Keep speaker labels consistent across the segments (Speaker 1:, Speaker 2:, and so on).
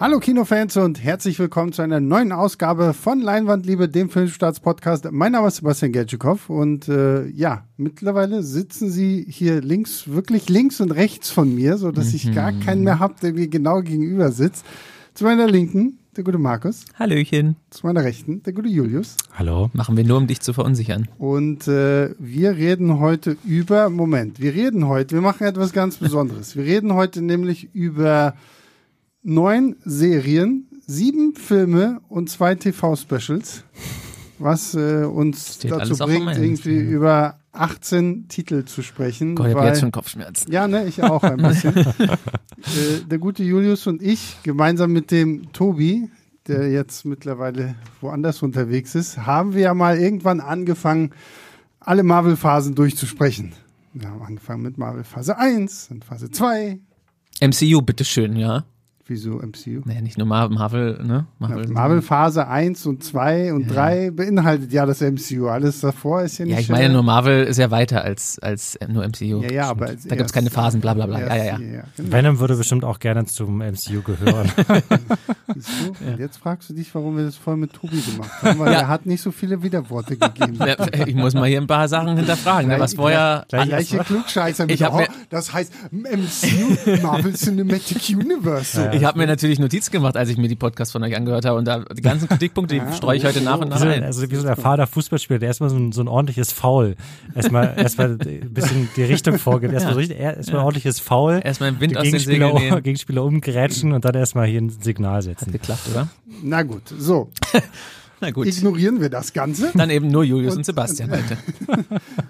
Speaker 1: Hallo Kinofans und herzlich willkommen zu einer neuen Ausgabe von Leinwandliebe, dem Filmstarts-Podcast. Mein Name ist Sebastian Gertschikow und äh, ja, mittlerweile sitzen Sie hier links, wirklich links und rechts von mir, so dass mhm. ich gar keinen mehr habe, der mir genau gegenüber sitzt. Zu meiner Linken der gute Markus.
Speaker 2: Hallöchen.
Speaker 1: Zu meiner Rechten der gute Julius.
Speaker 2: Hallo. Machen wir nur, um dich zu verunsichern.
Speaker 1: Und äh, wir reden heute über, Moment, wir reden heute, wir machen etwas ganz Besonderes. wir reden heute nämlich über neun Serien, sieben Filme und zwei TV-Specials, was äh, uns dazu bringt, irgendwie über 18 Titel zu sprechen.
Speaker 2: Gott, ich habe jetzt schon Kopfschmerzen.
Speaker 1: Ja, ne, ich auch ein bisschen. äh, der gute Julius und ich, gemeinsam mit dem Tobi, der jetzt mittlerweile woanders unterwegs ist, haben wir ja mal irgendwann angefangen, alle Marvel-Phasen durchzusprechen. Wir haben angefangen mit Marvel Phase 1 und Phase 2.
Speaker 2: MCU, bitteschön, ja.
Speaker 1: Wieso MCU?
Speaker 2: Naja, nicht nur Marvel, ne?
Speaker 1: Marvel, ja, Marvel Phase 1 und 2 und ja. 3 beinhaltet ja das MCU. Alles davor ist ja nicht.
Speaker 2: Ja, ich meine, nur Marvel ist ja weiter als, als nur MCU.
Speaker 1: Ja, ja, aber.
Speaker 2: Da gibt es keine Phasen, bla bla bla. Ja, ja, ja.
Speaker 3: Genau. Venom würde bestimmt auch gerne zum MCU gehören.
Speaker 1: ja. Jetzt fragst du dich, warum wir das voll mit Tobi gemacht haben, weil er hat nicht so viele Widerworte gegeben.
Speaker 2: ich muss mal hier ein paar Sachen hinterfragen, ne, was vorher.
Speaker 1: Gleich, gleiche Klugscheißer. Ich hab oh, das heißt MCU, Marvel Cinematic Universe.
Speaker 2: Ich habe mir natürlich Notiz gemacht, als ich mir die Podcasts von euch angehört habe und da die ganzen Kritikpunkte, die ja, streue ich heute nach und nach ein.
Speaker 3: Also wie so der Vater Fußballspieler, der erstmal so ein, so ein ordentliches Foul, erstmal erstmal ein bisschen die Richtung vorgibt, erstmal ja. erstmal ein ordentliches Foul,
Speaker 2: erstmal ein Wind aus den Segeln
Speaker 3: Gegenspieler umgrätschen und dann erstmal hier ein Signal setzen. Hat
Speaker 2: geklappt, oder?
Speaker 1: Na gut, so. Na gut. Ignorieren wir das Ganze.
Speaker 2: Dann eben nur Julius und, und Sebastian heute.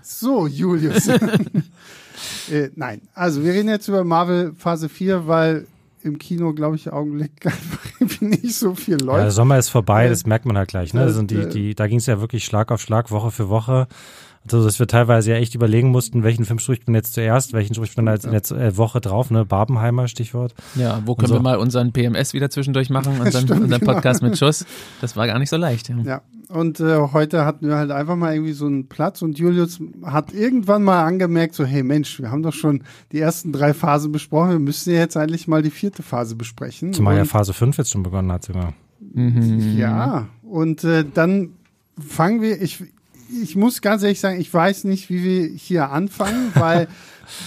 Speaker 1: so, Julius. äh, nein, also wir reden jetzt über Marvel Phase 4, weil im Kino, glaube ich, Augenblick nicht so viel läuft. Ja,
Speaker 3: der Sommer ist vorbei, äh, das merkt man halt gleich. Ne? Also die, die, da ging es ja wirklich Schlag auf Schlag, Woche für Woche. Also, dass wir teilweise ja echt überlegen mussten, welchen Film spricht man jetzt zuerst, welchen spricht man jetzt in der äh, Woche drauf, ne? Barbenheimer, Stichwort.
Speaker 2: Ja, wo können so. wir mal unseren PMS wieder zwischendurch machen, unseren, Stimmt, unseren genau. Podcast mit Schuss. Das war gar nicht so leicht.
Speaker 1: Ja, ja. und äh, heute hatten wir halt einfach mal irgendwie so einen Platz und Julius hat irgendwann mal angemerkt, so, hey Mensch, wir haben doch schon die ersten drei Phasen besprochen, wir müssen ja jetzt eigentlich mal die vierte Phase besprechen.
Speaker 3: Zumal ja Phase 5 jetzt schon begonnen hat sogar.
Speaker 1: Mhm. Ja, und äh, dann fangen wir, ich, ich muss ganz ehrlich sagen, ich weiß nicht, wie wir hier anfangen, weil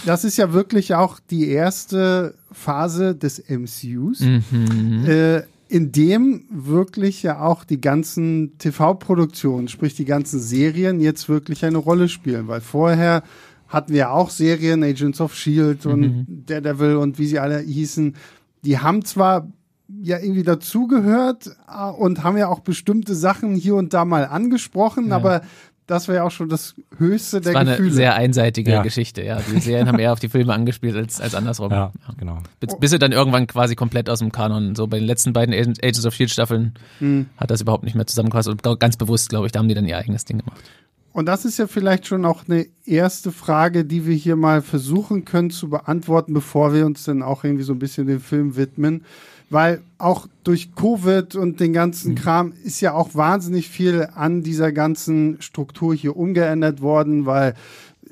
Speaker 1: das ist ja wirklich auch die erste Phase des MCUs, mhm. äh, in dem wirklich ja auch die ganzen TV-Produktionen, sprich die ganzen Serien jetzt wirklich eine Rolle spielen, weil vorher hatten wir auch Serien, Agents of Shield und mhm. Daredevil und wie sie alle hießen, die haben zwar ja irgendwie dazugehört äh, und haben ja auch bestimmte Sachen hier und da mal angesprochen, ja. aber das wäre auch schon das höchste der
Speaker 2: das war
Speaker 1: Gefühle.
Speaker 2: eine sehr einseitige ja. Geschichte, ja. Die Serien haben eher auf die Filme angespielt als, als andersrum.
Speaker 3: Ja, ja. genau.
Speaker 2: Bis, bis sie dann irgendwann quasi komplett aus dem Kanon, so bei den letzten beiden Agents of Shield Staffeln, mhm. hat das überhaupt nicht mehr zusammengefasst und ganz bewusst, glaube ich, da haben die dann ihr eigenes Ding gemacht.
Speaker 1: Und das ist ja vielleicht schon auch eine erste Frage, die wir hier mal versuchen können zu beantworten, bevor wir uns dann auch irgendwie so ein bisschen dem Film widmen weil auch durch Covid und den ganzen mhm. Kram ist ja auch wahnsinnig viel an dieser ganzen Struktur hier umgeändert worden, weil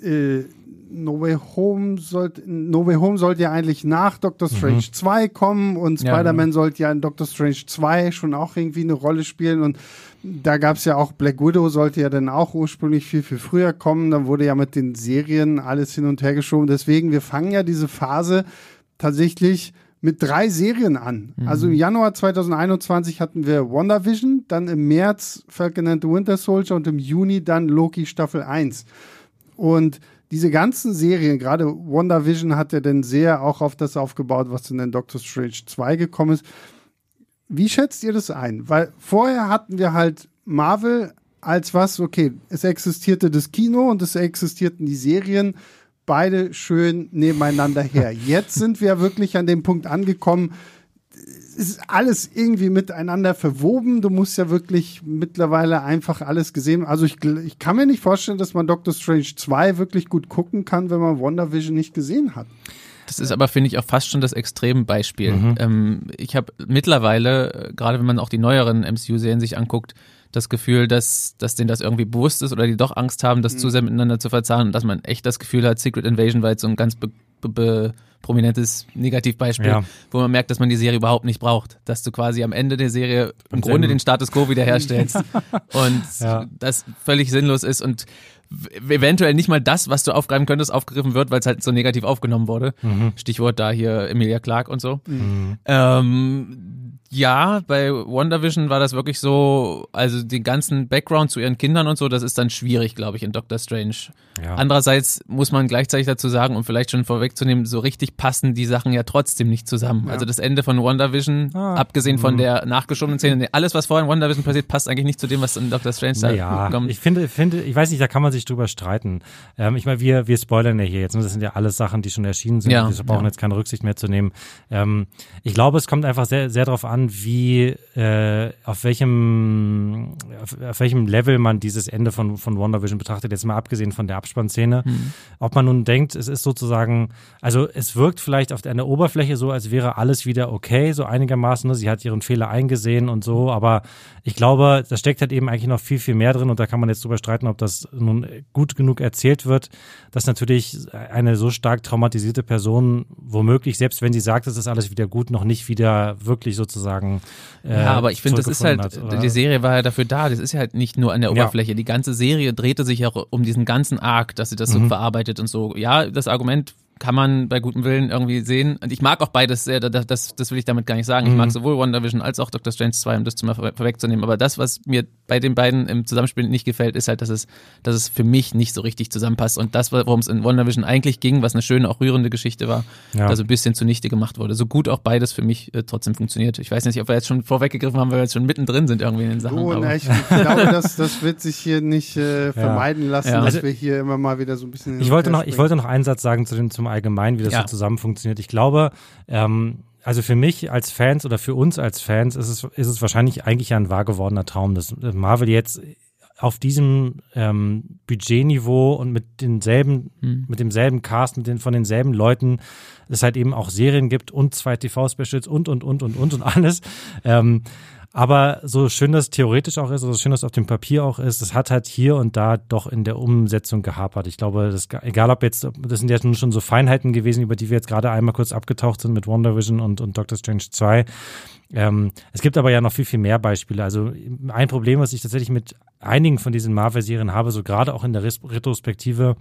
Speaker 1: äh, No Way Home sollte No Way Home sollte ja eigentlich nach Doctor mhm. Strange mhm. 2 kommen und Spider-Man ja, genau. sollte ja in Doctor Strange 2 schon auch irgendwie eine Rolle spielen und da gab es ja auch Black Widow sollte ja dann auch ursprünglich viel viel früher kommen, dann wurde ja mit den Serien alles hin und her geschoben, deswegen wir fangen ja diese Phase tatsächlich mit drei Serien an. Mhm. Also im Januar 2021 hatten wir WandaVision, dann im März Falcon and the Winter Soldier und im Juni dann Loki Staffel 1. Und diese ganzen Serien, gerade WandaVision hat ja dann sehr auch auf das aufgebaut, was in den Doctor Strange 2 gekommen ist. Wie schätzt ihr das ein? Weil vorher hatten wir halt Marvel als was, okay, es existierte das Kino und es existierten die Serien beide schön nebeneinander her. Jetzt sind wir wirklich an dem Punkt angekommen, es ist alles irgendwie miteinander verwoben. Du musst ja wirklich mittlerweile einfach alles gesehen. Also ich, ich kann mir nicht vorstellen, dass man Doctor Strange 2 wirklich gut gucken kann, wenn man WandaVision nicht gesehen hat.
Speaker 2: Das ist aber, finde ich, auch fast schon das Extrembeispiel. Mhm. Ähm, ich habe mittlerweile, gerade wenn man auch die neueren MCU-Serien sich anguckt, das Gefühl, dass, dass denen das irgendwie bewusst ist oder die doch Angst haben, das mhm. zu sehr miteinander zu verzahnen und dass man echt das Gefühl hat, Secret Invasion war jetzt so ein ganz be be prominentes Negativbeispiel, ja. wo man merkt, dass man die Serie überhaupt nicht braucht. Dass du quasi am Ende der Serie im Grunde den Status quo wiederherstellst und ja. das völlig sinnlos ist und eventuell nicht mal das, was du aufgreifen könntest, aufgegriffen wird, weil es halt so negativ aufgenommen wurde. Mhm. Stichwort da hier Emilia Clark und so. Mhm. Ähm, ja, bei WandaVision war das wirklich so, also den ganzen Background zu ihren Kindern und so, das ist dann schwierig, glaube ich, in Doctor Strange. Ja. Andererseits muss man gleichzeitig dazu sagen, um vielleicht schon vorwegzunehmen, so richtig passen die Sachen ja trotzdem nicht zusammen. Ja. Also das Ende von WandaVision, ah. abgesehen von mhm. der nachgeschobenen Szene, alles, was vorher in WandaVision passiert, passt eigentlich nicht zu dem, was in Doctor Strange
Speaker 3: naja, kommt. Ich finde, finde, ich weiß nicht, da kann man sich drüber streiten. Ähm, ich meine, wir, wir spoilern ja hier jetzt, ne? das sind ja alles Sachen, die schon erschienen sind, ja. wir brauchen jetzt keine Rücksicht mehr zu nehmen. Ähm, ich glaube, es kommt einfach sehr, sehr darauf an, wie, äh, auf welchem, auf, auf welchem Level man dieses Ende von, von WandaVision betrachtet, jetzt mal abgesehen von der Abspannszene. Mhm. Ob man nun denkt, es ist sozusagen, also es wirkt vielleicht auf der, Oberfläche so, als wäre alles wieder okay, so einigermaßen. Ne? Sie hat ihren Fehler eingesehen und so, aber ich glaube, da steckt halt eben eigentlich noch viel, viel mehr drin und da kann man jetzt drüber streiten, ob das nun gut genug erzählt wird, dass natürlich eine so stark traumatisierte Person womöglich, selbst wenn sie sagt, es ist alles wieder gut, noch nicht wieder wirklich sozusagen.
Speaker 2: Äh, ja, aber ich finde, das ist halt, hat, die Serie war ja dafür da, das ist ja halt nicht nur an der Oberfläche. Ja. Die ganze Serie drehte sich ja um diesen ganzen Arc, dass sie das mhm. so verarbeitet und so. Ja, das Argument kann man bei gutem Willen irgendwie sehen. Und ich mag auch beides sehr, das, das, das will ich damit gar nicht sagen. Ich mag mhm. sowohl WandaVision als auch Doctor Strange 2, um das zu mal vorwegzunehmen. Aber das, was mir bei den beiden im Zusammenspiel nicht gefällt, ist halt, dass es, dass es für mich nicht so richtig zusammenpasst. Und das, worum es in WandaVision eigentlich ging, was eine schöne, auch rührende Geschichte war, ja. also ein bisschen zunichte gemacht wurde. So gut auch beides für mich äh, trotzdem funktioniert. Ich weiß nicht, ob wir jetzt schon vorweggegriffen haben, weil wir jetzt schon mittendrin sind irgendwie in den Sachen.
Speaker 1: Oh, na, ich glaube, das, das wird sich hier nicht äh, vermeiden ja. lassen, ja. dass also, wir hier immer mal wieder so ein bisschen.
Speaker 3: Ich wollte noch, ich wollte noch einen Satz sagen zu dem, zum Allgemeinen, wie das so zusammen funktioniert. Ich glaube, ähm, also für mich als Fans oder für uns als Fans ist es, ist es wahrscheinlich eigentlich ein wahr gewordener Traum, dass Marvel jetzt auf diesem ähm, Budgetniveau und mit denselben, mhm. mit demselben Cast, mit den von denselben Leuten es halt eben auch Serien gibt und zwei TV-Specials und und und und und und alles. Ähm, aber so schön das theoretisch auch ist, so schön das auf dem Papier auch ist, es hat halt hier und da doch in der Umsetzung gehapert. Ich glaube, das, egal ob jetzt, das sind ja nun schon so Feinheiten gewesen, über die wir jetzt gerade einmal kurz abgetaucht sind mit Wonder Vision und, und Doctor Strange 2. Ähm, es gibt aber ja noch viel, viel mehr Beispiele. Also ein Problem, was ich tatsächlich mit einigen von diesen Marvel-Serien habe, so gerade auch in der Retrospektive,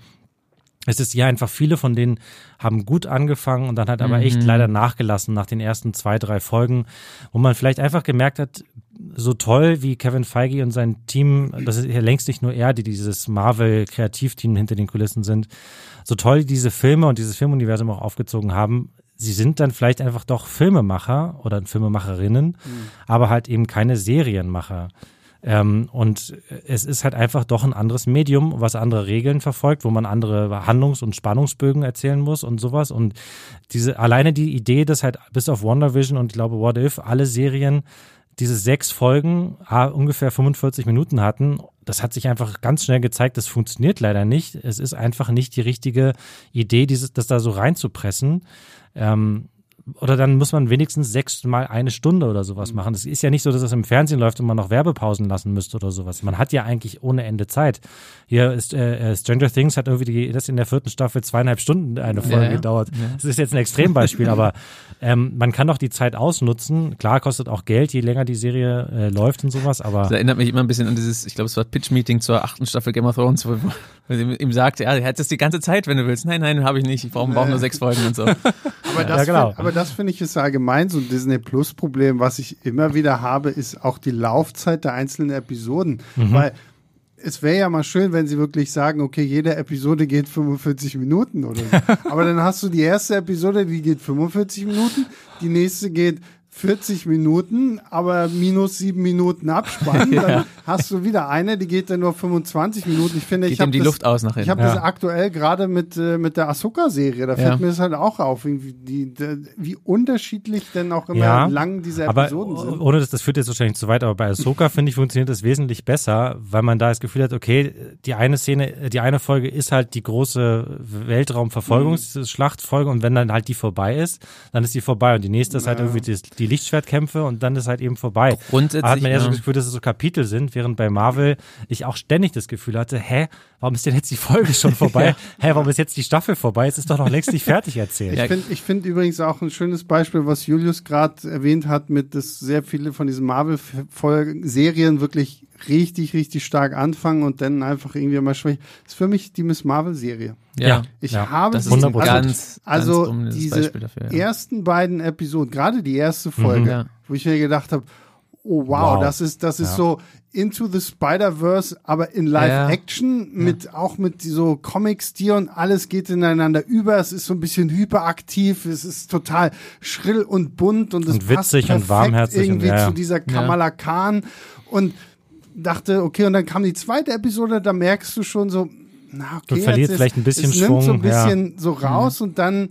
Speaker 3: es ist ja einfach viele von denen haben gut angefangen und dann hat aber mhm. echt leider nachgelassen nach den ersten zwei, drei Folgen, wo man vielleicht einfach gemerkt hat, so toll wie Kevin Feige und sein Team, das ist ja längst nicht nur er, die dieses Marvel-Kreativteam hinter den Kulissen sind, so toll diese Filme und dieses Filmuniversum auch aufgezogen haben, sie sind dann vielleicht einfach doch Filmemacher oder Filmemacherinnen, mhm. aber halt eben keine Serienmacher. Ähm, und es ist halt einfach doch ein anderes Medium, was andere Regeln verfolgt, wo man andere Handlungs- und Spannungsbögen erzählen muss und sowas. Und diese, alleine die Idee, dass halt bis auf WandaVision und ich glaube What If alle Serien diese sechs Folgen ungefähr 45 Minuten hatten, das hat sich einfach ganz schnell gezeigt, das funktioniert leider nicht. Es ist einfach nicht die richtige Idee, dieses, das da so reinzupressen. Ähm, oder dann muss man wenigstens sechsmal eine Stunde oder sowas mhm. machen. Es ist ja nicht so, dass es im Fernsehen läuft und man noch Werbepausen lassen müsste oder sowas. Man hat ja eigentlich ohne Ende Zeit. Hier ist äh, äh Stranger Things hat irgendwie die, das in der vierten Staffel zweieinhalb Stunden eine Folge ja, ja. gedauert. Ja. Das ist jetzt ein Extrembeispiel, aber ähm, man kann doch die Zeit ausnutzen. Klar kostet auch Geld, je länger die Serie äh, läuft und sowas, aber.
Speaker 2: Das erinnert mich immer ein bisschen an dieses, ich glaube, es war Pitch-Meeting zur achten Staffel Game of Thrones, wo, wo ihm sagt, ja, er hat das die ganze Zeit, wenn du willst. Nein, nein, habe ich nicht. Ich brauche brauch nur sechs Folgen und so.
Speaker 1: aber das, genau. aber das finde ich ist allgemein so ein Disney Plus Problem, was ich immer wieder habe, ist auch die Laufzeit der einzelnen Episoden. Mhm. Weil es wäre ja mal schön, wenn sie wirklich sagen, okay, jede Episode geht 45 Minuten oder so. Aber dann hast du die erste Episode, die geht 45 Minuten, die nächste geht 40 Minuten, aber minus sieben Minuten Abspann. Dann ja. hast du wieder eine, die geht dann nur 25 Minuten. Ich finde, geht ich habe
Speaker 2: die
Speaker 1: das,
Speaker 2: Luft aus nach
Speaker 1: Ich habe ja. das aktuell gerade mit äh, mit der Ahsoka-Serie. Da fällt ja. mir das halt auch auf, wie, die, die, wie unterschiedlich denn auch immer lang diese Episoden aber, sind.
Speaker 3: Ohne das, das führt jetzt wahrscheinlich zu weit, aber bei Ahsoka finde ich funktioniert das wesentlich besser, weil man da das Gefühl hat, okay, die eine Szene, die eine Folge ist halt die große Weltraumverfolgungsschlachtfolge mhm. und wenn dann halt die vorbei ist, dann ist die vorbei und die nächste ist halt irgendwie die, die die Lichtschwertkämpfe und dann ist halt eben vorbei.
Speaker 2: Grundsätzlich.
Speaker 3: Da hat man eher so das Gefühl, dass es so Kapitel sind, während bei Marvel ich auch ständig das Gefühl hatte, hä, warum ist denn jetzt die Folge schon vorbei? ja. Hä, warum ist jetzt die Staffel vorbei? Es ist doch noch längst nicht fertig erzählt.
Speaker 1: Ich finde ich find übrigens auch ein schönes Beispiel, was Julius gerade erwähnt hat, mit dass sehr viele von diesen Marvel-Serien wirklich richtig, richtig stark anfangen und dann einfach irgendwie mal schwächen. Das ist für mich die Miss Marvel-Serie.
Speaker 2: Ja,
Speaker 1: ich
Speaker 2: ja,
Speaker 1: habe
Speaker 2: das ist also, ganz,
Speaker 1: also
Speaker 2: ganz
Speaker 1: diese
Speaker 2: dafür,
Speaker 1: ja. ersten beiden Episoden, gerade die erste Folge, mhm, ja. wo ich mir gedacht habe, oh wow, wow, das ist das ist so Into the Spider-Verse, aber in Live-Action mit auch mit so Comic-Stil und alles geht ineinander über. Es ist so ein bisschen hyperaktiv, es ist total schrill und bunt und es
Speaker 3: und witzig und warmherzig
Speaker 1: irgendwie
Speaker 3: und,
Speaker 1: zu dieser Kamala Khan. Und dachte, okay, und dann kam die zweite Episode, da merkst du schon so, na okay,
Speaker 3: du verliert
Speaker 1: ist,
Speaker 3: vielleicht ein bisschen
Speaker 1: es
Speaker 3: Schwung,
Speaker 1: nimmt so ein bisschen
Speaker 3: ja.
Speaker 1: so raus mhm. und dann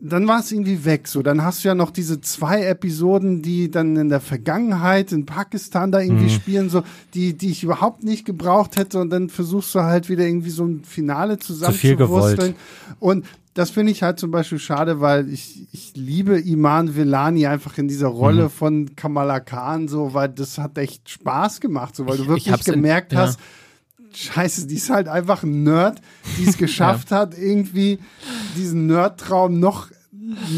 Speaker 1: dann war es irgendwie weg. So, dann hast du ja noch diese zwei Episoden, die dann in der Vergangenheit in Pakistan da irgendwie mhm. spielen, so die, die ich überhaupt nicht gebraucht hätte. Und dann versuchst du halt wieder irgendwie so ein Finale zusammenzuwursteln. Und das finde ich halt zum Beispiel schade, weil ich, ich liebe Iman Vellani einfach in dieser Rolle mhm. von Kamala Khan, so, weil das hat echt Spaß gemacht, so, weil du wirklich gemerkt in, hast, ja Scheiße, die ist halt einfach ein Nerd, die es geschafft ja. hat, irgendwie diesen Nerdtraum noch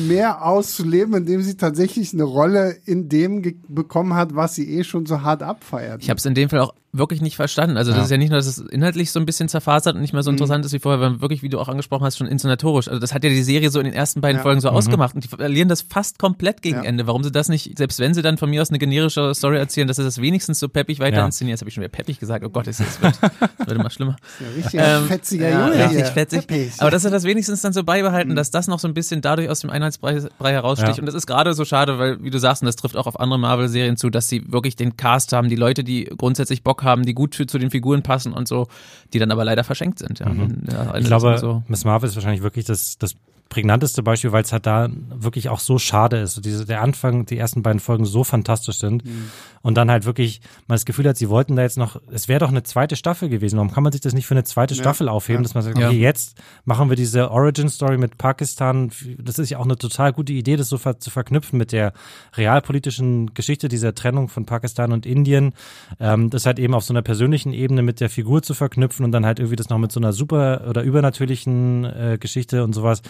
Speaker 1: mehr auszuleben, indem sie tatsächlich eine Rolle in dem bekommen hat, was sie eh schon so hart abfeiert.
Speaker 2: Ich habe es in dem Fall auch wirklich nicht verstanden. Also das ist ja nicht nur, dass es inhaltlich so ein bisschen zerfasert und nicht mehr so mhm. interessant mhm. ist wie vorher, sondern wirklich, wie du auch angesprochen hast, schon inszenatorisch. Also das hat ja die Serie so in den ersten beiden ja. Folgen so mhm. ausgemacht und die verlieren das fast komplett gegen ja. Ende. Warum sie das nicht, selbst wenn sie dann von mir aus eine generische Story erzählen, dass sie das wenigstens so peppig weiter ja. inszenieren. Jetzt habe ich schon wieder peppig gesagt. Oh Gott, es wird, wird immer schlimmer.
Speaker 1: Das ist ja richtig ähm, fetziger ja, Junge
Speaker 2: Richtig fetzig. Peppig. Aber dass sie das wenigstens dann so beibehalten, mhm. dass das noch so ein bisschen dadurch aus dem Einheitsbrei heraussticht. Und das ist gerade so schade, weil, wie du sagst, und das trifft auch auf andere Marvel-Serien zu, dass sie wirklich den Cast haben, die Leute, die grundsätzlich Bock haben, die gut zu den Figuren passen und so, die dann aber leider verschenkt sind. Ja. Mhm.
Speaker 3: ja ich glaube, so. Miss Marvel ist wahrscheinlich wirklich das, das prägnanteste Beispiel, weil es halt da wirklich auch so schade ist. Diese, der Anfang, die ersten beiden Folgen so fantastisch sind. Mhm. Und dann halt wirklich man das Gefühl hat, sie wollten da jetzt noch, es wäre doch eine zweite Staffel gewesen. Warum kann man sich das nicht für eine zweite ja. Staffel aufheben, ja. dass man sagt, okay, ja. jetzt machen wir diese Origin-Story mit Pakistan. Das ist ja auch eine total gute Idee, das so ver zu verknüpfen mit der realpolitischen Geschichte dieser Trennung von Pakistan und Indien. Ähm, das halt eben auf so einer persönlichen Ebene mit der Figur zu verknüpfen und dann halt irgendwie das noch mit so einer super oder übernatürlichen äh, Geschichte und sowas.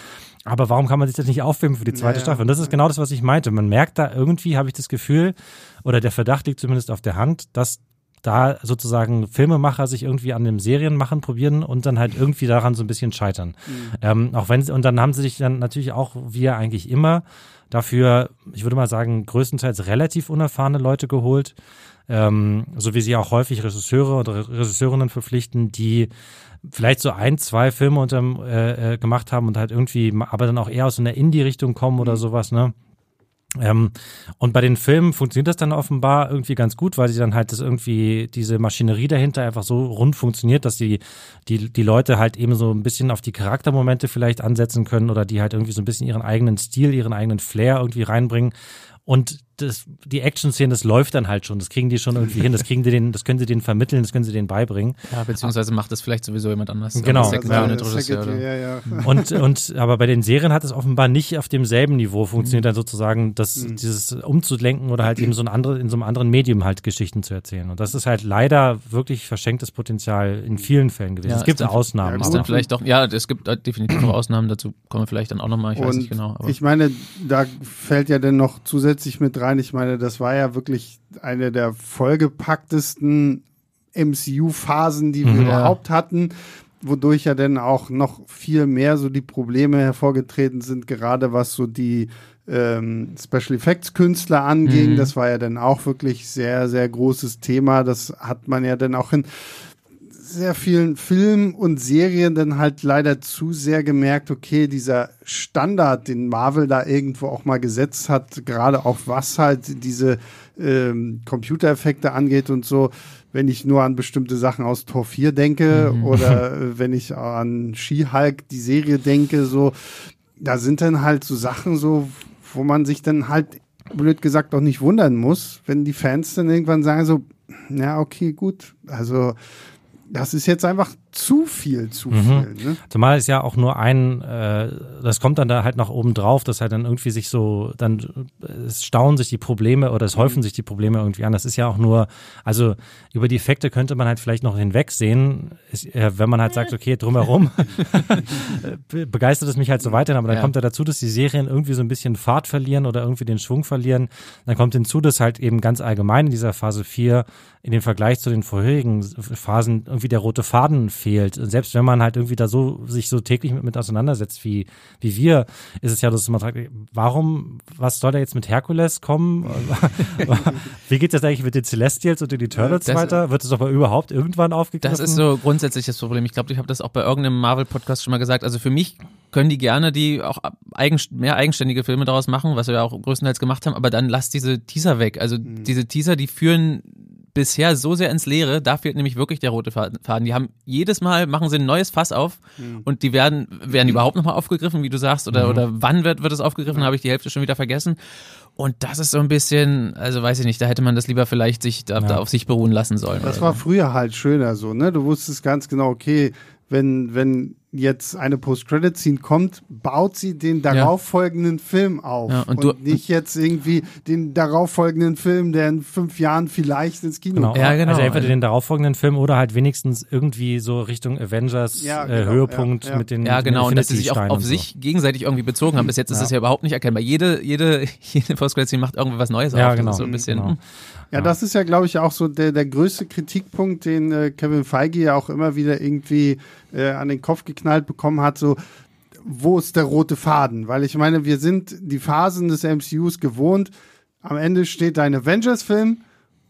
Speaker 3: Aber warum kann man sich das nicht aufheben für die zweite Staffel? Und das ist genau das, was ich meinte. Man merkt da irgendwie, habe ich das Gefühl, oder der Verdacht liegt zumindest auf der Hand, dass da sozusagen Filmemacher sich irgendwie an dem Serienmachen probieren und dann halt irgendwie daran so ein bisschen scheitern. Mhm. Ähm, auch wenn sie, und dann haben sie sich dann natürlich auch, wie ja eigentlich immer, dafür, ich würde mal sagen, größtenteils relativ unerfahrene Leute geholt, ähm, so wie sie auch häufig Regisseure oder Regisseurinnen verpflichten, die vielleicht so ein, zwei Filme unter, äh, äh, gemacht haben und halt irgendwie, aber dann auch eher aus einer Indie-Richtung kommen oder mhm. sowas, ne? Ähm, und bei den Filmen funktioniert das dann offenbar irgendwie ganz gut, weil sie dann halt das irgendwie, diese Maschinerie dahinter einfach so rund funktioniert, dass die, die, die Leute halt eben so ein bisschen auf die Charaktermomente vielleicht ansetzen können oder die halt irgendwie so ein bisschen ihren eigenen Stil, ihren eigenen Flair irgendwie reinbringen. Und das, die Action-Szene, das läuft dann halt schon. Das kriegen die schon irgendwie hin. Das kriegen die den, das können sie denen vermitteln, das können sie denen beibringen.
Speaker 2: Ja, beziehungsweise macht das vielleicht sowieso jemand anders.
Speaker 3: Genau. Sekretär, ja. Ja, ja. Und, und, aber bei den Serien hat es offenbar nicht auf demselben Niveau funktioniert, dann sozusagen, das, mhm. dieses umzulenken oder halt eben so ein andere, in so einem anderen Medium halt Geschichten zu erzählen. Und das ist halt leider wirklich verschenktes Potenzial in vielen Fällen gewesen. es gibt Ausnahmen.
Speaker 2: Ja, vielleicht doch, ja, es gibt definitiv auch Ausnahmen, dazu kommen wir vielleicht dann auch nochmal, ich und weiß nicht genau.
Speaker 1: Aber. Ich meine, da fällt ja dann noch zusätzlich mit rein, rein. Ich meine, das war ja wirklich eine der vollgepacktesten MCU-Phasen, die wir mhm, überhaupt hatten, wodurch ja dann auch noch viel mehr so die Probleme hervorgetreten sind, gerade was so die ähm, Special Effects Künstler anging. Mhm. Das war ja dann auch wirklich sehr, sehr großes Thema. Das hat man ja dann auch in sehr vielen Filmen und Serien dann halt leider zu sehr gemerkt, okay, dieser Standard, den Marvel da irgendwo auch mal gesetzt hat, gerade auch was halt diese ähm, Computereffekte angeht und so, wenn ich nur an bestimmte Sachen aus Tor 4 denke mhm. oder äh, wenn ich an She-Hulk, die Serie denke, so, da sind dann halt so Sachen so, wo man sich dann halt blöd gesagt auch nicht wundern muss, wenn die Fans dann irgendwann sagen so, ja, okay, gut, also das ist jetzt einfach zu viel, zu mhm. viel. Ne?
Speaker 3: Zumal es ja auch nur ein, äh, das kommt dann da halt nach oben drauf, dass halt dann irgendwie sich so, dann es staunen sich die Probleme oder es mhm. häufen sich die Probleme irgendwie an. Das ist ja auch nur, also über die Effekte könnte man halt vielleicht noch hinwegsehen, ist, äh, wenn man halt sagt, okay, drumherum begeistert es mich halt so weiter, aber dann ja. kommt da dazu, dass die Serien irgendwie so ein bisschen Fahrt verlieren oder irgendwie den Schwung verlieren. Dann kommt hinzu, dass halt eben ganz allgemein in dieser Phase 4 in dem Vergleich zu den vorherigen Phasen irgendwie der rote Faden fehlt. Und selbst wenn man halt irgendwie da so sich so täglich mit, mit auseinandersetzt wie wie wir, ist es ja, dass man sagt, warum, was soll da jetzt mit Herkules kommen? wie geht das eigentlich mit den Celestials und den Eternals das, weiter? Wird es aber überhaupt irgendwann aufgegriffen?
Speaker 2: Das ist so grundsätzlich das Problem. Ich glaube, ich habe das auch bei irgendeinem Marvel-Podcast schon mal gesagt. Also für mich können die gerne die auch eigen, mehr eigenständige Filme daraus machen, was wir ja auch größtenteils gemacht haben, aber dann lass diese Teaser weg. Also mhm. diese Teaser, die führen bisher so sehr ins Leere, da fehlt nämlich wirklich der rote Faden. Die haben jedes Mal machen sie ein neues Fass auf mhm. und die werden werden überhaupt nochmal aufgegriffen, wie du sagst, oder mhm. oder wann wird wird es aufgegriffen? Habe ich die Hälfte schon wieder vergessen. Und das ist so ein bisschen, also weiß ich nicht, da hätte man das lieber vielleicht sich da, ja. da auf sich beruhen lassen sollen.
Speaker 1: Das war früher halt schöner so, ne? Du wusstest ganz genau, okay, wenn, wenn jetzt eine Post-Credit-Scene kommt, baut sie den darauffolgenden ja. Film auf. Ja, und, und nicht jetzt irgendwie den darauffolgenden Film, der in fünf Jahren vielleicht ins Kino
Speaker 3: genau. kommt. Ja, genau. Also entweder den darauffolgenden Film oder halt wenigstens irgendwie so Richtung Avengers ja, äh, genau. äh, Höhepunkt mit den
Speaker 2: Ja, genau. Und dass sie sich auch auf so. sich gegenseitig irgendwie bezogen haben. Bis jetzt ist es ja überhaupt nicht erkennbar. Jede, jede, jede Post-Credit-Scene macht irgendwie was Neues
Speaker 3: ja, auf. Genau.
Speaker 2: so ein bisschen. Genau.
Speaker 1: Ja, das ist ja, glaube ich, auch so der, der größte Kritikpunkt, den äh, Kevin Feige ja auch immer wieder irgendwie äh, an den Kopf geknallt bekommen hat, so wo ist der rote Faden? Weil ich meine, wir sind die Phasen des MCUs gewohnt. Am Ende steht dein Avengers-Film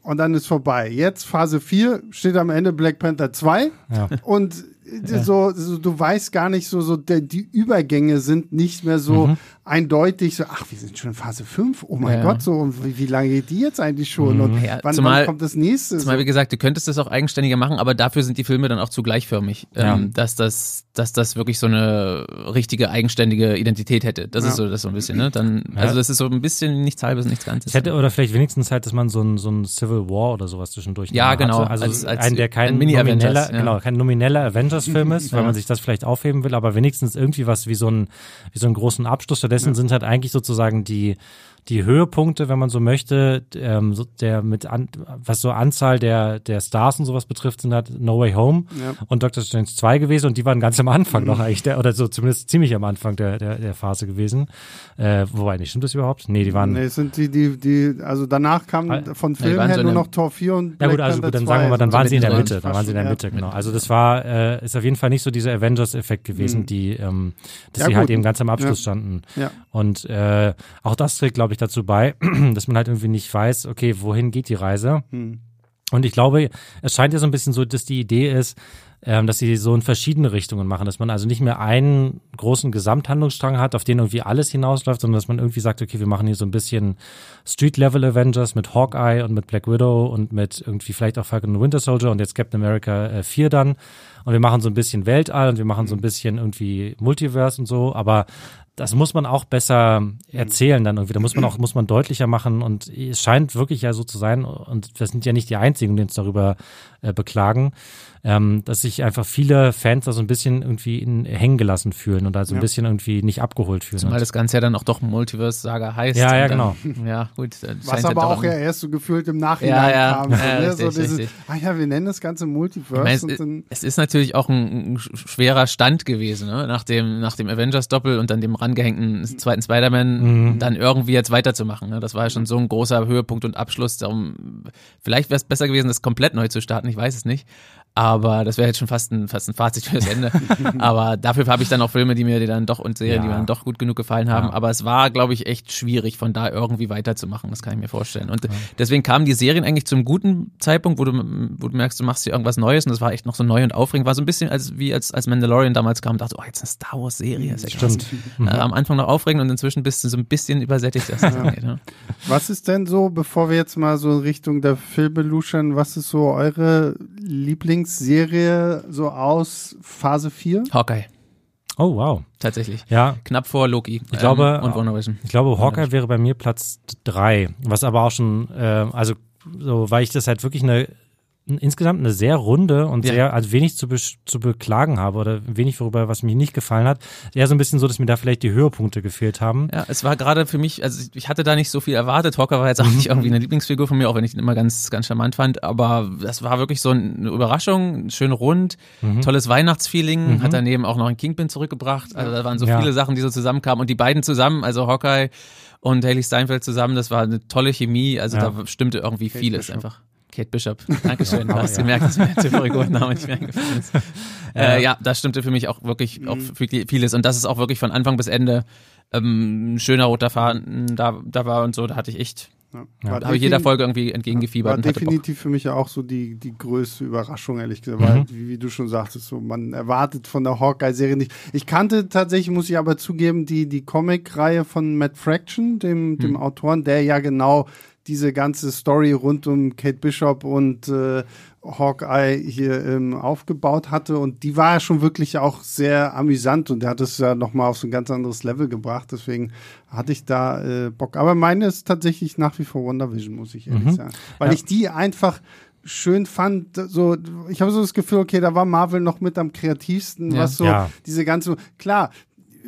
Speaker 1: und dann ist vorbei. Jetzt Phase 4 steht am Ende Black Panther 2 ja. und ja. so, so, du weißt gar nicht so, so die Übergänge sind nicht mehr so mhm. Eindeutig, so, ach, wir sind schon in Phase 5, oh mein ja. Gott, so, und wie, wie, lange geht die jetzt eigentlich schon? Mhm. Und ja,
Speaker 2: wann, zumal, wann, kommt das nächste? Zumal, wie gesagt, du könntest das auch eigenständiger machen, aber dafür sind die Filme dann auch zu gleichförmig, ähm, dass das, dass das wirklich so eine richtige eigenständige Identität hätte. Das ist so, das so ein bisschen, ne? Dann, also das ist so ein bisschen nichts halbes, nichts Ganzes.
Speaker 3: Es hätte, oder vielleicht wenigstens halt, dass man so ein, so ein Civil War oder sowas zwischendurch
Speaker 2: Ja, genau.
Speaker 3: Hatte. Also als, als ein, der kein ein nomineller, genau, kein nomineller Avengers-Film ist, weil man sich das vielleicht aufheben will, aber wenigstens irgendwie was wie so ein, wie so einen großen Abschluss. Stattdessen ja. sind halt eigentlich sozusagen die, die Höhepunkte, wenn man so möchte, ähm, so der mit an, was so Anzahl der der Stars und sowas betrifft, sind halt No Way Home ja. und Doctor Strange 2 gewesen und die waren ganz am Anfang mhm. noch eigentlich der, oder so zumindest ziemlich am Anfang der der, der Phase gewesen. Äh, wobei nicht stimmt das überhaupt? Nee, die waren
Speaker 1: Nee, sind die die die also danach kam von Film her so nur noch Tor 4 und
Speaker 3: Black Ja gut, also gut, dann sagen wir mal, dann waren sie in der Mitte, dann waren sie in der Mitte, genau. Also das war äh, ist auf jeden Fall nicht so dieser Avengers Effekt gewesen, mhm. die ähm, dass ja, sie halt gut. halt eben ganz am Abschluss ja. standen. Ja. Und äh, auch das trägt glaube ich dazu bei, dass man halt irgendwie nicht weiß, okay, wohin geht die Reise. Hm. Und ich glaube, es scheint ja so ein bisschen so, dass die Idee ist, ähm, dass sie so in verschiedene Richtungen machen, dass man also nicht mehr einen großen Gesamthandlungsstrang hat, auf den irgendwie alles hinausläuft, sondern dass man irgendwie sagt, okay, wir machen hier so ein bisschen Street-Level Avengers mit Hawkeye und mit Black Widow und mit irgendwie vielleicht auch Falcon und Winter Soldier und jetzt Captain America äh, 4 dann. Und wir machen so ein bisschen Weltall und wir machen so ein bisschen irgendwie Multiverse und so, aber das muss man auch besser erzählen dann irgendwie. Da muss man auch, muss man deutlicher machen. Und es scheint wirklich ja so zu sein. Und wir sind ja nicht die Einzigen, die uns darüber äh, beklagen, ähm, dass sich einfach viele Fans da so ein bisschen irgendwie in, hängen gelassen fühlen und da so ein ja. bisschen irgendwie nicht abgeholt fühlen.
Speaker 2: Zumal das Ganze ja dann auch doch Multiverse-Saga heißt.
Speaker 3: Ja, ja, genau.
Speaker 2: ja, gut.
Speaker 1: Was aber auch ja erst so gefühlt im Nachhinein
Speaker 2: ja, ja.
Speaker 1: kam.
Speaker 2: Ja, so,
Speaker 1: ne?
Speaker 2: richtig,
Speaker 1: so dieses, ah ja, wir nennen das Ganze Multiverse.
Speaker 2: Meine, es, es, ist natürlich auch ein, ein schwerer Stand gewesen, ne? nach dem, nach dem Avengers-Doppel und dann dem rangehängten zweiten Spider-Man mhm. dann irgendwie jetzt weiterzumachen. Ne? Das war ja schon so ein großer Höhepunkt und Abschluss. Darum, vielleicht wäre es besser gewesen, das komplett neu zu starten, ich weiß es nicht. Aber das wäre jetzt schon fast ein, fast ein Fazit für das Ende. Aber dafür habe ich dann auch Filme, die mir dann doch und Serien, ja. die mir dann doch gut genug gefallen haben. Ja. Aber es war, glaube ich, echt schwierig, von da irgendwie weiterzumachen. Das kann ich mir vorstellen. Und ja. deswegen kamen die Serien eigentlich zum guten Zeitpunkt, wo du, wo du merkst, du machst hier irgendwas Neues und das war echt noch so neu und aufregend. War so ein bisschen als wie als, als Mandalorian damals kam, dachte, oh, jetzt eine Star Wars Serie. Ist ja
Speaker 3: Stimmt.
Speaker 2: Mhm. Äh, am Anfang noch aufregend und inzwischen bist du so ein bisschen übersättigt. Das angeht,
Speaker 1: Was ist denn so, bevor wir jetzt mal so in Richtung der Filme luschern, was ist so eure Lieblingsserie? so aus Phase 4?
Speaker 2: Hawkeye.
Speaker 3: Oh, wow.
Speaker 2: Tatsächlich.
Speaker 3: Ja.
Speaker 2: Knapp vor Loki.
Speaker 3: Ich glaube, ähm, und WandaVision. Ich glaube, Hawkeye wäre bei mir Platz 3. Was aber auch schon, äh, also, so, weil ich das halt wirklich eine insgesamt eine sehr runde und ja. sehr, also wenig zu, be zu beklagen habe oder wenig worüber, was mich nicht gefallen hat. Eher so ein bisschen so, dass mir da vielleicht die Höhepunkte gefehlt haben.
Speaker 2: Ja, es war gerade für mich, also ich hatte da nicht so viel erwartet. Hawker war jetzt auch mhm. nicht irgendwie eine Lieblingsfigur von mir, auch wenn ich ihn immer ganz, ganz charmant fand, aber das war wirklich so eine Überraschung, schön rund, mhm. tolles Weihnachtsfeeling, mhm. hat daneben auch noch einen Kingpin zurückgebracht. Also da waren so ja. viele Sachen, die so zusammenkamen und die beiden zusammen, also Hawkeye und Haley Steinfeld zusammen, das war eine tolle Chemie, also ja. da stimmte irgendwie vieles einfach. Kate Bishop, Dankeschön, du hast ja. gemerkt, dass mir der Figurenname nicht mehr eingefallen ist. Ja. Äh, ja, das stimmte für mich auch wirklich mhm. auch vieles und das ist auch wirklich von Anfang bis Ende ähm, ein schöner roter Faden da, da war und so, da hatte ich echt ja. ja. Habe ich jeder Folge irgendwie entgegengefiebert.
Speaker 1: War definitiv für mich auch so die, die größte Überraschung, ehrlich gesagt. Mhm. Weil, wie, wie, du schon sagtest, so, man erwartet von der Hawkeye-Serie nicht. Ich kannte tatsächlich, muss ich aber zugeben, die, die Comic-Reihe von Matt Fraction, dem, dem mhm. Autoren, der ja genau diese ganze Story rund um Kate Bishop und äh, Hawkeye hier ähm, aufgebaut hatte. Und die war ja schon wirklich auch sehr amüsant und der hat es ja nochmal auf so ein ganz anderes Level gebracht. Deswegen hatte ich da äh, Bock. Aber meine ist tatsächlich nach wie vor WandaVision, muss ich ehrlich mhm. sagen. Weil ja. ich die einfach schön fand, so, ich habe so das Gefühl, okay, da war Marvel noch mit am kreativsten, ja. was so ja. diese ganze, klar,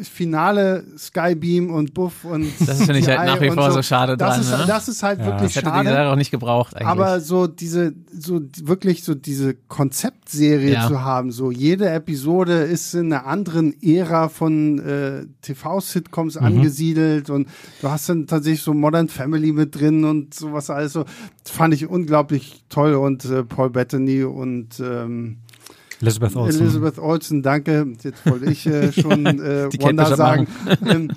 Speaker 1: Finale Skybeam und Buff und
Speaker 2: das finde ich halt nach wie vor so, so schade
Speaker 1: das
Speaker 2: dran.
Speaker 1: Ist,
Speaker 2: ne?
Speaker 1: Das ist halt ja. wirklich
Speaker 2: das
Speaker 1: hätte schade.
Speaker 2: hätte die auch nicht gebraucht eigentlich.
Speaker 1: Aber so diese so wirklich so diese Konzeptserie ja. zu haben, so jede Episode ist in einer anderen Ära von äh, TV-Sitcoms mhm. angesiedelt und du hast dann tatsächlich so Modern Family mit drin und sowas also fand ich unglaublich toll und äh, Paul Bettany und ähm,
Speaker 3: Elizabeth Olsen.
Speaker 1: Elizabeth Olsen, danke. Jetzt wollte ich äh, schon äh, Wanda sagen. ähm, äh,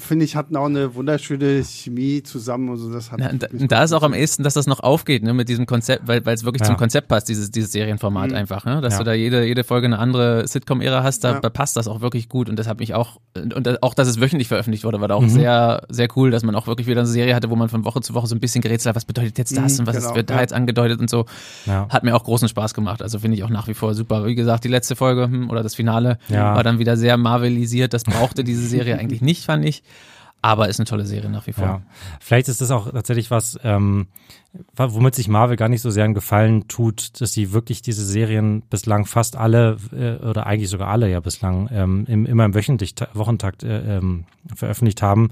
Speaker 1: Finde ich, hatten auch eine wunderschöne Chemie zusammen. Also das hat
Speaker 2: Na, da, da ist auch am ehesten, dass das noch aufgeht, ne, mit diesem Konzept, weil es wirklich ja. zum Konzept passt, dieses, dieses Serienformat mhm. einfach, ne? Dass ja. du da jede, jede Folge eine andere Sitcom-Ära hast, da, ja. passt das auch wirklich gut. Und das hat mich auch, und auch, dass es wöchentlich veröffentlicht wurde, war da auch mhm. sehr, sehr cool, dass man auch wirklich wieder eine Serie hatte, wo man von Woche zu Woche so ein bisschen gerätselt hat, was bedeutet jetzt das mhm, und was genau. wird da jetzt angedeutet und so. Hat mir auch großen Spaß gemacht. Also finde ich auch nach wie vor vor super. Wie gesagt, die letzte Folge hm, oder das Finale ja. war dann wieder sehr marvelisiert. Das brauchte diese Serie eigentlich nicht, fand ich. Aber ist eine tolle Serie nach wie vor. Ja.
Speaker 3: Vielleicht ist das auch tatsächlich was, ähm, womit sich Marvel gar nicht so sehr einen Gefallen tut, dass sie wirklich diese Serien bislang fast alle äh, oder eigentlich sogar alle ja bislang ähm, im, immer im wöchentlich Wochentakt äh, ähm, veröffentlicht haben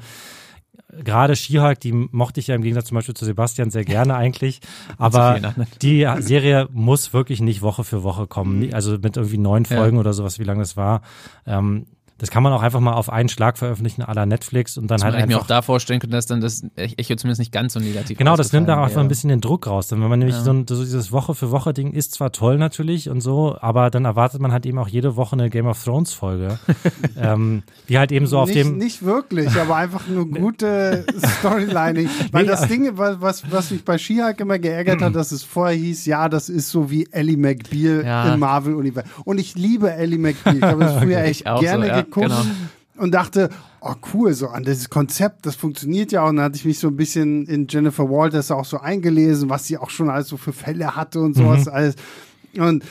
Speaker 3: gerade She-Hulk, die mochte ich ja im Gegensatz zum Beispiel zu Sebastian sehr gerne eigentlich. Aber die Serie muss wirklich nicht Woche für Woche kommen. Also mit irgendwie neun Folgen ja. oder sowas, wie lange das war. Ähm, das kann man auch einfach mal auf einen Schlag veröffentlichen la Netflix und dann
Speaker 2: das
Speaker 3: halt
Speaker 2: einfach.
Speaker 3: Ich mir
Speaker 2: auch da vorstellen könnte, dass dann das Echo zumindest nicht ganz so negativ
Speaker 3: Genau, das nimmt da einfach ein bisschen den Druck raus. Denn wenn man nämlich ja. so, ein, so dieses Woche für Woche Ding ist zwar toll natürlich und so, aber dann erwartet man halt eben auch jede Woche eine Game of Thrones Folge. ähm, die halt eben so auf
Speaker 1: nicht,
Speaker 3: dem.
Speaker 1: Nicht wirklich, aber einfach nur gute Storylining. Weil nee, das Ding, was, was mich bei She-Hulk immer geärgert hat, dass es vorher hieß, ja, das ist so wie Ellie McBeal ja. im Marvel-Universum. Und ich liebe Ellie McBeal. Ich habe es früher echt gerne so, ja, geguckt. Genau und dachte, oh cool, so an dieses Konzept, das funktioniert ja. Und dann hatte ich mich so ein bisschen in Jennifer Walters auch so eingelesen, was sie auch schon alles so für Fälle hatte und sowas mhm. alles. Und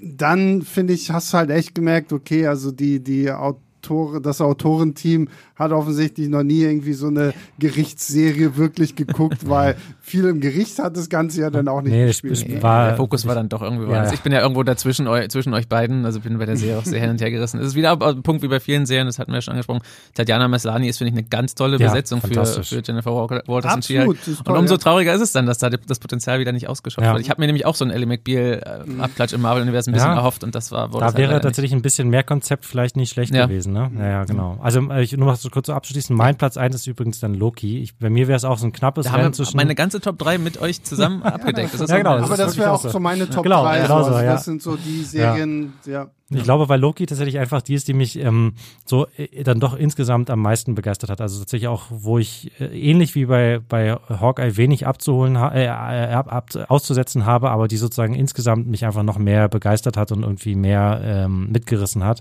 Speaker 1: dann finde ich, hast du halt echt gemerkt, okay, also die, die Autoren, das Autorenteam hat offensichtlich noch nie irgendwie so eine Gerichtsserie wirklich geguckt, weil viel im Gericht hat das Ganze ja dann auch nicht nee, gespielt.
Speaker 2: Nee, war, der Fokus war dann doch irgendwie ja. Ich bin ja irgendwo dazwischen eu, zwischen euch beiden, also bin bei der Serie auch sehr hin und her gerissen. Es ist wieder ein Punkt wie bei vielen Serien, das hatten wir ja schon angesprochen. Tatjana Maslani ist, finde ich, eine ganz tolle ja, Besetzung für, für Jennifer Walters
Speaker 1: Absolut,
Speaker 2: und she Und umso ja. trauriger ist es dann, dass da das Potenzial wieder nicht ausgeschöpft wird. Ich habe mir nämlich auch so einen Ellie McBeal-Abklatsch äh, im Marvel-Universum ein bisschen erhofft und das war
Speaker 3: Da halt wäre tatsächlich nicht. ein bisschen mehr Konzept vielleicht nicht schlecht gewesen, ne? Ja, ja, genau. Also ich nur noch so kurz so abschließen. Mein Platz 1 ist übrigens dann Loki. Ich, bei mir wäre es auch so ein knappes
Speaker 2: da Rennen zwischen. Meine ganze Top 3 mit euch zusammen abgedeckt.
Speaker 1: Das ja, genau, das aber das wäre auch so meine Top genau, 3. Genau so, also, Das sind so die Serien, ja.
Speaker 3: Ich glaube, weil Loki tatsächlich einfach die ist, die mich ähm, so äh, dann doch insgesamt am meisten begeistert hat. Also tatsächlich auch, wo ich äh, ähnlich wie bei, bei Hawkeye wenig abzuholen, äh, äh, ab, ab, auszusetzen habe, aber die sozusagen insgesamt mich einfach noch mehr begeistert hat und irgendwie mehr ähm, mitgerissen hat.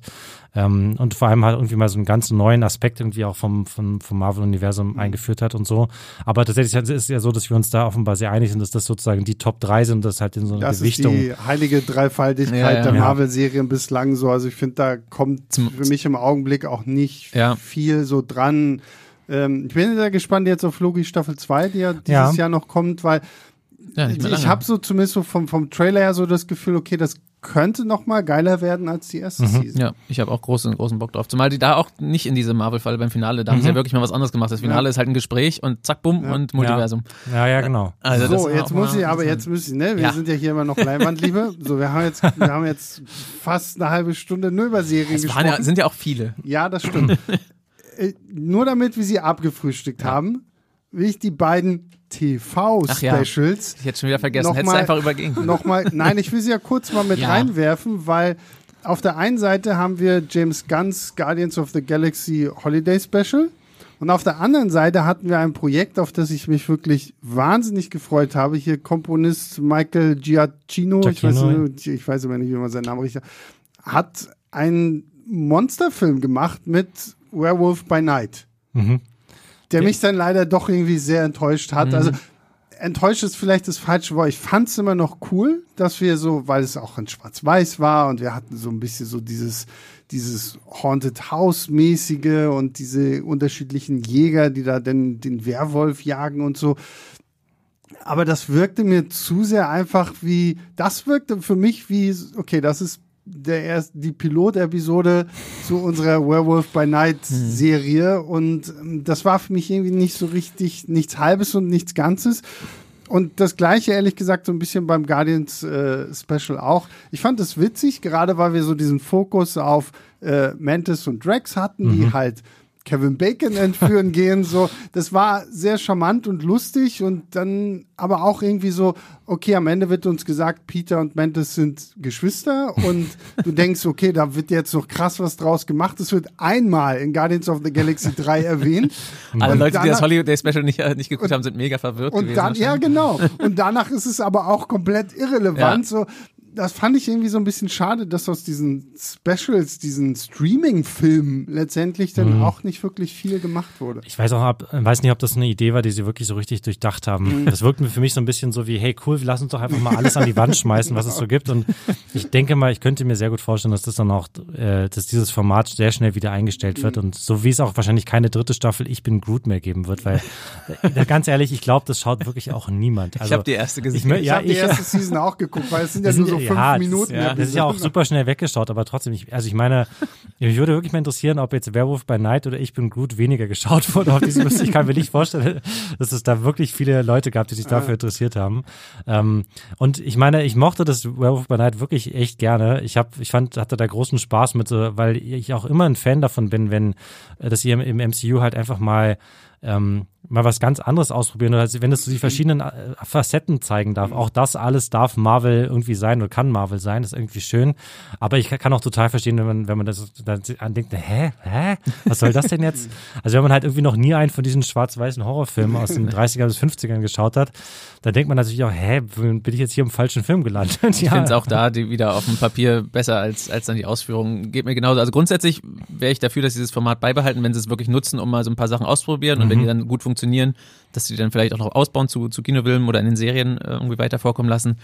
Speaker 3: Ähm, und vor allem halt irgendwie mal so einen ganz neuen Aspekt irgendwie auch vom, vom, vom Marvel-Universum mhm. eingeführt hat und so. Aber tatsächlich ist es ja so, dass wir uns da offenbar sehr einig sind, dass das sozusagen die Top 3 sind, das halt in so einer das Gewichtung. Das
Speaker 1: ist die heilige Dreifaltigkeit ja, ja, der ja. Marvel-Serien bislang so. Also ich finde, da kommt für mich im Augenblick auch nicht viel so dran. Ähm, ich bin sehr gespannt jetzt auf Logi Staffel 2, die ja dieses Jahr noch kommt, weil ja, ich habe so zumindest so vom, vom Trailer her so das Gefühl, okay, das könnte noch mal geiler werden als die erste mhm. Season.
Speaker 2: Ja, ich habe auch großen, großen Bock drauf. Zumal die da auch nicht in diese Marvel-Falle beim Finale, da mhm. haben sie ja mhm. wirklich mal was anderes gemacht. Das Finale ja. ist halt ein Gespräch und zack, bumm ja. und Multiversum.
Speaker 3: Ja, ja, genau.
Speaker 1: Also so, jetzt muss ich, aber jetzt muss ich, ne, wir sind ja hier immer noch Leinwandliebe. so, wir haben jetzt, wir haben jetzt fast eine halbe Stunde nur über Serien es gesprochen.
Speaker 2: Ja, sind ja auch viele.
Speaker 1: Ja, das stimmt. äh, nur damit wir sie abgefrühstückt haben, will ich die beiden TV-Specials. Ja.
Speaker 2: Ich hätte schon wieder vergessen, hättest du einfach übergehen.
Speaker 1: Nochmal, nein, ich will sie ja kurz mal mit ja. reinwerfen, weil auf der einen Seite haben wir James Gunn's Guardians of the Galaxy Holiday Special. Und auf der anderen Seite hatten wir ein Projekt, auf das ich mich wirklich wahnsinnig gefreut habe. Hier Komponist Michael Giacchino, Giacchino. Ich, weiß, ich weiß immer nicht, wie man seinen Namen richtig hat, einen Monsterfilm gemacht mit Werewolf by Night. Mhm der mich dann leider doch irgendwie sehr enttäuscht hat. Also, mhm. Also enttäuscht ist vielleicht das falsche Wort. Ich fand es immer noch cool, dass wir so, weil es auch in Schwarz-Weiß war und wir hatten so ein bisschen so dieses, dieses Haunted House-mäßige und diese unterschiedlichen Jäger, die da denn den Werwolf jagen und so. Aber das wirkte mir zu sehr einfach wie, das wirkte für mich wie, okay, das ist der erst die Pilot-Episode zu unserer Werewolf by Night mhm. Serie und ähm, das war für mich irgendwie nicht so richtig nichts Halbes und nichts Ganzes. Und das gleiche, ehrlich gesagt, so ein bisschen beim Guardians äh, Special auch. Ich fand es witzig, gerade weil wir so diesen Fokus auf äh, Mantis und Drax hatten, mhm. die halt Kevin Bacon entführen gehen. So, das war sehr charmant und lustig und dann aber auch irgendwie so, okay, am Ende wird uns gesagt, Peter und Mantis sind Geschwister und du denkst, okay, da wird jetzt noch krass was draus gemacht. Es wird einmal in Guardians of the Galaxy 3 erwähnt.
Speaker 2: Alle Leute, danach, die das Holiday Special nicht, äh, nicht geguckt und, haben, sind mega verwirrt
Speaker 1: und
Speaker 2: gewesen.
Speaker 1: Dann, ja, genau. Und danach ist es aber auch komplett irrelevant. Ja. So, das fand ich irgendwie so ein bisschen schade, dass aus diesen Specials, diesen Streaming-Filmen letztendlich dann mhm. auch nicht wirklich viel gemacht wurde.
Speaker 3: Ich weiß auch, ob, weiß nicht, ob das eine Idee war, die sie wirklich so richtig durchdacht haben. Mhm. Das wirkt für mich so ein bisschen so wie, hey cool, lass uns doch einfach mal alles an die Wand schmeißen, was es so gibt. Und ich denke mal, ich könnte mir sehr gut vorstellen, dass das dann auch, äh, dass dieses Format sehr schnell wieder eingestellt wird mhm. und so wie es auch wahrscheinlich keine dritte Staffel Ich bin Groot mehr geben wird, weil äh, ganz ehrlich, ich glaube, das schaut wirklich auch niemand.
Speaker 2: Also, ich habe die erste gesehen.
Speaker 1: Ich, ich habe die erste Season auch geguckt, weil es sind ja nur so fünf ja, Minuten.
Speaker 3: Das, ja. das ist ja auch super schnell weggeschaut, aber trotzdem, ich, also ich meine, mich würde wirklich mal interessieren, ob jetzt Werewolf by Night oder Ich bin gut weniger geschaut wurde auf diese Lust. Ich kann mir nicht vorstellen, dass es da wirklich viele Leute gab, die sich dafür interessiert haben. Ähm, und ich meine, ich mochte das Werewolf by Night wirklich echt gerne. Ich habe, ich fand, hatte da großen Spaß mit, weil ich auch immer ein Fan davon bin, wenn, äh, dass ihr im MCU halt einfach mal ähm, mal was ganz anderes ausprobieren oder wenn es so die verschiedenen äh, Facetten zeigen darf. Auch das alles darf Marvel irgendwie sein oder kann Marvel sein, das ist irgendwie schön. Aber ich kann auch total verstehen, wenn man, wenn man das dann denkt, hä, hä, was soll das denn jetzt? Also wenn man halt irgendwie noch nie einen von diesen schwarz-weißen Horrorfilmen aus den 30er bis 50ern geschaut hat, dann denkt man natürlich auch, hä, bin ich jetzt hier im falschen Film gelandet?
Speaker 2: Ich ja. finde es auch da die wieder auf dem Papier besser als, als dann die Ausführungen. Geht mir genauso. Also grundsätzlich wäre ich dafür, dass sie dieses Format beibehalten, wenn sie es wirklich nutzen, um mal so ein paar Sachen auszuprobieren. Und mhm. wenn die dann gut funktionieren, dass sie die dann vielleicht auch noch ausbauen zu, zu Kinofilmen oder in den Serien äh, irgendwie weiter vorkommen lassen.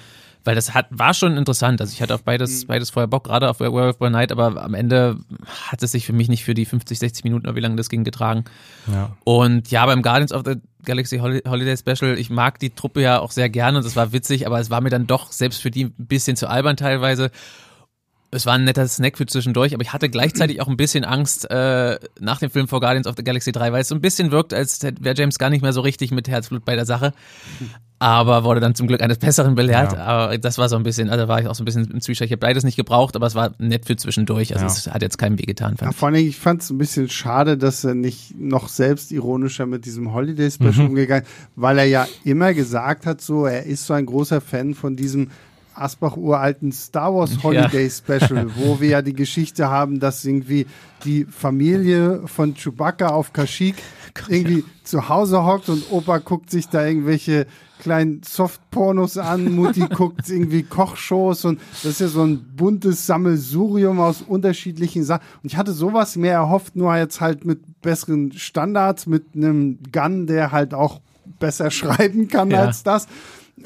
Speaker 2: Weil das hat, war schon interessant. Also ich hatte auf beides, mhm. beides vorher Bock, gerade auf Werewolf by Night, aber am Ende hat es sich für mich nicht für die 50, 60 Minuten oder wie lange das ging getragen. Ja. Und ja, beim Guardians of the Galaxy Holiday Special, ich mag die Truppe ja auch sehr gerne und das war witzig, aber es war mir dann doch selbst für die ein bisschen zu albern teilweise es war ein netter Snack für zwischendurch, aber ich hatte gleichzeitig auch ein bisschen Angst äh, nach dem Film vor Guardians of the Galaxy 3, weil es so ein bisschen wirkt, als wäre James gar nicht mehr so richtig mit Herzblut bei der Sache. Aber wurde dann zum Glück eines Besseren belehrt. Ja. Aber das war so ein bisschen, also war ich auch so ein bisschen im Zwiespalt. Ich habe beides nicht gebraucht, aber es war nett für zwischendurch. Also ja. es hat jetzt keinem wehgetan.
Speaker 1: Ja, vor allem, ich fand es ein bisschen schade, dass er nicht noch selbst ironischer mit diesem Holiday Special mhm. umgegangen weil er ja immer gesagt hat, so, er ist so ein großer Fan von diesem Asbach uralten Star Wars Holiday ja. Special, wo wir ja die Geschichte haben, dass irgendwie die Familie von Chewbacca auf Kashyyyk irgendwie zu Hause hockt und Opa guckt sich da irgendwelche kleinen Softpornos an, Mutti guckt irgendwie Kochshows und das ist ja so ein buntes Sammelsurium aus unterschiedlichen Sachen. Und ich hatte sowas mehr erhofft, nur jetzt halt mit besseren Standards, mit einem Gun, der halt auch besser schreiben kann ja. als das.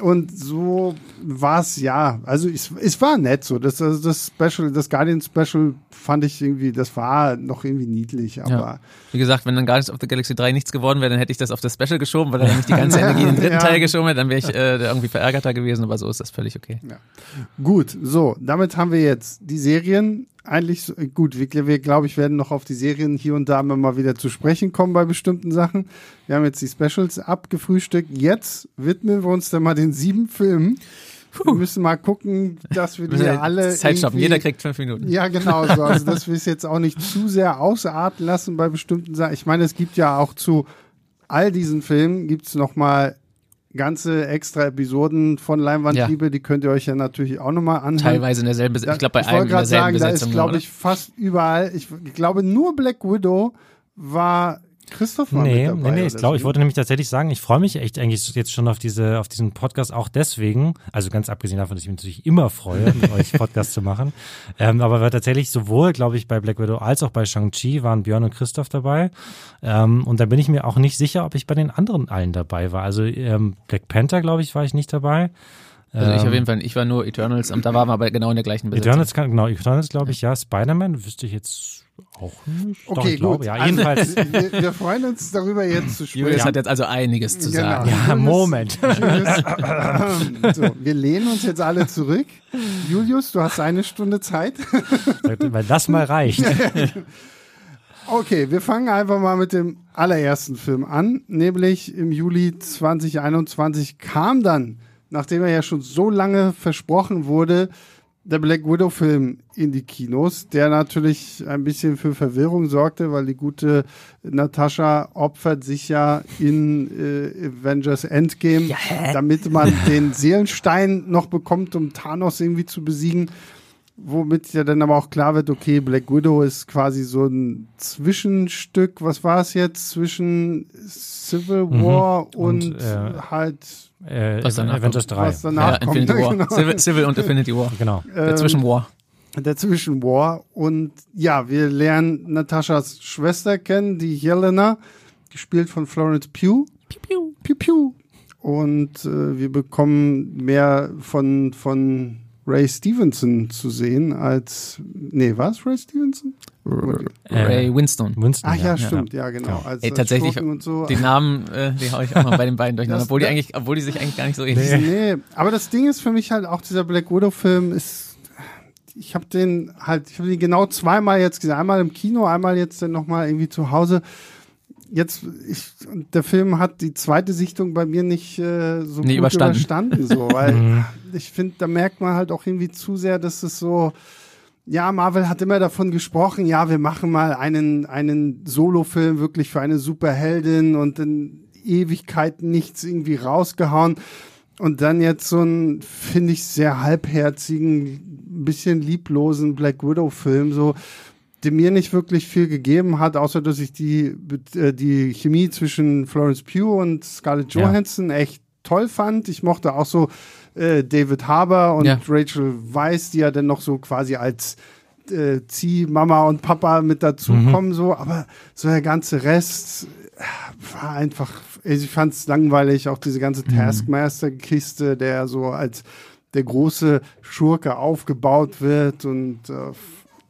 Speaker 1: Und so war es ja. Also es, es war nett so. Das, also das Special, das Guardian Special fand ich irgendwie, das war noch irgendwie niedlich, aber. Ja.
Speaker 2: Wie gesagt, wenn dann Guardians of the Galaxy 3 nichts geworden wäre, dann hätte ich das auf das Special geschoben, weil er nicht die ganze Energie in den dritten ja. Teil geschoben hätte, dann wäre ich äh, irgendwie verärgerter gewesen, aber so ist das völlig okay.
Speaker 1: Ja. Gut, so, damit haben wir jetzt die Serien eigentlich so, gut, wir, wir glaube ich werden noch auf die Serien hier und da mal wieder zu sprechen kommen bei bestimmten Sachen. Wir haben jetzt die Specials abgefrühstückt. Jetzt widmen wir uns dann mal den sieben Filmen. Wir müssen mal gucken, dass wir die alle.
Speaker 2: Zeit stoppen, jeder kriegt fünf Minuten.
Speaker 1: Ja, genau so. Also, dass wir es jetzt auch nicht zu sehr ausarten lassen bei bestimmten Sachen. Ich meine, es gibt ja auch zu all diesen Filmen gibt es nochmal ganze extra Episoden von Leinwandliebe, ja. die könnt ihr euch ja natürlich auch nochmal anhören.
Speaker 2: Teilweise in derselben Besetzung. Ich glaube, bei
Speaker 1: allen in derselben sagen, Besetzung. Da ist, glaube ich, fast überall. Ich, ich glaube, nur Black Widow war Christoph war
Speaker 3: nee, dabei, Nee, nee, ich glaube, ich wollte nämlich tatsächlich sagen, ich freue mich echt eigentlich jetzt schon auf diese, auf diesen Podcast auch deswegen, also ganz abgesehen davon, dass ich mich natürlich immer freue, mit euch Podcast zu machen, ähm, aber weil tatsächlich sowohl, glaube ich, bei Black Widow als auch bei Shang-Chi waren Björn und Christoph dabei ähm, und da bin ich mir auch nicht sicher, ob ich bei den anderen allen dabei war. Also ähm, Black Panther, glaube ich, war ich nicht dabei.
Speaker 2: Also ich auf jeden Fall, ich war nur Eternals und da waren wir aber genau in der gleichen
Speaker 3: Besetzung. Eternals, genau, Eternals glaube ich, ja. Spider-Man wüsste ich jetzt auch nicht.
Speaker 1: Okay, Doch, gut. Glaube,
Speaker 3: ja, jedenfalls.
Speaker 1: Also, wir, wir, freuen uns darüber jetzt zu sprechen.
Speaker 2: Julius hat jetzt also einiges zu genau. sagen.
Speaker 3: Ja, Moment. Julius,
Speaker 1: so, wir lehnen uns jetzt alle zurück. Julius, du hast eine Stunde Zeit.
Speaker 3: Weil das mal reicht.
Speaker 1: Okay, wir fangen einfach mal mit dem allerersten Film an, nämlich im Juli 2021 kam dann nachdem er ja schon so lange versprochen wurde, der Black Widow-Film in die Kinos, der natürlich ein bisschen für Verwirrung sorgte, weil die gute Natascha opfert sich ja in äh, Avengers Endgame, ja, damit man den Seelenstein noch bekommt, um Thanos irgendwie zu besiegen. Womit ja dann aber auch klar wird, okay, Black Widow ist quasi so ein Zwischenstück, was war es jetzt, zwischen Civil mhm. War mhm. und, und äh, halt
Speaker 3: äh, was danach Avengers 3.
Speaker 1: Was danach ja,
Speaker 2: kommt. Infinity War. Genau. Civil, Civil, und Infinity War.
Speaker 3: Genau.
Speaker 2: Der Zwischenwar.
Speaker 1: Ähm, der Zwischenwar. Und ja, wir lernen Nataschas Schwester kennen, die Jelena, gespielt von Florence Pugh.
Speaker 2: Piu, piu.
Speaker 1: Piu, piu. Und äh, wir bekommen mehr von, von Ray Stevenson zu sehen als. Nee, war es Ray Stevenson?
Speaker 2: Äh, Ray Winston.
Speaker 1: Winston. Ach ja, ja stimmt, ja, genau.
Speaker 2: Als, Ey, tatsächlich, so. die Namen, äh, die hau ich auch mal bei den beiden durcheinander, obwohl die eigentlich, obwohl die sich eigentlich gar nicht so ähnlich
Speaker 1: sind. Nee, aber das Ding ist für mich halt auch dieser Black Widow-Film ist. Ich habe den halt, ich habe den genau zweimal jetzt gesehen. Einmal im Kino, einmal jetzt dann nochmal irgendwie zu Hause jetzt, ich, der Film hat die zweite Sichtung bei mir nicht äh, so
Speaker 2: nee,
Speaker 1: gut überstanden, überstanden so, weil mhm. ich finde, da merkt man halt auch irgendwie zu sehr, dass es so, ja, Marvel hat immer davon gesprochen, ja, wir machen mal einen, einen Solo-Film wirklich für eine Superheldin und in Ewigkeiten nichts irgendwie rausgehauen. Und dann jetzt so ein, finde ich, sehr halbherzigen, bisschen lieblosen Black Widow-Film, so, der mir nicht wirklich viel gegeben hat, außer dass ich die, äh, die Chemie zwischen Florence Pugh und Scarlett Johansson ja. echt toll fand. Ich mochte auch so äh, David Harbour und ja. Rachel Weisz, die ja dann noch so quasi als äh, Ziehmama und Papa mit dazukommen, mhm. so, aber so der ganze Rest äh, war einfach, ich fand es langweilig, auch diese ganze mhm. Taskmaster-Kiste, der so als der große Schurke aufgebaut wird und äh,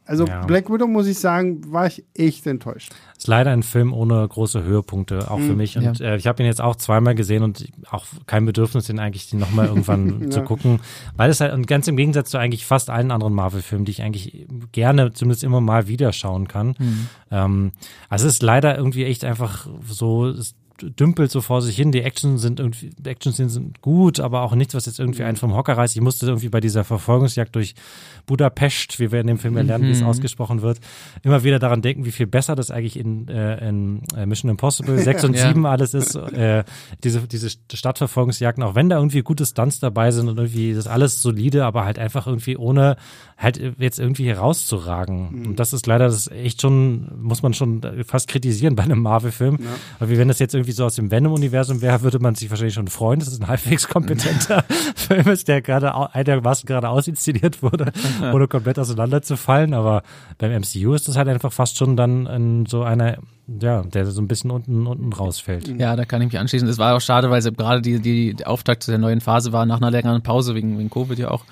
Speaker 1: also ja. Black Widow, muss ich sagen, war ich echt enttäuscht.
Speaker 3: Ist leider ein Film ohne große Höhepunkte, auch mhm, für mich. Und ja. äh, ich habe ihn jetzt auch zweimal gesehen und auch kein Bedürfnis, den eigentlich nochmal irgendwann ja. zu gucken. Weil es halt, und ganz im Gegensatz zu eigentlich fast allen anderen Marvel-Filmen, die ich eigentlich gerne zumindest immer mal wieder schauen kann. Mhm. Ähm, also es ist leider irgendwie echt einfach so, dümpelt so vor sich hin. Die Action sind irgendwie, Action sind gut, aber auch nichts, was jetzt irgendwie einen vom Hocker reißt. Ich musste irgendwie bei dieser Verfolgungsjagd durch Budapest, wie wir in dem Film ja lernen, mhm. wie es mhm. ausgesprochen wird, immer wieder daran denken, wie viel besser das eigentlich in, äh, in äh, Mission Impossible 6 und 7 ja. alles ist. Äh, diese, diese Stadtverfolgungsjagden, auch wenn da irgendwie gute Stunts dabei sind und irgendwie das alles solide, aber halt einfach irgendwie ohne halt jetzt irgendwie herauszuragen. Mhm. Und das ist leider das ist echt schon, muss man schon fast kritisieren bei einem Marvel-Film. Ja. Weil wenn das jetzt irgendwie so aus dem Venom-Universum wäre, würde man sich wahrscheinlich schon freuen, dass es ein halbwegs kompetenter Film ist, der gerade einigermaßen gerade ausinszeniert wurde, ohne komplett auseinanderzufallen. Aber beim MCU ist das halt einfach fast schon dann so einer ja, der so ein bisschen unten, unten rausfällt.
Speaker 2: Ja, da kann ich mich anschließen. Es war auch schade, weil gerade die, die, die Auftakt zu der neuen Phase war nach einer längeren Pause wegen, wegen Covid ja auch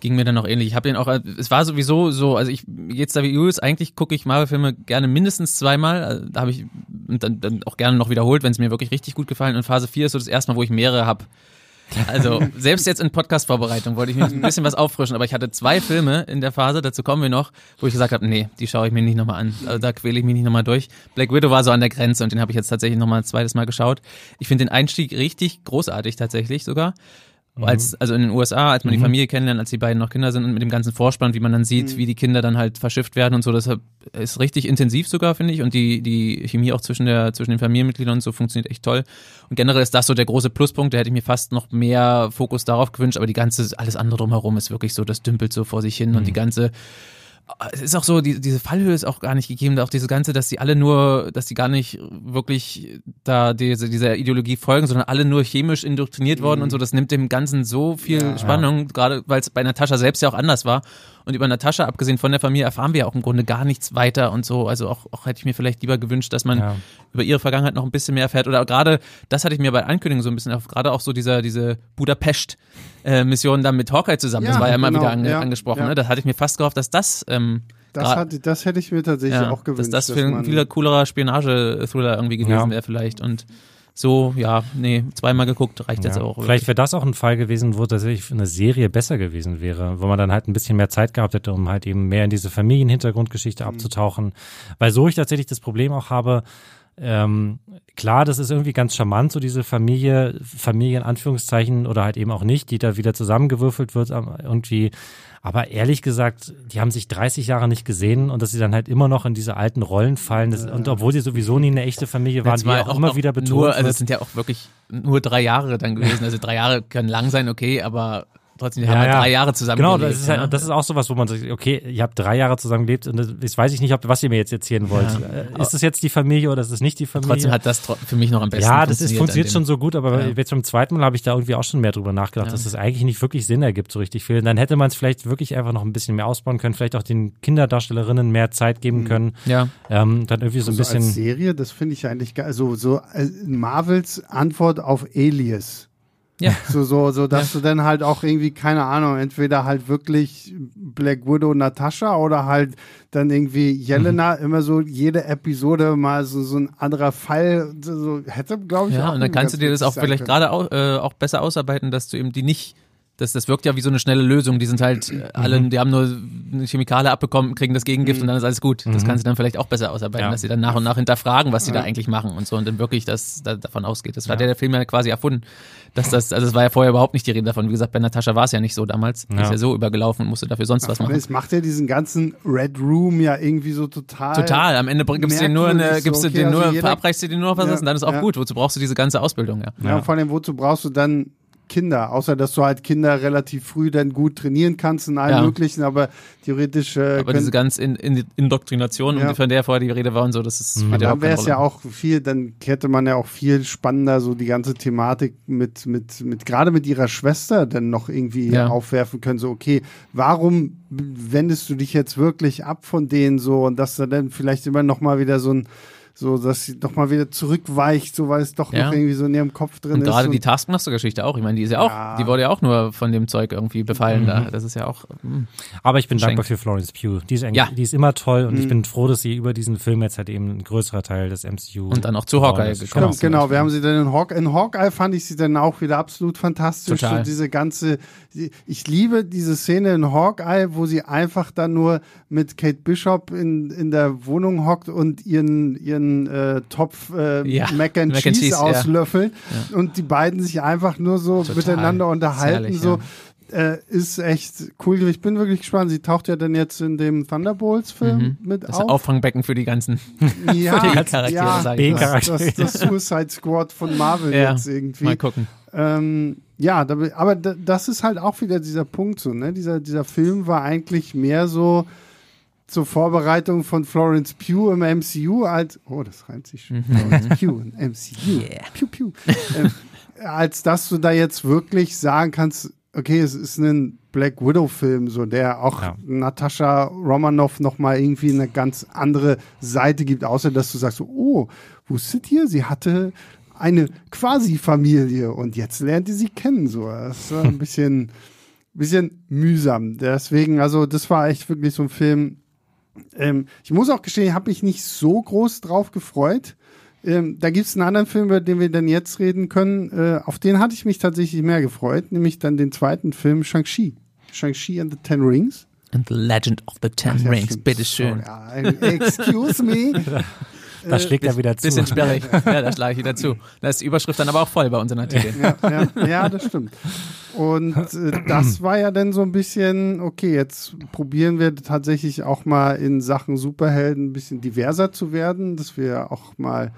Speaker 2: ging mir dann noch ähnlich. Ich habe den auch, äh, es war sowieso so, also ich jetzt da wie Julius, eigentlich gucke ich Marvel-Filme gerne mindestens zweimal. Also da habe ich dann, dann auch gerne noch wiederholt, wenn es mir wirklich richtig gut gefallen. Und Phase 4 ist so das erste Mal, wo ich mehrere habe. Also selbst jetzt in Podcast-Vorbereitung wollte ich mir ein bisschen was auffrischen, aber ich hatte zwei Filme in der Phase, dazu kommen wir noch, wo ich gesagt habe, nee, die schaue ich mir nicht nochmal an. Also da quäle ich mich nicht nochmal durch. Black Widow war so an der Grenze und den habe ich jetzt tatsächlich nochmal ein zweites Mal geschaut. Ich finde den Einstieg richtig großartig tatsächlich sogar. Mhm. Als, also in den USA, als man mhm. die Familie kennenlernt, als die beiden noch Kinder sind und mit dem ganzen Vorspann, wie man dann sieht, mhm. wie die Kinder dann halt verschifft werden und so, das ist richtig intensiv sogar, finde ich. Und die, die Chemie auch zwischen der, zwischen den Familienmitgliedern und so funktioniert echt toll. Und generell ist das so der große Pluspunkt, da hätte ich mir fast noch mehr Fokus darauf gewünscht, aber die ganze, alles andere drumherum ist wirklich so, das dümpelt so vor sich hin und die mhm. ganze, es ist auch so, die, diese Fallhöhe ist auch gar nicht gegeben, auch diese ganze, dass sie alle nur, dass sie gar nicht wirklich da diese, dieser Ideologie folgen, sondern alle nur chemisch indoktriniert worden mhm. und so, das nimmt dem Ganzen so viel ja, Spannung, ja. gerade weil es bei Natascha selbst ja auch anders war. Und über Natascha, abgesehen von der Familie, erfahren wir ja auch im Grunde gar nichts weiter und so. Also auch, auch hätte ich mir vielleicht lieber gewünscht, dass man ja. über ihre Vergangenheit noch ein bisschen mehr erfährt. Oder gerade, das hatte ich mir bei Ankündigung so ein bisschen auf, gerade auch so dieser, diese Budapest-Mission dann mit Hawkeye zusammen. Ja, das war ja immer genau, wieder ange ja, angesprochen. Ne? Das hatte ich mir fast gehofft, dass das ähm,
Speaker 1: das, hat, das hätte ich mir tatsächlich ja, auch gewünscht.
Speaker 2: Dass das für ein viel coolerer Spionage-Thriller irgendwie gewesen ja. wäre vielleicht. Und so, ja, nee, zweimal geguckt, reicht ja. jetzt auch.
Speaker 3: Vielleicht wäre das auch ein Fall gewesen, wo tatsächlich eine Serie besser gewesen wäre, wo man dann halt ein bisschen mehr Zeit gehabt hätte, um halt eben mehr in diese Familienhintergrundgeschichte mhm. abzutauchen. Weil so ich tatsächlich das Problem auch habe, ähm, klar, das ist irgendwie ganz charmant, so diese Familie, Familie in Anführungszeichen oder halt eben auch nicht, die da wieder zusammengewürfelt wird, irgendwie aber ehrlich gesagt, die haben sich 30 Jahre nicht gesehen und dass sie dann halt immer noch in diese alten Rollen fallen. Das, und obwohl sie sowieso nie eine echte Familie waren, die auch, auch immer wieder betont.
Speaker 2: Nur, also es sind ja auch wirklich nur drei Jahre dann gewesen. Also drei Jahre können lang sein, okay, aber trotzdem, die ja, haben halt ja. drei Jahre zusammen
Speaker 3: Genau, gelebt, das ist, halt, ne? das ist auch sowas, wo man sagt, okay, ihr habt drei Jahre zusammen gelebt und das weiß ich nicht, ob, was ihr mir jetzt erzählen wollt. Ja. Äh, ist das jetzt die Familie oder ist es nicht die Familie?
Speaker 2: Trotzdem hat das für mich noch am besten
Speaker 3: Ja, das ist, funktioniert schon so gut, aber jetzt beim zweiten Mal habe ich da irgendwie auch schon mehr drüber nachgedacht, dass das eigentlich nicht wirklich Sinn ergibt, so richtig viel. Und dann hätte man es vielleicht wirklich einfach noch ein bisschen mehr ausbauen können, vielleicht auch den Kinderdarstellerinnen mehr Zeit geben mhm. können.
Speaker 2: Ja.
Speaker 3: Ähm, dann irgendwie so ein also bisschen.
Speaker 1: Als Serie, das finde ich eigentlich geil. Also so äh, Marvels Antwort auf Alias. Ja. So, so, so, dass ja. du dann halt auch irgendwie, keine Ahnung, entweder halt wirklich Black Widow Natascha oder halt dann irgendwie Jelena, mhm. immer so jede Episode mal so, so ein anderer Fall, so hätte, glaube ich.
Speaker 2: Ja, und dann kannst du dir das auch vielleicht gerade auch, äh, auch besser ausarbeiten, dass du eben die nicht das, das wirkt ja wie so eine schnelle Lösung. Die sind halt äh, alle, mhm. die haben nur eine Chemikalie abbekommen, kriegen das Gegengift mhm. und dann ist alles gut. Das mhm. kannst du dann vielleicht auch besser ausarbeiten, ja. dass sie dann nach und nach hinterfragen, was sie ja. da eigentlich machen und so und dann wirklich das da, davon ausgeht. Das ja. hat ja der Film ja quasi erfunden. Dass das, also es war ja vorher überhaupt nicht die Rede davon. Wie gesagt, bei Natascha war es ja nicht so damals. Die ist ja so übergelaufen und musste dafür sonst Ach, was machen.
Speaker 1: Es macht ja diesen ganzen Red Room ja irgendwie so total.
Speaker 2: Total. Am Ende gibst du dir nur eine, gibst du okay, dir nur, also verabreichst du dir nur noch was und dann ist auch gut. Wozu brauchst du diese ganze Ausbildung, ja?
Speaker 1: Ja, und vor allem, wozu brauchst du dann Kinder, außer dass du halt Kinder relativ früh dann gut trainieren kannst in allen ja. möglichen, aber theoretisch. Äh,
Speaker 2: aber diese ganze in, in Indoktrination, ja. von der vorher die Rede war und so, das ist.
Speaker 1: Mhm. Dann wäre es ja auch viel, dann hätte man ja auch viel spannender so die ganze Thematik mit, mit, mit gerade mit ihrer Schwester dann noch irgendwie ja. aufwerfen können. So, okay, warum wendest du dich jetzt wirklich ab von denen so und dass da dann vielleicht immer noch mal wieder so ein so dass sie doch mal wieder zurückweicht, so weil es doch ja. noch irgendwie so in ihrem Kopf drin und
Speaker 2: ist. Gerade die Taskmaster-Geschichte auch. Ich meine, die ist ja auch, ja. die wurde ja auch nur von dem Zeug irgendwie befallen mhm. da. Das ist ja auch. Mh, hm,
Speaker 3: Aber ich bin dankbar für Florence Pugh. Die ist, ja. die ist immer toll und mhm. ich bin froh, dass sie über diesen Film jetzt halt eben ein größerer Teil des MCU
Speaker 2: und dann auch zu Hawkeye gekommen
Speaker 1: ist. Genau, wir haben sie dann in Hawkeye, in Hawkeye fand ich sie dann auch wieder absolut fantastisch.
Speaker 2: Total.
Speaker 1: So diese ganze, ich liebe diese Szene in Hawkeye, wo sie einfach dann nur mit Kate Bishop in, in der Wohnung hockt und ihren, ihren äh, Top Topf äh, ja, Mac, and Mac Cheese, Cheese auslöffelt ja. und die beiden sich einfach nur so Total. miteinander unterhalten. Herrlich, so. Äh, ist echt cool. Ich bin wirklich gespannt. Sie taucht ja dann jetzt in dem Thunderbolts-Film mhm. mit
Speaker 2: das
Speaker 1: auf.
Speaker 2: Das Auffangbecken für die ganzen,
Speaker 1: ja, für die Charaktere, ja, sag ich das, das, das, Suicide Squad von Marvel ja, jetzt irgendwie.
Speaker 2: Mal gucken.
Speaker 1: Ähm, ja, aber das ist halt auch wieder dieser Punkt so, ne? Dieser, dieser Film war eigentlich mehr so, zur Vorbereitung von Florence Pugh im MCU als, oh, das reimt sich schon, mhm. Florence Pugh im MCU, yeah. Pew, Pew. Ähm, als dass du da jetzt wirklich sagen kannst, okay, es ist ein Black Widow Film, so der auch ja. Natascha Romanoff nochmal irgendwie eine ganz andere Seite gibt, außer dass du sagst, oh, wusstet ihr, sie hatte eine Quasi-Familie und jetzt lernt ihr sie kennen, so. Das ist ein bisschen bisschen mühsam. Deswegen, also das war echt wirklich so ein Film. Ähm, ich muss auch gestehen, ich habe mich nicht so groß drauf gefreut. Ähm, da gibt es einen anderen Film, über den wir dann jetzt reden können. Äh, auf den hatte ich mich tatsächlich mehr gefreut, nämlich dann den zweiten Film Shang-Chi. Shang-Chi and the Ten Rings.
Speaker 2: And the Legend of the Ten Ach, Rings, bitteschön.
Speaker 1: Excuse me.
Speaker 3: Da schlägt er wieder zu.
Speaker 2: Bisschen sperrig. Ja, da schlage ich wieder zu. Da ist die Überschrift dann aber auch voll bei unseren Artikeln.
Speaker 1: Ja, ja, ja das stimmt. Und äh, das war ja dann so ein bisschen, okay, jetzt probieren wir tatsächlich auch mal in Sachen Superhelden ein bisschen diverser zu werden, dass wir auch mal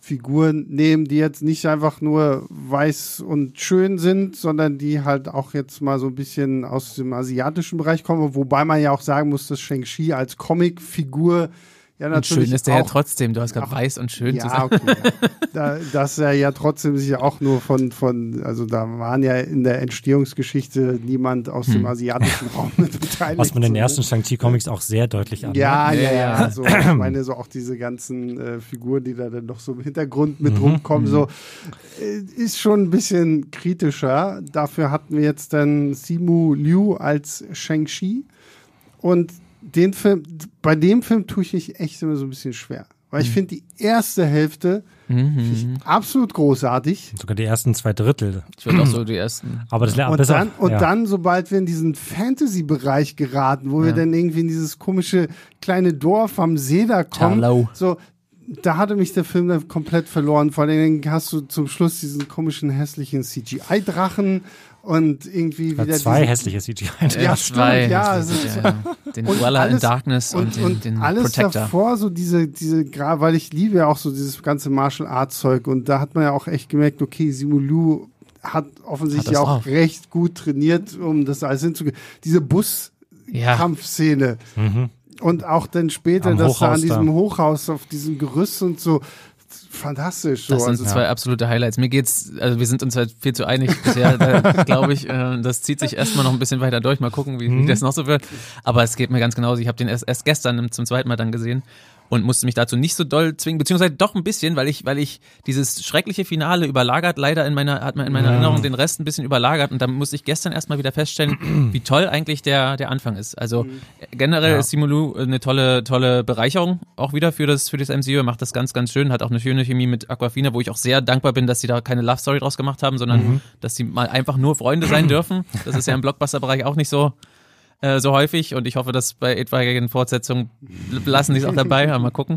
Speaker 1: Figuren nehmen, die jetzt nicht einfach nur weiß und schön sind, sondern die halt auch jetzt mal so ein bisschen aus dem asiatischen Bereich kommen, wobei man ja auch sagen muss, dass Shang-Chi als Comicfigur
Speaker 2: ja, natürlich. Und schön ist der ja trotzdem. Du hast gerade weiß und schön
Speaker 1: ja, zusammen. Okay, ja. da, dass er ja trotzdem sich auch nur von, von, also da waren ja in der Entstehungsgeschichte niemand aus hm. dem asiatischen Raum beteiligt.
Speaker 3: Was man in den ersten Shang-Chi-Comics auch sehr deutlich an.
Speaker 1: Ja, ja, ja. Also, ich meine, so auch diese ganzen äh, Figuren, die da dann noch so im Hintergrund mit mhm. rumkommen, mhm. so äh, ist schon ein bisschen kritischer. Dafür hatten wir jetzt dann Simu Liu als Shang-Chi. Und den Film, bei dem Film tue ich mich echt immer so ein bisschen schwer. Weil ich mhm. finde die erste Hälfte mhm. absolut großartig.
Speaker 3: Sogar die ersten zwei Drittel.
Speaker 2: Ich würde auch so die ersten.
Speaker 3: Aber das
Speaker 1: lernt und dann, und ja. dann, sobald wir in diesen Fantasy-Bereich geraten, wo ja. wir dann irgendwie in dieses komische kleine Dorf am See da kommen, Hello. so, da hatte mich der Film dann komplett verloren. Vor allem hast du zum Schluss diesen komischen hässlichen CGI-Drachen und irgendwie wieder.
Speaker 3: Ja, zwei hässliche CGI.
Speaker 1: Ja, stimmt, ja. Also,
Speaker 2: ja. Den Dweller in Darkness und, und,
Speaker 1: und
Speaker 2: den, den
Speaker 1: alles
Speaker 2: Protector.
Speaker 1: davor, so diese, diese, weil ich liebe ja auch so dieses ganze Martial Arts Zeug und da hat man ja auch echt gemerkt, okay, Simulu hat offensichtlich hat auch drauf. recht gut trainiert, um das alles hinzugehen. Diese Bus-Kampfszene. Ja. Mhm. Und auch dann später, dass er an diesem Hochhaus auf diesem Gerüst und so, fantastisch.
Speaker 2: So. Das sind also, zwei ja. absolute Highlights. Mir geht's, also wir sind uns halt viel zu einig bisher, glaube ich. Äh, das zieht sich erstmal noch ein bisschen weiter durch. Mal gucken, wie, mhm. wie das noch so wird. Aber es geht mir ganz genauso. Ich habe den erst, erst gestern zum zweiten Mal dann gesehen und musste mich dazu nicht so doll zwingen, beziehungsweise doch ein bisschen, weil ich, weil ich dieses schreckliche Finale überlagert, leider in meiner, hat man in meiner ja. Erinnerung den Rest ein bisschen überlagert und da musste ich gestern erstmal wieder feststellen, wie toll eigentlich der, der Anfang ist. Also mhm. generell ja. ist Simulu eine tolle, tolle Bereicherung auch wieder für das, für das MCU. Er macht das ganz, ganz schön, hat auch eine schöne Chemie mit Aquafina, wo ich auch sehr dankbar bin, dass sie da keine Love Story draus gemacht haben, sondern mhm. dass sie mal einfach nur Freunde sein dürfen. Das ist ja im Blockbuster-Bereich auch nicht so, äh, so häufig und ich hoffe, dass bei etwaigen Fortsetzungen lassen die es auch dabei, mal gucken.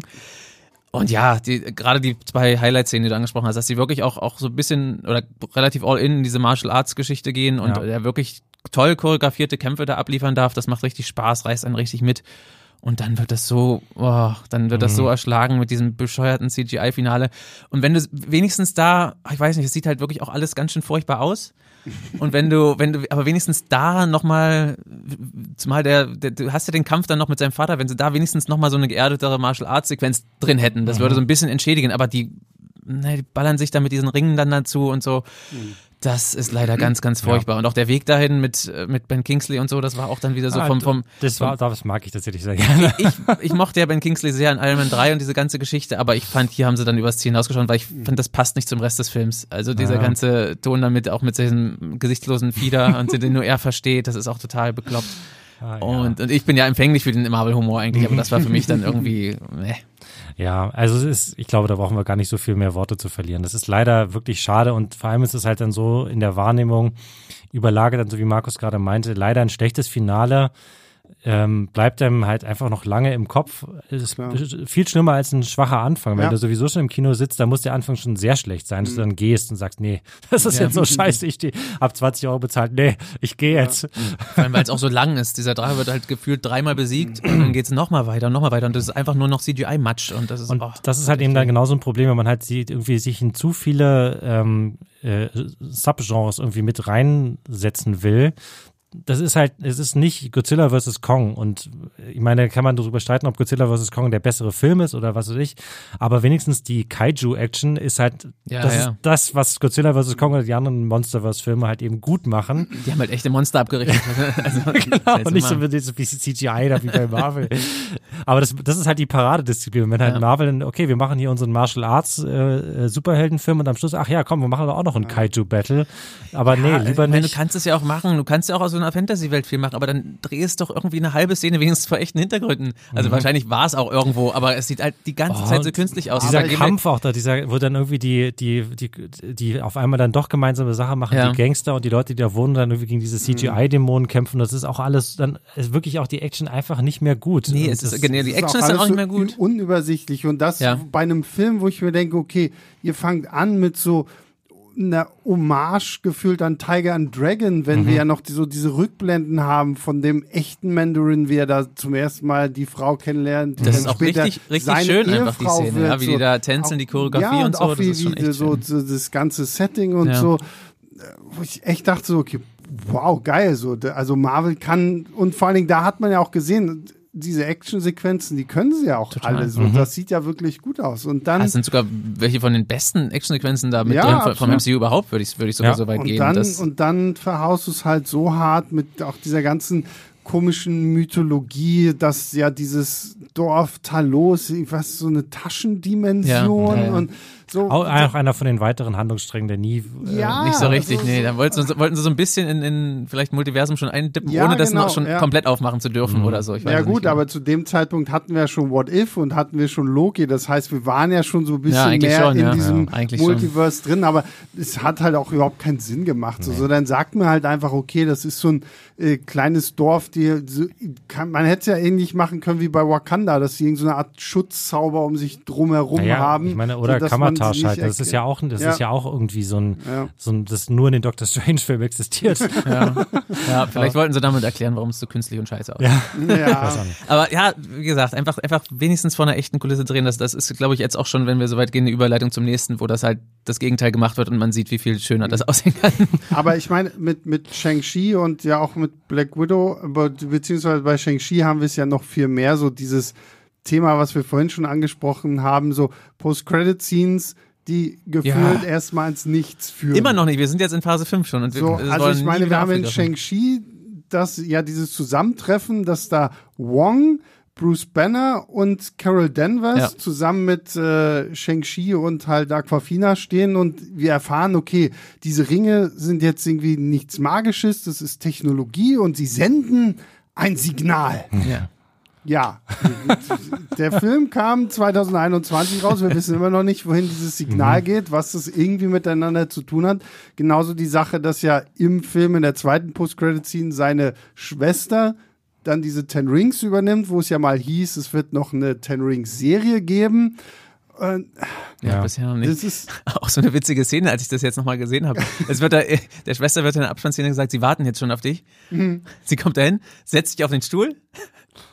Speaker 2: Und ja, die, gerade die zwei Highlight-Szenen, die du angesprochen hast, dass sie wirklich auch, auch so ein bisschen oder relativ all in in diese Martial Arts-Geschichte gehen und ja. er wirklich toll choreografierte Kämpfe da abliefern darf. Das macht richtig Spaß, reißt einen richtig mit. Und dann wird das so, oh, dann wird das so mhm. erschlagen mit diesem bescheuerten CGI-Finale. Und wenn du wenigstens da, ich weiß nicht, es sieht halt wirklich auch alles ganz schön furchtbar aus. Und wenn du, wenn du, aber wenigstens da nochmal, zumal der, der, du hast ja den Kampf dann noch mit seinem Vater, wenn sie da wenigstens nochmal so eine geerdetere Martial Arts Sequenz drin hätten, das mhm. würde so ein bisschen entschädigen, aber die, ne, die ballern sich dann mit diesen Ringen dann dazu und so. Mhm. Das ist leider ganz, ganz furchtbar. Ja. Und auch der Weg dahin mit, mit Ben Kingsley und so, das war auch dann wieder so ah, vom, vom.
Speaker 3: Das war, das mag ich tatsächlich sehr gerne.
Speaker 2: Ich, ich mochte ja Ben Kingsley sehr in Iron Man 3 und diese ganze Geschichte, aber ich fand, hier haben sie dann übers Ziel hinausgeschaut, weil ich fand, das passt nicht zum Rest des Films. Also dieser ja. ganze Ton damit, auch mit diesem gesichtslosen Fieder und den nur er versteht, das ist auch total bekloppt. Ah, ja. und, und ich bin ja empfänglich für den Marvel-Humor eigentlich, aber das war für mich dann irgendwie, ne.
Speaker 3: Ja, also es ist, ich glaube, da brauchen wir gar nicht so viel mehr Worte zu verlieren. Das ist leider wirklich schade und vor allem ist es halt dann so in der Wahrnehmung überlagert, dann so wie Markus gerade meinte, leider ein schlechtes Finale ähm, bleibt einem halt einfach noch lange im Kopf. Es ist viel schlimmer als ein schwacher Anfang. Wenn ja. du sowieso schon im Kino sitzt, dann muss der Anfang schon sehr schlecht sein, dass mhm. du dann gehst und sagst, nee, das ist ja. jetzt so scheiße, ich hab 20 Euro bezahlt, nee, ich gehe jetzt.
Speaker 2: Vor allem, weil es auch so lang ist. Dieser Drache wird halt gefühlt dreimal besiegt und dann geht es nochmal weiter und nochmal weiter und das ist einfach nur noch CGI-Matsch und das ist,
Speaker 3: und oh, das ist halt eben dann genauso ein Problem, wenn man halt sieht, irgendwie sich in zu viele ähm, äh, Subgenres irgendwie mit reinsetzen will, das ist halt, es ist nicht Godzilla vs. Kong. Und ich meine, kann man darüber streiten, ob Godzilla vs. Kong der bessere Film ist oder was weiß ich. Aber wenigstens die Kaiju-Action ist halt, ja, das ja. ist das, was Godzilla vs. Kong oder die anderen Monsterverse-Filme halt eben gut machen.
Speaker 2: Die haben halt echte Monster abgerichtet.
Speaker 3: also, genau, und nicht so wie, so wie CGI da wie bei Marvel. Aber das, das ist halt die Paradedisziplin. Wenn halt ja. Marvel, okay, wir machen hier unseren Martial Arts äh, äh, Superheldenfilm und am Schluss, ach ja, komm, wir machen aber auch noch einen Kaiju-Battle. Aber nee, lieber nicht.
Speaker 2: Du kannst es ja auch machen. Du kannst ja auch aus so einer Fantasy-Welt viel machen, aber dann dreh es doch irgendwie eine halbe Szene wenigstens vor echten Hintergründen. Also mhm. wahrscheinlich war es auch irgendwo, aber es sieht halt die ganze oh, Zeit so künstlich aus.
Speaker 3: Dieser Kampf auch da, dieser, wo dann irgendwie die, die, die, die auf einmal dann doch gemeinsame Sache machen, ja. die Gangster und die Leute, die da wohnen, dann irgendwie gegen diese mhm. CGI-Dämonen kämpfen. Das ist auch alles, dann ist wirklich auch die Action einfach nicht mehr gut.
Speaker 2: Nee, es ist, genau, die Action ist, dann auch nicht mehr gut.
Speaker 1: unübersichtlich und das ja. bei einem Film, wo ich mir denke, okay, ihr fangt an mit so eine Hommage gefühlt an Tiger and Dragon, wenn mhm. wir ja noch die, so diese Rückblenden haben von dem echten Mandarin, wie er da zum ersten Mal die Frau kennenlernt.
Speaker 2: Das ist auch richtig, richtig schön Ehefrau einfach die Szene, wird, ja, wie die da tänzeln, die Choreografie
Speaker 1: ja, und,
Speaker 2: und so.
Speaker 1: Auch wie, das, wie so, so, das ganze Setting und ja. so, wo ich echt dachte so, okay, wow, geil, so, also Marvel kann und vor allen Dingen, da hat man ja auch gesehen, diese Actionsequenzen, die können sie ja auch Total. alle so. Mhm. Das sieht ja wirklich gut aus. Und dann. Das
Speaker 2: sind sogar welche von den besten Actionsequenzen da mit ja, drin vom MCU überhaupt, würde ich, würde ich sogar ja. so weit
Speaker 1: und
Speaker 2: gehen.
Speaker 1: Dann, und dann verhaust du es halt so hart mit auch dieser ganzen komischen Mythologie, dass ja dieses Dorf Talos, was so eine Taschendimension ja, und so,
Speaker 3: auch, auch einer von den weiteren Handlungssträngen, der nie.
Speaker 2: Äh, ja, nicht so richtig, also, nee. Da wollten sie, wollten sie so ein bisschen in, in vielleicht Multiversum schon eindippen, ja, ohne das genau, noch schon ja. komplett aufmachen zu dürfen mhm. oder so.
Speaker 1: ja, gut, aber zu dem Zeitpunkt hatten wir schon What If und hatten wir schon Loki. Das heißt, wir waren ja schon so ein bisschen mehr schon, in diesem Multiverse schon. drin, aber es hat halt auch überhaupt keinen Sinn gemacht. So, nee. so dann sagt man halt einfach, okay, das ist so ein äh, kleines Dorf, die so, kann, man hätte es ja ähnlich machen können wie bei Wakanda, dass sie irgendeine so Art Schutzzauber um sich drumherum
Speaker 3: ja,
Speaker 1: haben.
Speaker 3: Ich meine, oder kann man Montage halt. Das ist ja auch, das ja. ist ja auch irgendwie so ein, ja. so ein, das nur in den Doctor Strange Film existiert.
Speaker 2: Ja, ja vielleicht wollten sie damit erklären, warum es so künstlich und scheiße aussieht.
Speaker 1: Ja. ja.
Speaker 2: Aber ja, wie gesagt, einfach, einfach wenigstens vor einer echten Kulisse drehen, das, das ist, glaube ich, jetzt auch schon, wenn wir so weit gehen, eine Überleitung zum nächsten, wo das halt das Gegenteil gemacht wird und man sieht, wie viel schöner das aussehen kann.
Speaker 1: Aber ich meine, mit, mit Shang-Chi und ja auch mit Black Widow, beziehungsweise bei Shang-Chi haben wir es ja noch viel mehr, so dieses Thema, was wir vorhin schon angesprochen haben, so Post-Credit-Scenes, die gefühlt ja. erstmal ins Nichts führen.
Speaker 2: Immer noch nicht, wir sind jetzt in Phase 5 schon. Und
Speaker 1: so, wir, also ich meine, wir haben in Shang-Chi das, ja, dieses Zusammentreffen, dass da Wong, Bruce Banner und Carol Danvers ja. zusammen mit äh, Shang-Chi und halt Aquafina stehen und wir erfahren, okay, diese Ringe sind jetzt irgendwie nichts Magisches, das ist Technologie und sie senden ein Signal.
Speaker 2: Ja.
Speaker 1: Ja, der Film kam 2021 raus. Wir wissen immer noch nicht, wohin dieses Signal mhm. geht, was das irgendwie miteinander zu tun hat. Genauso die Sache, dass ja im Film in der zweiten Post-Credit-Scene seine Schwester dann diese Ten Rings übernimmt, wo es ja mal hieß, es wird noch eine Ten Rings-Serie geben.
Speaker 2: Und, ja, ja, bisher noch nicht. Das ist auch so eine witzige Szene, als ich das jetzt nochmal gesehen habe. Es wird da, der Schwester wird in der Abspannszene gesagt, sie warten jetzt schon auf dich. Mhm. Sie kommt dahin, setzt sich auf den Stuhl,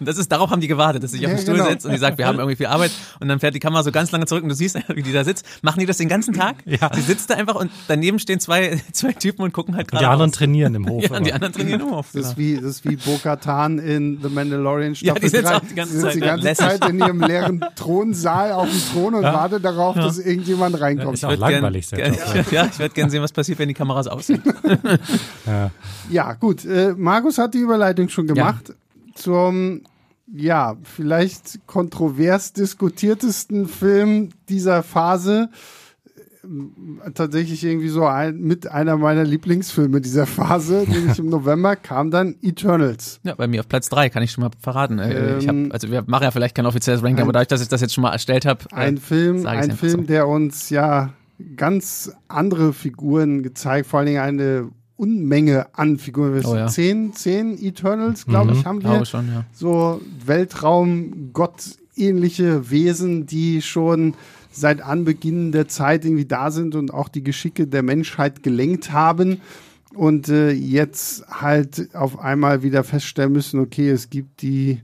Speaker 2: das ist, darauf haben die gewartet, dass ja, auf den Stuhl genau. setzt und die sagt, wir haben irgendwie viel Arbeit. Und dann fährt die Kamera so ganz lange zurück und du siehst, wie die da sitzt. Machen die das den ganzen Tag? Ja. Sie sitzt da einfach und daneben stehen zwei, zwei Typen und gucken halt gerade.
Speaker 3: Die anderen aus. trainieren im Hof.
Speaker 2: Ja, die anderen trainieren im Hof.
Speaker 1: Das ist genau. wie, das ist wie Bo-Katan in The Mandalorian Staffel
Speaker 2: ja, die sitzt 3. auch die ganze Zeit,
Speaker 1: die ganze Zeit in ihrem leeren Thronsaal auf dem Thron und ja. wartet darauf, ja. dass irgendjemand reinkommt.
Speaker 3: Ja, ist auch langweilig.
Speaker 2: Gern, gern, ja, ich werde gerne sehen, was passiert, wenn die Kameras aus sind.
Speaker 1: ja. ja, gut. Äh, Markus hat die Überleitung schon gemacht zum ja, vielleicht kontrovers diskutiertesten Film dieser Phase. Äh, tatsächlich irgendwie so ein, mit einer meiner Lieblingsfilme dieser Phase, nämlich im November kam dann Eternals.
Speaker 2: Ja, bei mir auf Platz drei kann ich schon mal verraten. Äh, ähm, hab, also wir machen ja vielleicht kein offizielles Ranking, ein, aber dadurch, dass ich das jetzt schon mal erstellt habe.
Speaker 1: Äh, ein Film, ein Film, so. der uns ja ganz andere Figuren gezeigt, vor allen Dingen eine Unmenge an Figuren. Oh, ja. Zehn, zehn Eternals, glaube mhm, ich, haben wir.
Speaker 2: Schon, ja.
Speaker 1: So Weltraum, gottähnliche Wesen, die schon seit Anbeginn der Zeit irgendwie da sind und auch die Geschicke der Menschheit gelenkt haben. Und äh, jetzt halt auf einmal wieder feststellen müssen, okay, es gibt die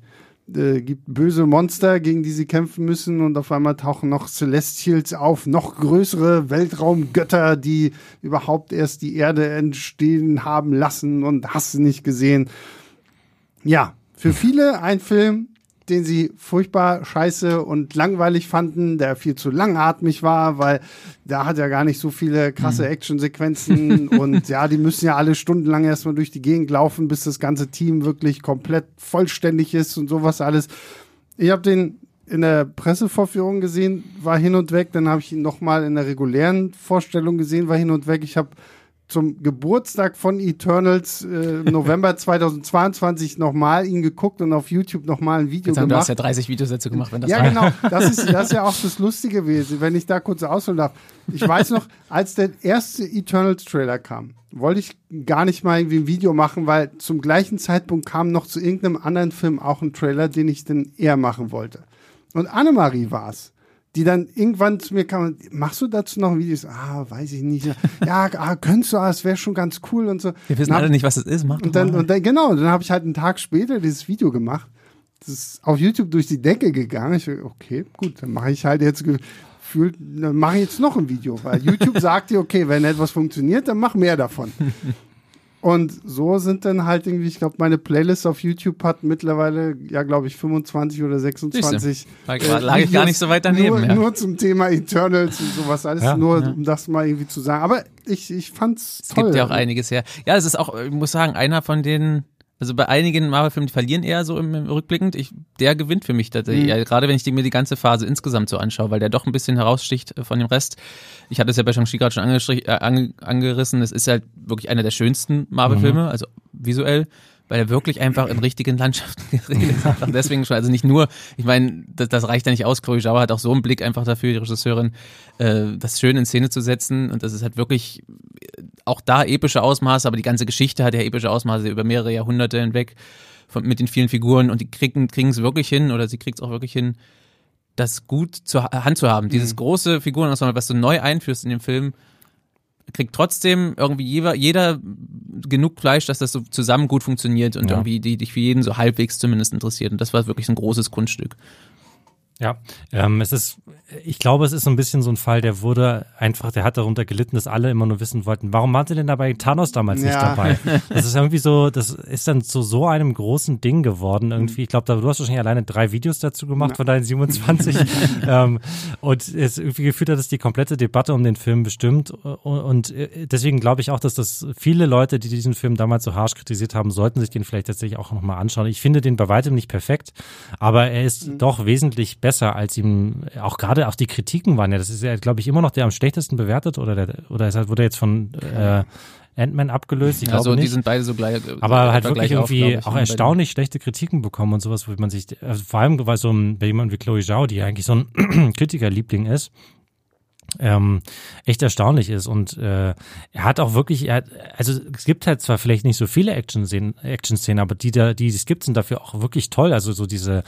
Speaker 1: äh, gibt böse Monster, gegen die sie kämpfen müssen und auf einmal tauchen noch Celestials auf, noch größere Weltraumgötter, die überhaupt erst die Erde entstehen haben lassen und hast nicht gesehen. Ja, für viele ein Film, den sie furchtbar scheiße und langweilig fanden, der viel zu langatmig war, weil da hat ja gar nicht so viele krasse mhm. Actionsequenzen und ja, die müssen ja alle stundenlang erstmal durch die Gegend laufen, bis das ganze Team wirklich komplett vollständig ist und sowas alles. Ich habe den in der Pressevorführung gesehen, war hin und weg, dann habe ich ihn nochmal in der regulären Vorstellung gesehen, war hin und weg. Ich habe zum Geburtstag von Eternals äh, November 2022 nochmal ihn geguckt und auf YouTube nochmal ein Video
Speaker 2: Jetzt
Speaker 1: gemacht.
Speaker 2: Du hast ja 30 Videosätze gemacht, wenn das
Speaker 1: Ja,
Speaker 2: war.
Speaker 1: genau. Das ist, das ist ja auch das Lustige gewesen, wenn ich da kurz ausholen darf. Ich weiß noch, als der erste Eternals-Trailer kam, wollte ich gar nicht mal irgendwie ein Video machen, weil zum gleichen Zeitpunkt kam noch zu irgendeinem anderen Film auch ein Trailer, den ich dann eher machen wollte. Und Annemarie war es die dann irgendwann zu mir kam, machst du dazu noch Videos? Ah, weiß ich nicht. Ja, ah, könntest du, ah, das wäre schon ganz cool und so.
Speaker 2: Wir wissen
Speaker 1: hab,
Speaker 2: alle nicht, was es ist, mach
Speaker 1: und dann, und dann, genau, dann habe ich halt einen Tag später dieses Video gemacht. Das ist auf YouTube durch die Decke gegangen. Ich okay, gut, dann mache ich halt jetzt gefühlt, dann mache ich jetzt noch ein Video, weil YouTube sagt dir, okay, wenn etwas funktioniert, dann mach mehr davon. Und so sind dann halt irgendwie, ich glaube, meine Playlist auf YouTube hat mittlerweile, ja, glaube ich, 25 oder 26.
Speaker 2: Lag, äh, lag ich gar nicht so weit daneben.
Speaker 1: Nur,
Speaker 2: ja.
Speaker 1: nur zum Thema Eternals und sowas. Alles
Speaker 3: Ja,
Speaker 1: nur,
Speaker 2: ja.
Speaker 1: um das mal irgendwie zu sagen. Aber ich, ich fand's
Speaker 2: Es
Speaker 1: toll.
Speaker 2: gibt ja auch einiges her. Ja, es ist auch, ich muss sagen, einer von den, also bei einigen Marvel-Filmen, die verlieren eher so im, im Rückblickend. Ich, der gewinnt für mich tatsächlich.
Speaker 1: Mhm.
Speaker 2: Ja, gerade wenn ich die, mir die ganze Phase insgesamt so anschaue, weil der doch ein bisschen heraussticht äh, von dem Rest. Ich hatte es ja bei Shang-Chi gerade schon äh, ange, angerissen. Es ist halt wirklich einer der schönsten Marvel-Filme, also visuell. Weil er wirklich einfach in richtigen Landschaften geredet hat. Und deswegen schon, also nicht nur, ich meine, das, das reicht ja nicht aus. Chloe Zhao hat auch so einen Blick einfach dafür, die Regisseurin, äh, das schön in Szene zu setzen. Und das ist halt wirklich auch da epische Ausmaße, aber die ganze Geschichte hat ja epische Ausmaße über mehrere Jahrhunderte hinweg von, mit den vielen Figuren und die kriegen es wirklich hin oder sie kriegt es auch wirklich hin, das gut zur Ha- Hand zu haben. Dieses große Figurenensemble, was du neu einführst in dem Film, kriegt trotzdem irgendwie jeder, jeder genug Fleisch, dass das so zusammen gut funktioniert und
Speaker 3: Ja.
Speaker 2: irgendwie die dich für jeden so halbwegs zumindest interessiert. Und das war wirklich ein großes Kunststück.
Speaker 3: Ja, ähm, es ist, ich glaube, es ist so ein bisschen so ein Fall, der wurde einfach, der hat darunter gelitten, dass alle immer nur wissen wollten, warum waren sie denn dabei Thanos damals nicht
Speaker 1: Ja.
Speaker 3: dabei? Das ist irgendwie so, das ist dann zu so einem großen Ding geworden irgendwie. Ich glaube, du hast wahrscheinlich alleine drei Videos dazu gemacht von deinen 27. ähm, und es irgendwie gefühlt hat, dass die komplette Debatte um den Film bestimmt. Und, äh, deswegen glaube ich auch, dass das viele Leute, die diesen Film damals so harsch kritisiert haben, sollten sich den vielleicht tatsächlich auch nochmal anschauen. Ich finde den bei weitem nicht perfekt, aber er ist doch wesentlich besser als ihm, auch gerade auch die Kritiken waren ja, das ist ja, glaube ich, immer noch der am schlechtesten bewertet oder der, oder halt, wurde jetzt von äh, Ant-Man abgelöst, ich glaube
Speaker 2: also die
Speaker 3: nicht.
Speaker 2: sind beide so gleich.
Speaker 3: Aber halt wirklich
Speaker 2: gleich auf,
Speaker 3: irgendwie
Speaker 2: ich,
Speaker 3: auch
Speaker 2: den-
Speaker 3: erstaunlich schlechte Kritiken bekommen und sowas, wo man sich, also vor allem bei so einem, bei jemandem wie Chloe Zhao, die ja eigentlich so ein Kritikerliebling ist, ähm, echt erstaunlich ist. Und äh, er hat auch wirklich, er hat, also es gibt halt zwar vielleicht nicht so viele Action-Szenen, Action-Szenen, aber die, da, die es gibt, sind dafür auch wirklich toll. Also so diese,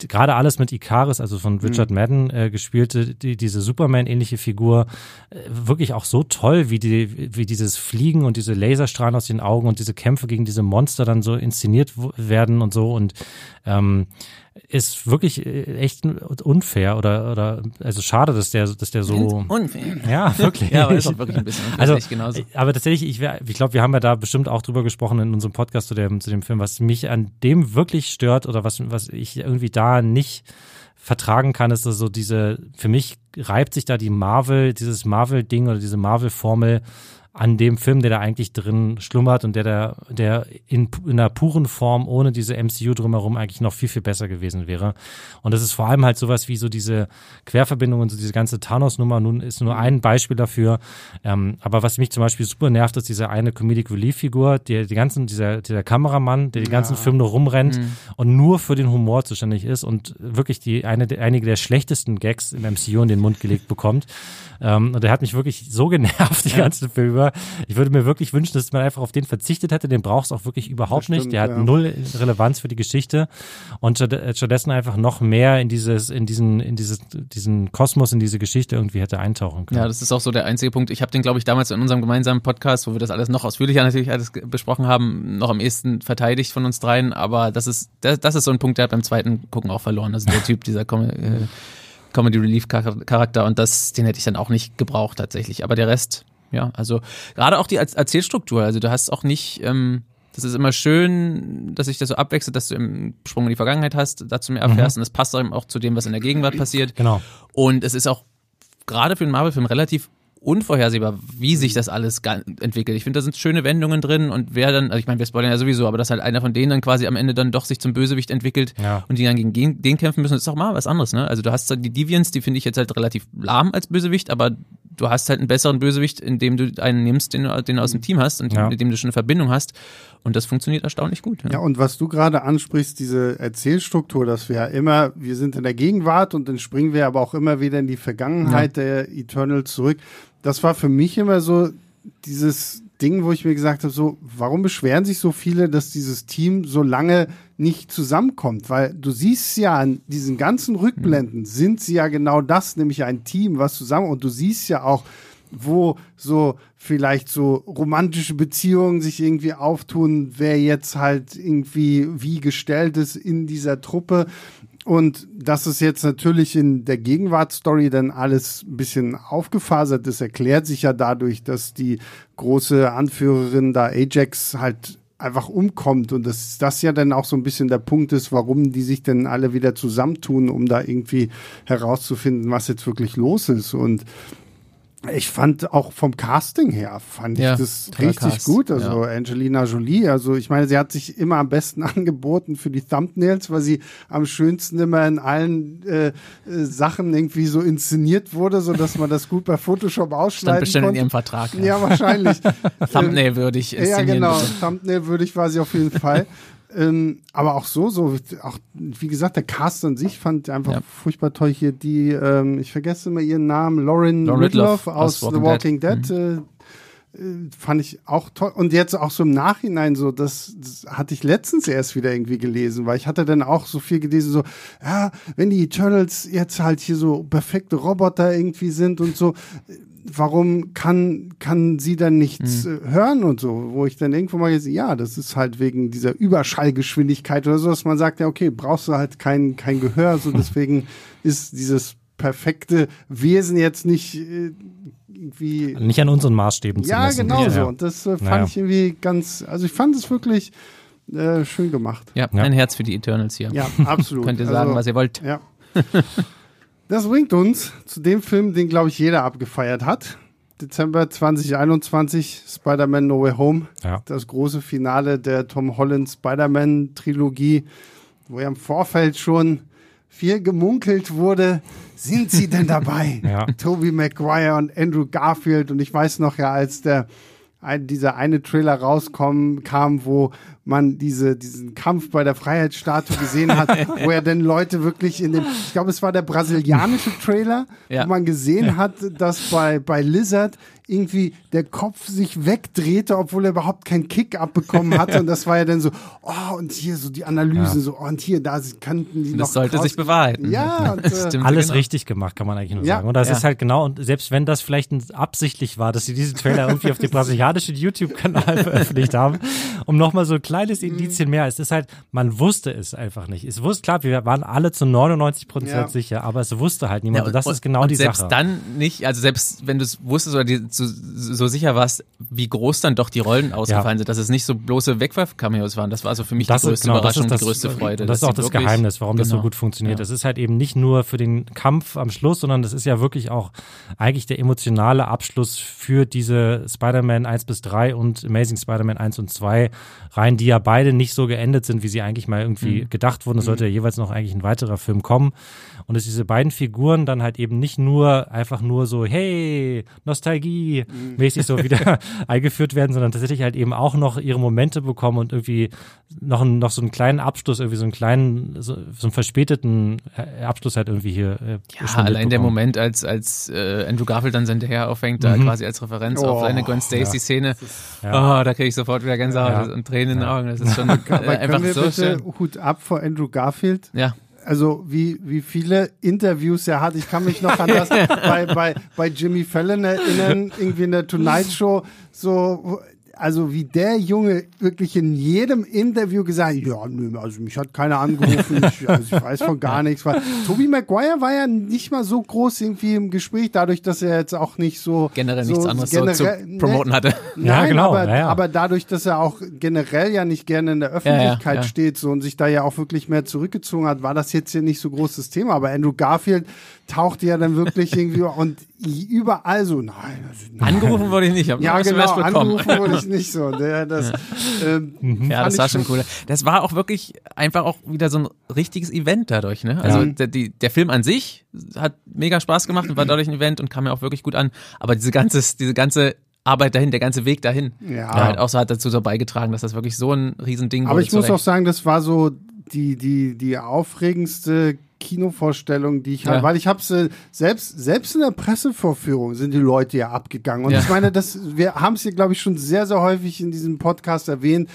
Speaker 3: die, gerade alles mit Icaris, also von Richard Madden äh, gespielte, die, diese Superman-ähnliche Figur, äh, wirklich auch so toll, wie die, wie dieses Fliegen und diese Laserstrahlen aus den Augen und diese Kämpfe gegen diese Monster dann so inszeniert werden und so und ähm, ist wirklich äh, echt unfair oder oder also schade, dass der dass der so
Speaker 2: Unfair.
Speaker 3: ja wirklich
Speaker 2: Ja, aber ist auch wirklich ein bisschen unfair,
Speaker 3: also
Speaker 2: genauso.
Speaker 3: aber tatsächlich ich ich glaube wir haben ja da bestimmt auch drüber gesprochen in unserem Podcast zu dem zu dem Film was mich an dem wirklich stört oder was was ich irgendwie da nicht vertragen kann, ist so diese, für mich reibt sich da die Marvel, dieses Marvel-Ding oder diese Marvel-Formel an dem Film, der da eigentlich drin schlummert und der da, der in, in einer puren Form ohne diese MCU drumherum eigentlich noch viel, viel besser gewesen wäre. Und das ist vor allem halt sowas wie so diese Querverbindung und so diese ganze Thanos-Nummer nun ist nur ein Beispiel dafür. Ähm, aber was mich zum Beispiel super nervt, ist diese eine Comedic Relief-Figur, der die ganzen, dieser, dieser Kameramann, der den ganzen Film nur rumrennt und nur für den Humor zuständig ist und wirklich die eine, einige der schlechtesten Gags im MCU in den Mund gelegt bekommt. Ähm, und der hat mich wirklich so genervt, die ganzen Filme. Ich würde mir wirklich wünschen, dass man einfach auf den verzichtet hätte. Den brauchst du auch wirklich überhaupt
Speaker 1: stimmt,
Speaker 3: nicht. Der hat
Speaker 1: ja.
Speaker 3: null Relevanz für die Geschichte. Und äh, stattdessen einfach noch mehr in dieses, in diesen, in dieses, diesen Kosmos, in diese Geschichte irgendwie hätte eintauchen können.
Speaker 2: Ja, das ist auch so der einzige Punkt. Ich habe den, glaube ich, damals in unserem gemeinsamen Podcast, wo wir das alles noch ausführlicher natürlich alles besprochen haben, noch am ehesten verteidigt von uns dreien. Aber das ist, das, das ist so ein Punkt, der hat beim zweiten Gucken auch verloren. Also der Typ, dieser Com äh, Comedy Relief Charakter und das, den hätte ich dann auch nicht gebraucht tatsächlich. Aber der Rest, ja, also gerade auch die Erz- Erzählstruktur. Also du hast auch nicht, ähm, das ist immer schön, dass sich das so abwechselt, dass du im Sprung in die Vergangenheit hast, dazu mehr erfährst und das passt eben auch zu dem, was in der Gegenwart passiert.
Speaker 3: Genau.
Speaker 2: Und es ist auch gerade für einen Marvel-Film relativ unvorhersehbar, wie sich das alles entwickelt. Ich finde, da sind schöne Wendungen drin und wer dann, also ich meine, wir spoilern ja sowieso, aber dass halt einer von denen dann quasi am Ende dann doch sich zum Bösewicht entwickelt
Speaker 3: Ja.
Speaker 2: und die dann gegen den, den kämpfen müssen, ist auch mal was anderes, ne? Also du hast die Deviants, die finde ich jetzt halt relativ lahm als Bösewicht, aber du hast halt einen besseren Bösewicht, indem du einen nimmst, den, den du aus dem Team hast und ja. mit dem du schon eine Verbindung hast. Und das funktioniert erstaunlich gut.
Speaker 1: Ja. ja, und was du gerade ansprichst, diese Erzählstruktur, dass wir ja immer, wir sind in der Gegenwart und dann springen wir aber auch immer wieder in die Vergangenheit ja. der Eternal zurück. Das war für mich immer so dieses Ding, wo ich mir gesagt habe, so, warum beschweren sich so viele, dass dieses Team so lange nicht zusammenkommt? Weil du siehst ja an diesen ganzen Rückblenden, sind sie ja genau das, nämlich ein Team, was zusammen, und du siehst ja auch, wo so vielleicht so romantische Beziehungen sich irgendwie auftun, wer jetzt halt irgendwie wie gestellt ist in dieser Truppe. Und dass es jetzt natürlich in der Gegenwartsstory dann alles ein bisschen aufgefasert ist, erklärt sich ja dadurch, dass die große Anführerin da Ajax halt einfach umkommt und dass das ja dann auch so ein bisschen der Punkt ist, warum die sich denn alle wieder zusammentun, um da irgendwie herauszufinden, was jetzt wirklich los ist. Und ich fand auch vom Casting her, fand ja, ich das richtig Cast. gut. Also ja. Angelina Jolie, also ich meine, sie hat sich immer am besten angeboten für die Thumbnails, weil sie am schönsten immer in allen äh, äh, Sachen irgendwie so inszeniert wurde, so dass man das gut bei Photoshop ausschneiden Stand bestimmt
Speaker 2: konnte. in ihrem Vertrag.
Speaker 1: Ja, ja wahrscheinlich.
Speaker 2: Thumbnail würdig.
Speaker 1: Ja, genau. Thumbnail würdig war sie auf jeden Fall. Ähm, aber auch so, so, auch, wie gesagt, der Cast an sich fand einfach ja. furchtbar toll. Hier die, ähm, ich vergesse immer ihren Namen, Lauren, Lauren Ridloff, aus, aus The Walking Dead. Dead mhm. äh, äh, fand ich auch toll. Und jetzt auch so im Nachhinein so, das, das hatte ich letztens erst wieder irgendwie gelesen, weil ich hatte dann auch so viel gelesen, so, ja, wenn die Eternals jetzt halt hier so perfekte Roboter irgendwie sind und so, warum kann, kann sie dann nichts mhm. hören und so, wo ich dann irgendwo mal jetzt, ja, das ist halt wegen dieser Überschallgeschwindigkeit oder so, dass man sagt, ja, okay, brauchst du halt kein, kein Gehör, so deswegen ist dieses perfekte Wesen jetzt nicht äh, irgendwie.
Speaker 3: Nicht an unseren Maßstäben
Speaker 1: zu Ja, genau ja. so. Und das äh, fand naja. ich irgendwie ganz, also ich fand es wirklich äh, schön gemacht.
Speaker 2: Ja, ja, ein Herz für die Eternals hier.
Speaker 1: Ja, absolut.
Speaker 2: Könnt ihr sagen, also, was ihr wollt.
Speaker 1: Ja. Das bringt uns zu dem Film, den, glaube ich, jeder abgefeiert hat. Dezember 2021, Spider-Man No Way Home. Ja. Das große Finale der Tom Holland Spider-Man-Trilogie, wo ja im Vorfeld schon viel gemunkelt wurde. Sind sie denn dabei? ja. Tobey Maguire und Andrew Garfield. Und ich weiß noch ja, als der ein, dieser eine Trailer rauskommen kam, wo man diese, diesen Kampf bei der Freiheitsstatue gesehen hat, wo er denn Leute wirklich in dem, ich glaube, es war der brasilianische Trailer, ja. wo man gesehen hat, dass bei, bei Lizard irgendwie der Kopf sich wegdrehte, obwohl er überhaupt keinen Kick abbekommen hatte. Und das war ja dann so, oh, und hier so die Analysen, ja. so, oh, und hier, da kannten die
Speaker 2: das
Speaker 1: noch.
Speaker 2: Das sollte sich bewahrheiten.
Speaker 1: Ja,
Speaker 3: und, äh, alles genau. richtig gemacht, kann man eigentlich nur ja. sagen. Und das ja. ist halt genau, und selbst wenn das vielleicht absichtlich war, dass sie diesen Trailer irgendwie auf dem brasilianischen YouTube-Kanal veröffentlicht haben, um nochmal so ein kleines mhm. Indizien mehr, es ist halt, man wusste es einfach nicht. Es wusste, klar, wir waren alle zu 99 Prozent sicher, aber es wusste halt niemand. und, und das ist genau und die
Speaker 2: selbst
Speaker 3: Sache.
Speaker 2: Selbst dann nicht, also selbst wenn du es wusstest oder die so, so sicher warst, wie groß dann doch die Rollen ausgefallen ja. sind, dass es nicht so bloße Wegwerf-Cameos waren. Das war also für mich das die größte genau, Überraschung, das, die größte Freude.
Speaker 3: Das ist auch das Geheimnis, warum genau, das so genau. gut funktioniert. Es ja. ist halt eben nicht nur für den Kampf am Schluss, sondern das ist ja wirklich auch eigentlich der emotionale Abschluss für diese Spider-Man 1 bis 3 und Amazing Spider-Man 1 und 2 rein, die ja beide nicht so geendet sind, wie sie eigentlich mal irgendwie mhm. gedacht wurden. Es sollte ja jeweils noch eigentlich ein weiterer Film kommen. Und dass diese beiden Figuren dann halt eben nicht nur einfach nur so, hey, Nostalgie mhm. mäßig so wieder eingeführt werden, sondern tatsächlich halt eben auch noch ihre Momente bekommen und irgendwie noch, einen, noch so einen kleinen Abschluss, irgendwie so einen kleinen, so, so einen verspäteten äh, Abschluss halt irgendwie hier. Äh,
Speaker 2: ja, allein der Moment, als, als äh, Andrew Garfield dann sein Herr aufhängt, mhm. da quasi als Referenz oh, auf eine Gwen Stacy-Szene. Ja. Oh, da kriege ich sofort wieder Gänsehaut ja. und Tränen in den Augen. Das ist schon äh, einfach so
Speaker 1: bitte
Speaker 2: schön.
Speaker 1: Hut ab vor Andrew Garfield.
Speaker 2: Ja
Speaker 1: also wie, wie viele Interviews er hat. Ich kann mich noch an das bei, bei, bei Jimmy Fallon erinnern, irgendwie in der Tonight Show, so also wie der Junge wirklich in jedem Interview gesagt, ja, nö, also mich hat keiner angerufen, ich, also ich weiß von gar nichts. Toby Maguire war ja nicht mal so groß irgendwie im Gespräch, dadurch, dass er jetzt auch nicht so
Speaker 2: generell
Speaker 1: so,
Speaker 2: nichts anderes generell, so zu promoten hatte.
Speaker 1: Nein, ja, genau. Aber, ja, aber dadurch, dass er auch generell ja nicht gerne in der Öffentlichkeit ja, steht so und sich da ja auch wirklich mehr zurückgezogen hat, war das jetzt hier nicht so großes Thema. Aber Andrew Garfield tauchte ja dann wirklich irgendwie und überall so, nein. Also,
Speaker 2: nein. Angerufen wurde ich nicht,
Speaker 1: ja, genau, angerufen wurde ich nicht so. Der, das,
Speaker 2: ähm, mhm. ja, das war schon cool. Das war auch wirklich einfach auch wieder so ein richtiges Event dadurch. Ne? Also ja. der, die, der Film an sich hat mega Spaß gemacht und war dadurch ein Event und kam mir auch wirklich gut an. Aber diese ganze, diese ganze Arbeit dahin, der ganze Weg dahin, ja. der halt auch so hat dazu so beigetragen, dass das wirklich so ein Riesending
Speaker 1: war. Aber ich muss auch sagen, das war so die, die, die aufregendste Kinovorstellung, die ich ja. habe, weil ich habe sie selbst selbst in der Pressevorführung sind die Leute ja abgegangen und ja. ich meine, das wir haben es hier glaube ich schon sehr sehr häufig in diesem Podcast erwähnt.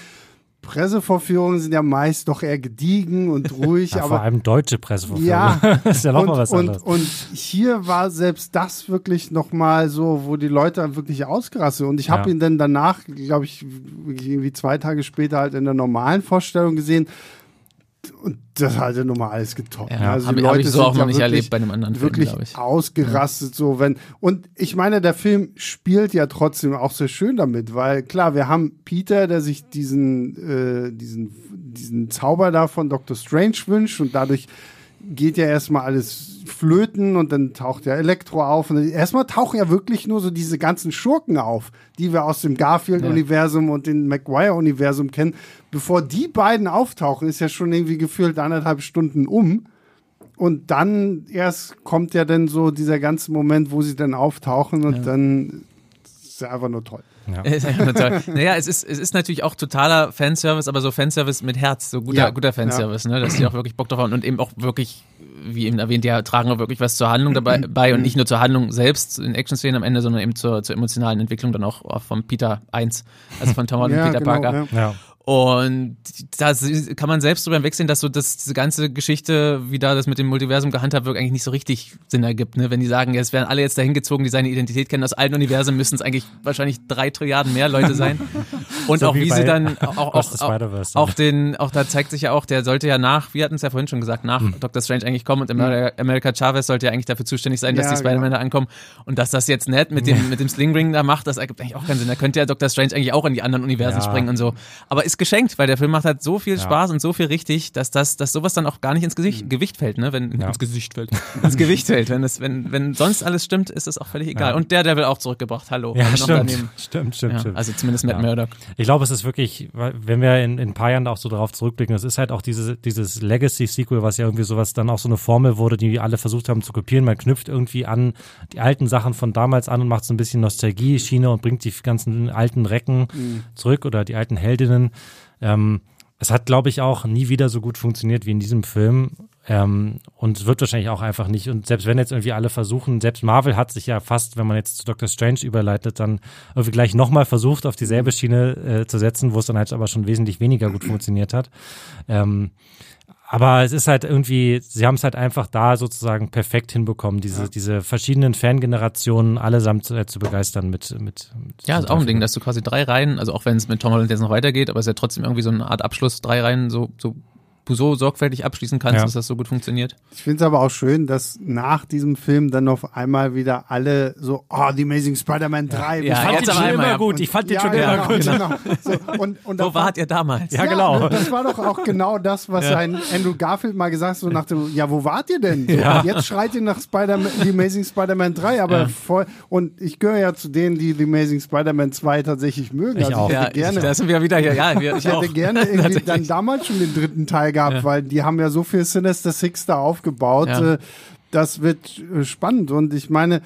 Speaker 1: Pressevorführungen sind ja meist doch eher gediegen und ruhig. Ja, aber
Speaker 3: vor allem deutsche Pressevorführungen.
Speaker 1: Ja, ist ja noch und, mal was anderes. Und, und hier war selbst das wirklich nochmal so, wo die Leute wirklich ausgerastet. Und ich habe ja. ihn dann danach, glaube ich, irgendwie zwei Tage später halt in der normalen Vorstellung gesehen. Und das hat ja nun mal alles getoppt.
Speaker 2: Ja, also habe hab ich so auch noch nicht erlebt bei einem anderen
Speaker 1: Film, wirklich
Speaker 2: ich.
Speaker 1: ausgerastet ja. so wenn und ich meine der Film spielt ja trotzdem auch sehr schön damit, weil klar wir haben Peter, der sich diesen äh, diesen diesen Zauber da von Dr. Strange wünscht und dadurch geht ja erstmal alles flöten und dann taucht ja Elektro auf. Und erstmal tauchen ja wirklich nur so diese ganzen Schurken auf, die wir aus dem Garfield-Universum ja. und dem Maguire-Universum kennen. Bevor die beiden auftauchen, ist ja schon irgendwie gefühlt anderthalb Stunden um. Und dann erst kommt ja dann so dieser ganze Moment, wo sie dann auftauchen und ja. dann ist ja einfach nur toll.
Speaker 2: Ja. Naja, es ist, es ist natürlich auch totaler Fanservice, aber so Fanservice mit Herz, so guter, ja. guter Fanservice, ja. ne? dass die auch wirklich Bock drauf haben und eben auch wirklich wie eben erwähnt, ja, tragen auch wirklich was zur Handlung dabei bei und nicht nur zur Handlung selbst in Action-Szenen am Ende, sondern eben zur, zur emotionalen Entwicklung dann auch, auch von Peter 1, also von Tom und Peter genau, Parker. Ja. Und da kann man selbst drüber wegsehen, dass so dass diese ganze Geschichte, wie da das mit dem Multiversum gehandhabt wird, eigentlich nicht so richtig Sinn ergibt. Ne? Wenn die sagen, ja, es werden alle jetzt dahin gezogen, die seine Identität kennen, aus allen Universen müssen es eigentlich wahrscheinlich drei Trilliarden mehr Leute sein. Und so auch wie, wie sie dann auch, auch, auch, auch, den, auch da zeigt sich ja auch, der sollte ja nach, wir hatten es ja vorhin schon gesagt, nach hm. Dr. Strange eigentlich kommen und America, America Chavez sollte ja eigentlich dafür zuständig sein, dass ja, die Spider-Man genau. da ankommen. Und dass das jetzt nett mit dem, mit dem Slingring da macht, das ergibt eigentlich auch keinen Sinn. Da könnte ja Dr. Strange eigentlich auch in die anderen Universen ja. springen und so. Aber ist geschenkt, weil der Film macht halt so viel Spaß und so viel richtig, dass das, dass sowas dann auch gar nicht ins Gesicht, mhm. Gewicht fällt, ne? Wenn ja. ins Gesicht fällt. ins Gewicht fällt. Wenn es, wenn, wenn sonst alles stimmt, ist es auch völlig egal. Ja. Und der Devil auch zurückgebracht. Hallo.
Speaker 3: Ja, stimmt. stimmt. Stimmt, stimmt.
Speaker 2: Also zumindest Matt Murdock.
Speaker 3: Ich glaube, es ist wirklich, wenn wir in, in ein paar Jahren auch so darauf zurückblicken, es ist halt auch diese, dieses Legacy-Sequel, was ja irgendwie sowas dann auch so eine Formel wurde, die alle versucht haben zu kopieren. Man knüpft irgendwie an die alten Sachen von damals an und macht so ein bisschen Nostalgie-Schiene und bringt die ganzen alten Recken mhm. zurück oder die alten Heldinnen. Ähm, es hat, glaube ich, auch nie wieder so gut funktioniert wie in diesem Film. Ähm, und wird wahrscheinlich auch einfach nicht. Und selbst wenn jetzt irgendwie alle versuchen, selbst Marvel hat sich ja fast, wenn man jetzt zu Doctor Strange überleitet, dann irgendwie gleich nochmal versucht, auf dieselbe Schiene äh, zu setzen, wo es dann halt aber schon wesentlich weniger gut funktioniert hat. Ähm, aber es ist halt irgendwie, sie haben es halt einfach da sozusagen perfekt hinbekommen, diese, ja. diese verschiedenen Fangenerationen allesamt zu, äh, zu begeistern mit, mit,
Speaker 2: mit Ja, ist auch ein Ding, dass du quasi drei Reihen, also auch wenn es mit Tom Holland jetzt noch weitergeht, aber es ist ja trotzdem irgendwie so eine Art Abschluss, drei Reihen so, so so sorgfältig abschließen kannst, ja. dass das so gut funktioniert.
Speaker 1: Ich finde es aber auch schön, dass nach diesem Film dann auf einmal wieder alle so, oh, The Amazing Spider-Man 3.
Speaker 3: Ja, ich fand den schon immer gut. Ich fand den schon immer gut. Genau.
Speaker 2: So, und, und Wo wart ihr damals?
Speaker 1: Ja, genau. Das war doch auch genau das, was ein Andrew Garfield mal gesagt hat, so nach dem, ja, wo wart ihr denn? So, jetzt schreit ihr nach Spider The Amazing Spider-Man 3, aber voll, und ich gehöre ja zu denen, die The Amazing Spider-Man 2 tatsächlich mögen.
Speaker 3: Ich also auch.
Speaker 1: Ich
Speaker 2: hätte gerne, da sind wir wieder hier. Ja, wir,
Speaker 1: ich, ich hätte gerne irgendwie dann damals schon den dritten Teil gehabt, ja. weil die haben ja so viel Sinister Six da aufgebaut. Ja. Äh, das wird äh, spannend. Und ich meine,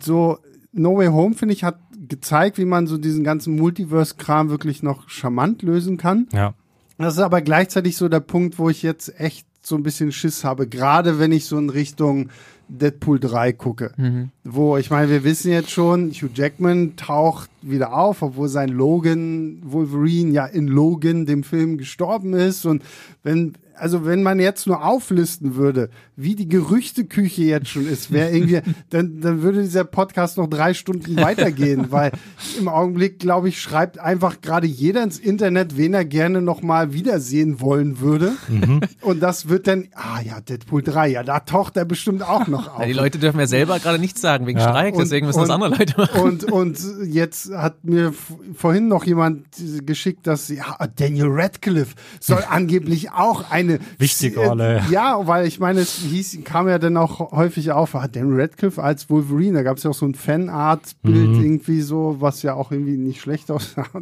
Speaker 1: so No Way Home, finde ich, hat gezeigt, wie man so diesen ganzen Multiverse-Kram wirklich noch charmant lösen kann.
Speaker 3: Ja.
Speaker 1: Das ist aber gleichzeitig so der Punkt, wo ich jetzt echt so ein bisschen Schiss habe, gerade wenn ich so in Richtung Deadpool 3 gucke. Mhm. Wo, ich meine, wir wissen jetzt schon, Hugh Jackman taucht wieder auf, obwohl sein Logan Wolverine ja in Logan, dem Film, gestorben ist. Und wenn, also wenn man jetzt nur auflisten würde, wie die Gerüchteküche jetzt schon ist, wäre irgendwie, dann, dann würde dieser Podcast noch drei Stunden weitergehen, weil im Augenblick, glaube ich, schreibt einfach gerade jeder ins Internet, wen er gerne noch mal wiedersehen wollen würde. Mhm. Und das wird dann, ah ja, Deadpool 3, ja, da taucht er bestimmt auch noch auf. Ja,
Speaker 2: die Leute dürfen ja selber gerade nichts sagen wegen ja. Streik, deswegen müssen und, das andere Leute machen.
Speaker 1: Und, und jetzt hat mir vorhin noch jemand geschickt, dass ja, Daniel Radcliffe soll angeblich auch eine meine.
Speaker 3: Wichtige Rolle.
Speaker 1: Ja, weil ich meine, es hieß, kam ja dann auch häufig auf, hat Dan Radcliffe als Wolverine, da gab es ja auch so ein Fanart-Bild mhm. irgendwie so, was ja auch irgendwie nicht schlecht aussah.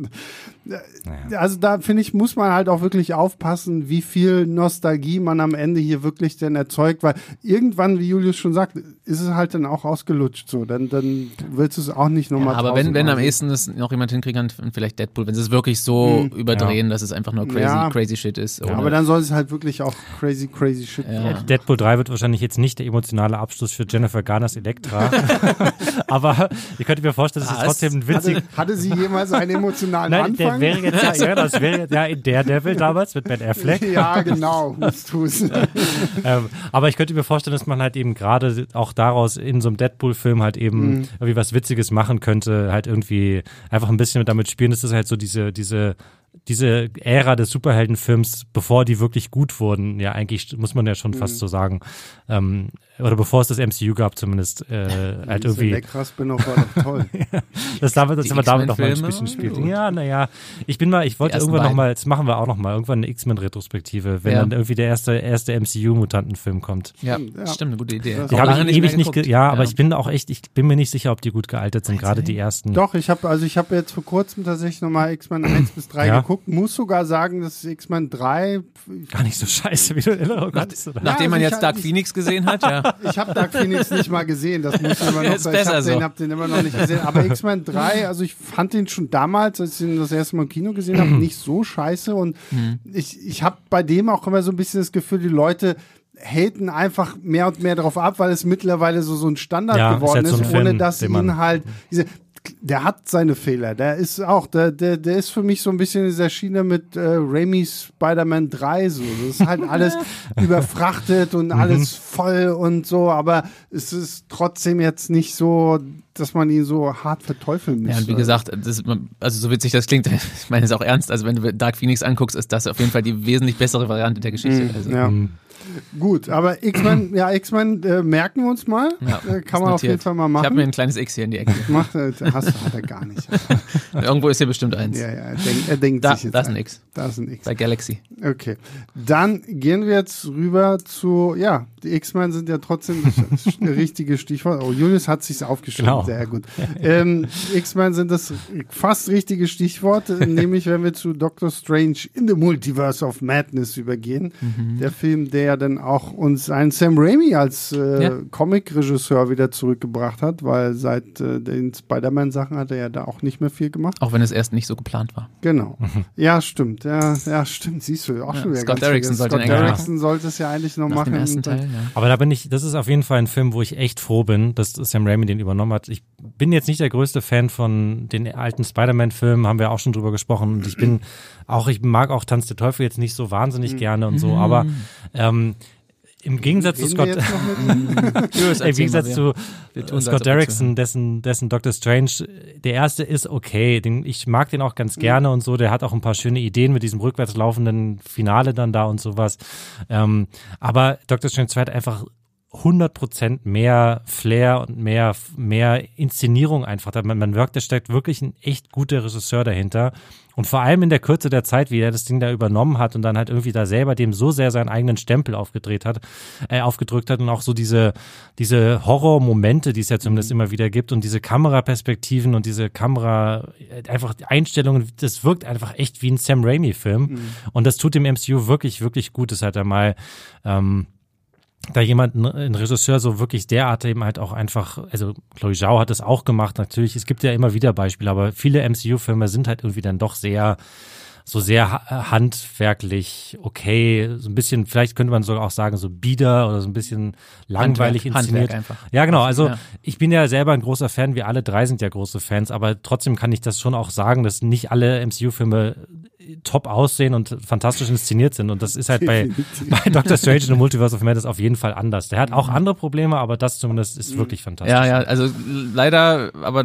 Speaker 1: Naja. Also da finde ich, muss man halt auch wirklich aufpassen, wie viel Nostalgie man am Ende hier wirklich denn erzeugt, weil irgendwann, wie Julius schon sagt, ist es halt dann auch ausgelutscht so. Dann, dann willst du es auch nicht nochmal
Speaker 2: ja, Aber wenn, wenn am ehesten es noch jemand hinkriegen kann, vielleicht Deadpool, wenn sie es wirklich so mhm. überdrehen, ja. dass es einfach nur crazy, ja. crazy shit ist.
Speaker 1: Ja, aber dann soll es halt wirklich auch crazy, crazy shit
Speaker 3: ja. Deadpool 3 wird wahrscheinlich jetzt nicht der emotionale Abschluss für Jennifer Garners Elektra. aber ich könnte mir vorstellen, dass es trotzdem ein witzig.
Speaker 1: Hatte, hatte sie jemals einen emotionalen Nein, Anfang?
Speaker 3: Der wäre jetzt, ja, das wäre ja in der Devil damals mit Ben Affleck.
Speaker 1: ja, genau.
Speaker 3: ähm, aber ich könnte mir vorstellen, dass man halt eben gerade auch daraus in so einem Deadpool-Film halt eben mhm. irgendwie was Witziges machen könnte, halt irgendwie einfach ein bisschen damit spielen. Das ist halt so diese, diese diese Ära des Superheldenfilms, bevor die wirklich gut wurden, ja, eigentlich muss man ja schon fast mhm. so sagen, ähm, oder bevor es das MCU gab zumindest, äh, halt irgendwie.
Speaker 1: Elektra-Spin-Off war doch toll.
Speaker 3: das damit, das wir damit noch mal ein bisschen spielen. Ja, naja, ich bin mal, ich wollte irgendwann noch mal, das machen wir auch noch mal, irgendwann eine X-Men-Retrospektive, wenn ja. dann irgendwie der erste, erste MCU-Mutantenfilm kommt.
Speaker 2: Ja, ja, stimmt, eine gute Idee.
Speaker 3: Die habe ich ewig nicht, ja, ja, aber ich bin auch echt, ich bin mir nicht sicher, ob die gut gealtert sind, gerade die ersten.
Speaker 1: Doch, ich habe, also ich habe jetzt vor kurzem tatsächlich noch mal X-Men 1 bis 3 geguckt, muss sogar sagen, dass X-Men 3
Speaker 3: gar nicht so scheiße, wie du in Erinnerung
Speaker 2: hattest. Nachdem man also jetzt Dark Phoenix gesehen hat, ja.
Speaker 1: Ich habe Dark Phoenix nicht mal gesehen, das muss ich immer noch sagen. Ich habe so. den, hab den immer noch nicht gesehen. Aber X-Men 3, also ich fand den schon damals, als ich ihn das erste Mal im Kino gesehen habe, nicht so scheiße. Und mhm. ich, ich habe bei dem auch immer so ein bisschen das Gefühl, die Leute haten einfach mehr und mehr darauf ab, weil es mittlerweile so, so ein Standard ja, geworden ist, ist so ohne dass ihn halt diese, der hat seine Fehler. Der ist auch, der, der, der ist für mich so ein bisschen in dieser Schiene mit äh, Raimi's Spider-Man 3 so. Das ist halt alles überfrachtet und mhm. alles voll und so, aber es ist trotzdem jetzt nicht so, dass man ihn so hart verteufeln müsste.
Speaker 2: Ja, und wie gesagt, das, also so witzig das klingt, ich meine es auch ernst, also wenn du Dark Phoenix anguckst, ist das auf jeden Fall die wesentlich bessere Variante der Geschichte.
Speaker 1: Mhm,
Speaker 2: also.
Speaker 1: Ja. Gut, aber X-Men, ja, X-Men äh, merken wir uns mal. Ja, äh, kann man auf jeden Fall mal machen.
Speaker 2: Ich habe mir ein kleines X hier in die Ecke.
Speaker 1: Macht, äh, hast, hat er gar nicht.
Speaker 2: Irgendwo ist hier bestimmt eins.
Speaker 1: Ja, ja, er, denk, er denkt
Speaker 2: da,
Speaker 1: sich jetzt.
Speaker 2: Da ist ein X.
Speaker 1: Da ist ein X.
Speaker 2: Bei Galaxy.
Speaker 1: Okay. Dann gehen wir jetzt rüber zu, ja, die X-Men sind ja trotzdem das richtige Stichwort. Oh, Julius hat sich's aufgeschrieben. Genau. Sehr gut. Ähm, X-Men sind das fast richtige Stichwort, nämlich wenn wir zu Doctor Strange in the Multiverse of Madness übergehen. Mhm. Der Film, der dann auch uns einen Sam Raimi als äh, ja. Comic-Regisseur wieder zurückgebracht hat, weil seit äh, den Spider-Man-Sachen hat er ja da auch nicht mehr viel gemacht.
Speaker 2: Auch wenn es erst nicht so geplant war.
Speaker 1: Genau. Mhm. Ja, stimmt. Ja, ja, stimmt. Siehst du auch ja, schon wieder.
Speaker 2: Scott Derrickson sollte,
Speaker 1: Scott Derrickson sollte es ja eigentlich noch Nach machen.
Speaker 2: Teil, ja.
Speaker 3: Aber da bin ich, das ist auf jeden Fall ein Film, wo ich echt froh bin, dass Sam Raimi den übernommen hat. Ich bin jetzt nicht der größte Fan von den alten Spider-Man-Filmen, haben wir auch schon drüber gesprochen. Und ich bin auch, ich mag auch Tanz der Teufel jetzt nicht so wahnsinnig mhm. gerne und so, aber ähm, im Gegensatz zu Scott, im Gegensatz zu Scott Derrickson, dessen, dessen Doctor Strange, der erste ist okay. Den, ich mag den auch ganz mhm. gerne und so. Der hat auch ein paar schöne Ideen mit diesem rückwärts laufenden Finale dann da und sowas. Ähm, aber Doctor Strange 2 hat einfach 100% mehr Flair und mehr, mehr Inszenierung einfach. Man, man wirkt, da steckt wirklich ein echt guter Regisseur dahinter. Und vor allem in der Kürze der Zeit, wie er das Ding da übernommen hat und dann halt irgendwie da selber dem so sehr seinen eigenen Stempel aufgedreht hat, äh, aufgedrückt hat und auch so diese, diese Horrormomente, die es ja zumindest mhm. immer wieder gibt und diese Kameraperspektiven und diese Kamera, äh, einfach Einstellungen, das wirkt einfach echt wie ein Sam Raimi-Film. Mhm. Und das tut dem MCU wirklich, wirklich gut. Das hat er mal, ähm, da jemand, ein Regisseur so wirklich derart eben halt auch einfach, also Chloe Zhao hat das auch gemacht, natürlich, es gibt ja immer wieder Beispiele, aber viele MCU-Filme sind halt irgendwie dann doch sehr, so sehr handwerklich okay, so ein bisschen, vielleicht könnte man sogar auch sagen, so bieder oder so ein bisschen langweilig
Speaker 2: Handwerk,
Speaker 3: inszeniert.
Speaker 2: Handwerk einfach.
Speaker 3: Ja, genau. Also ja. ich bin ja selber ein großer Fan, wir alle drei sind ja große Fans, aber trotzdem kann ich das schon auch sagen, dass nicht alle MCU-Filme top aussehen und fantastisch inszeniert sind. Und das ist halt bei, bei Doctor Strange in the Multiverse of Madness auf jeden Fall anders. Der hat auch andere Probleme, aber das zumindest ist wirklich fantastisch.
Speaker 2: Ja, ja, also leider, aber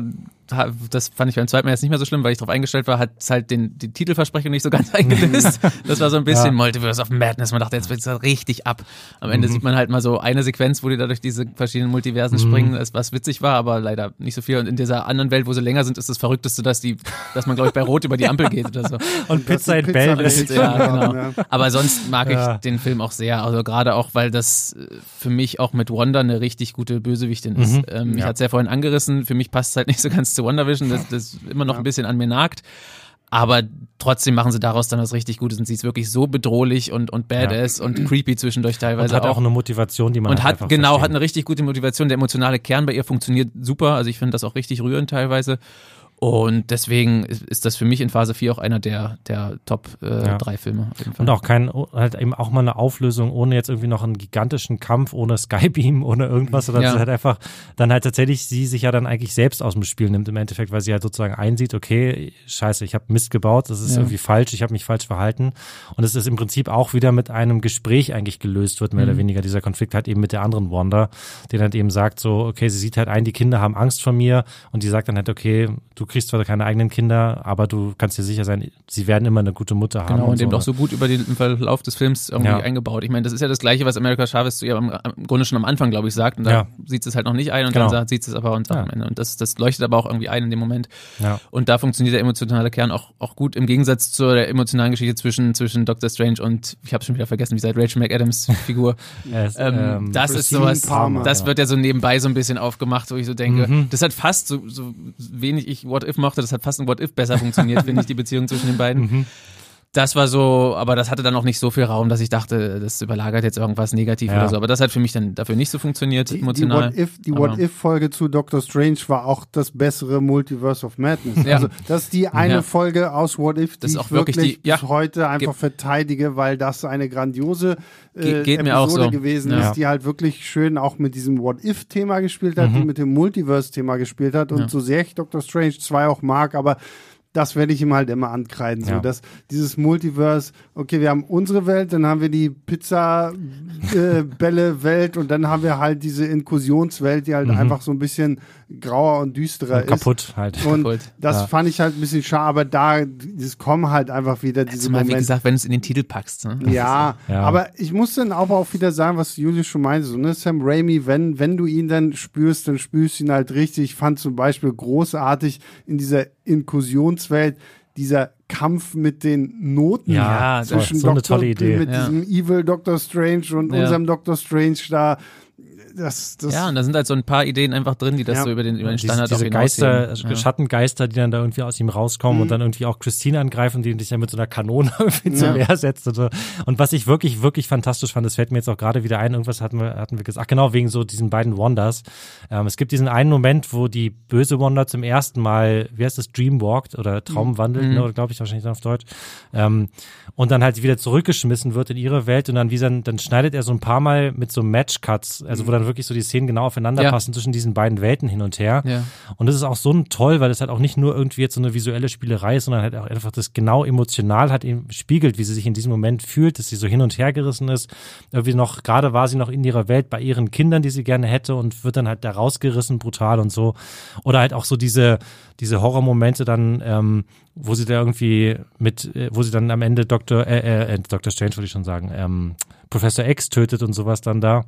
Speaker 2: das fand ich beim zweiten Mal jetzt nicht mehr so schlimm, weil ich darauf eingestellt war, hat es halt den, die Titelversprechung nicht so ganz eingelöst. das war so ein bisschen ja. Multiverse of Madness. Man dachte, jetzt wird es halt richtig ab. Am Ende mhm. sieht man halt mal so eine Sequenz, wo die da durch diese verschiedenen Multiversen mhm. springen, was witzig war, aber leider nicht so viel. Und in dieser anderen Welt, wo sie länger sind, ist das Verrückteste, dass die, dass man, glaube ich, bei Rot über die Ampel geht oder so.
Speaker 3: Und Pizza in Bell.
Speaker 2: Ja, genau. Ja. Aber sonst mag ich den Film auch sehr. Also gerade auch, weil das äh, für mich auch mit Wanda eine richtig gute Bösewichtin ist. Mhm. Ähm, ich hatte es ja vorhin angerissen, für mich passt es halt nicht so ganz zu WandaVision, das, das immer noch ein bisschen an mir nagt. Aber trotzdem machen sie daraus dann was richtig Gutes und sie ist wirklich so bedrohlich und, und badass ja. und creepy zwischendurch teilweise.
Speaker 3: Und hat auch, eine Motivation, die man
Speaker 2: Und
Speaker 3: halt
Speaker 2: hat, genau,
Speaker 3: verstehen.
Speaker 2: hat eine richtig gute Motivation. Der emotionale Kern bei ihr funktioniert super. Also ich finde das auch richtig rührend teilweise. Und deswegen ist das für mich in Phase 4 auch einer der, der Top äh, ja. drei Filme.
Speaker 3: Und auch kein, halt eben auch mal eine Auflösung ohne jetzt irgendwie noch einen gigantischen Kampf, ohne Skybeam, ohne irgendwas, sondern ja. halt einfach dann halt tatsächlich sie sich ja dann eigentlich selbst aus dem Spiel nimmt im Endeffekt, weil sie halt sozusagen einsieht, okay, scheiße, ich habe Mist gebaut, das ist ja. irgendwie falsch, ich habe mich falsch verhalten. Und es ist im Prinzip auch wieder mit einem Gespräch eigentlich gelöst wird, mehr mhm. oder weniger dieser Konflikt halt eben mit der anderen Wanda, die dann halt eben sagt so, okay, sie sieht halt ein, die Kinder haben Angst vor mir und die sagt dann halt, okay, du kriegst zwar keine eigenen Kinder, aber du kannst dir sicher sein, sie werden immer eine gute Mutter haben.
Speaker 2: Genau, und, und eben so. auch so gut über den Verlauf des Films irgendwie ja. eingebaut. Ich meine, das ist ja das Gleiche, was America Chavez zu ihr im, Grunde schon am Anfang, glaube ich, sagt. Und ja. da sieht es halt noch nicht ein und genau. dann sieht es aber und sagt ja. am Ende. Und das, das leuchtet aber auch irgendwie ein in dem Moment. Ja. Und da funktioniert der emotionale Kern auch, auch gut im Gegensatz zur emotionalen Geschichte zwischen, zwischen Doctor Strange und, ich habe schon wieder vergessen, wie seit Rachel McAdams Figur. yes, ähm, ähm, das ist sowas, Palmer, das wird ja so nebenbei so ein bisschen aufgemacht, wo ich so denke, mhm. das hat fast so, so wenig ich What If mochte, das hat fast ein What If besser funktioniert, finde ich, die Beziehung zwischen den beiden. Mhm. Das war so, aber das hatte dann auch nicht so viel Raum, dass ich dachte, das überlagert jetzt irgendwas negativ ja. oder so. Aber das hat für mich dann dafür nicht so funktioniert, die, emotional.
Speaker 1: Die What-If die What Folge zu Doctor Strange war auch das bessere Multiverse of Madness. Ja. Also das ist die eine ja. Folge aus What If, die ich wirklich die, bis heute einfach Ge verteidige, weil das eine grandiose äh, Ge Episode so. gewesen ist, die halt wirklich schön auch mit diesem What If-Thema gespielt hat, mhm. die mit dem Multiverse-Thema gespielt hat. Und so sehr ich Doctor Strange 2 auch mag, aber das werde ich ihm halt immer ankreiden. So, dass dieses Multiverse, okay, wir haben unsere Welt, dann haben wir die Pizza-Bälle-Welt äh, und dann haben wir halt diese Inkursionswelt, die halt mhm. einfach so ein bisschen grauer und düsterer und
Speaker 3: kaputt ist. halt.
Speaker 1: Und kaputt. das ja. fand ich halt ein bisschen schade, aber da, es kommen halt einfach wieder diese
Speaker 2: Mal, Momente. wie gesagt, wenn du es in den Titel packst. Ne?
Speaker 1: Ja, ja, aber ich muss dann auch, auch wieder sagen, was Julius schon meinte, so, ne, Sam Raimi, wenn, wenn du ihn dann spürst, dann spürst du ihn halt richtig. Ich fand zum Beispiel großartig in dieser Inkursionswelt dieser Kampf mit den Noten
Speaker 3: ja, zwischen so Dr. mit
Speaker 1: ja. diesem Evil Doctor Strange und ja. unserem Doctor Strange da das, das
Speaker 2: ja, und da sind halt so ein paar Ideen einfach drin, die das ja. so über den, über den Standard
Speaker 3: diese, diese Geister, ja. Schattengeister, die dann da irgendwie aus ihm rauskommen mhm. und dann irgendwie auch Christine angreifen, die sich ja mit so einer Kanone irgendwie ja. zur Wehr setzt und so. Und was ich wirklich, wirklich fantastisch fand, das fällt mir jetzt auch gerade wieder ein, irgendwas hatten wir, hatten wir gesagt, ach genau, wegen so diesen beiden Wonders. Ähm, es gibt diesen einen Moment, wo die böse Wonder zum ersten Mal, wie heißt das, Dreamwalkt oder Traumwandelt, mhm. ne, glaube ich wahrscheinlich dann auf Deutsch, ähm, und dann halt wieder zurückgeschmissen wird in ihre Welt und dann wie dann, dann schneidet er so ein paar Mal mit so Matchcuts, also mhm. wo dann wirklich so die Szenen genau aufeinander ja. passen zwischen diesen beiden Welten hin und her. Ja. Und das ist auch so ein toll, weil es halt auch nicht nur irgendwie jetzt so eine visuelle Spielerei ist, sondern halt auch einfach das genau emotional hat eben spiegelt, wie sie sich in diesem Moment fühlt, dass sie so hin und her gerissen ist. Irgendwie noch, gerade war sie noch in ihrer Welt bei ihren Kindern, die sie gerne hätte und wird dann halt da rausgerissen, brutal und so. Oder halt auch so diese, diese Horrormomente dann, ähm, wo sie da irgendwie mit, äh, wo sie dann am Ende Dr. Äh, äh, äh, Dr. Strange würde ich schon sagen, ähm, Professor X tötet und sowas dann da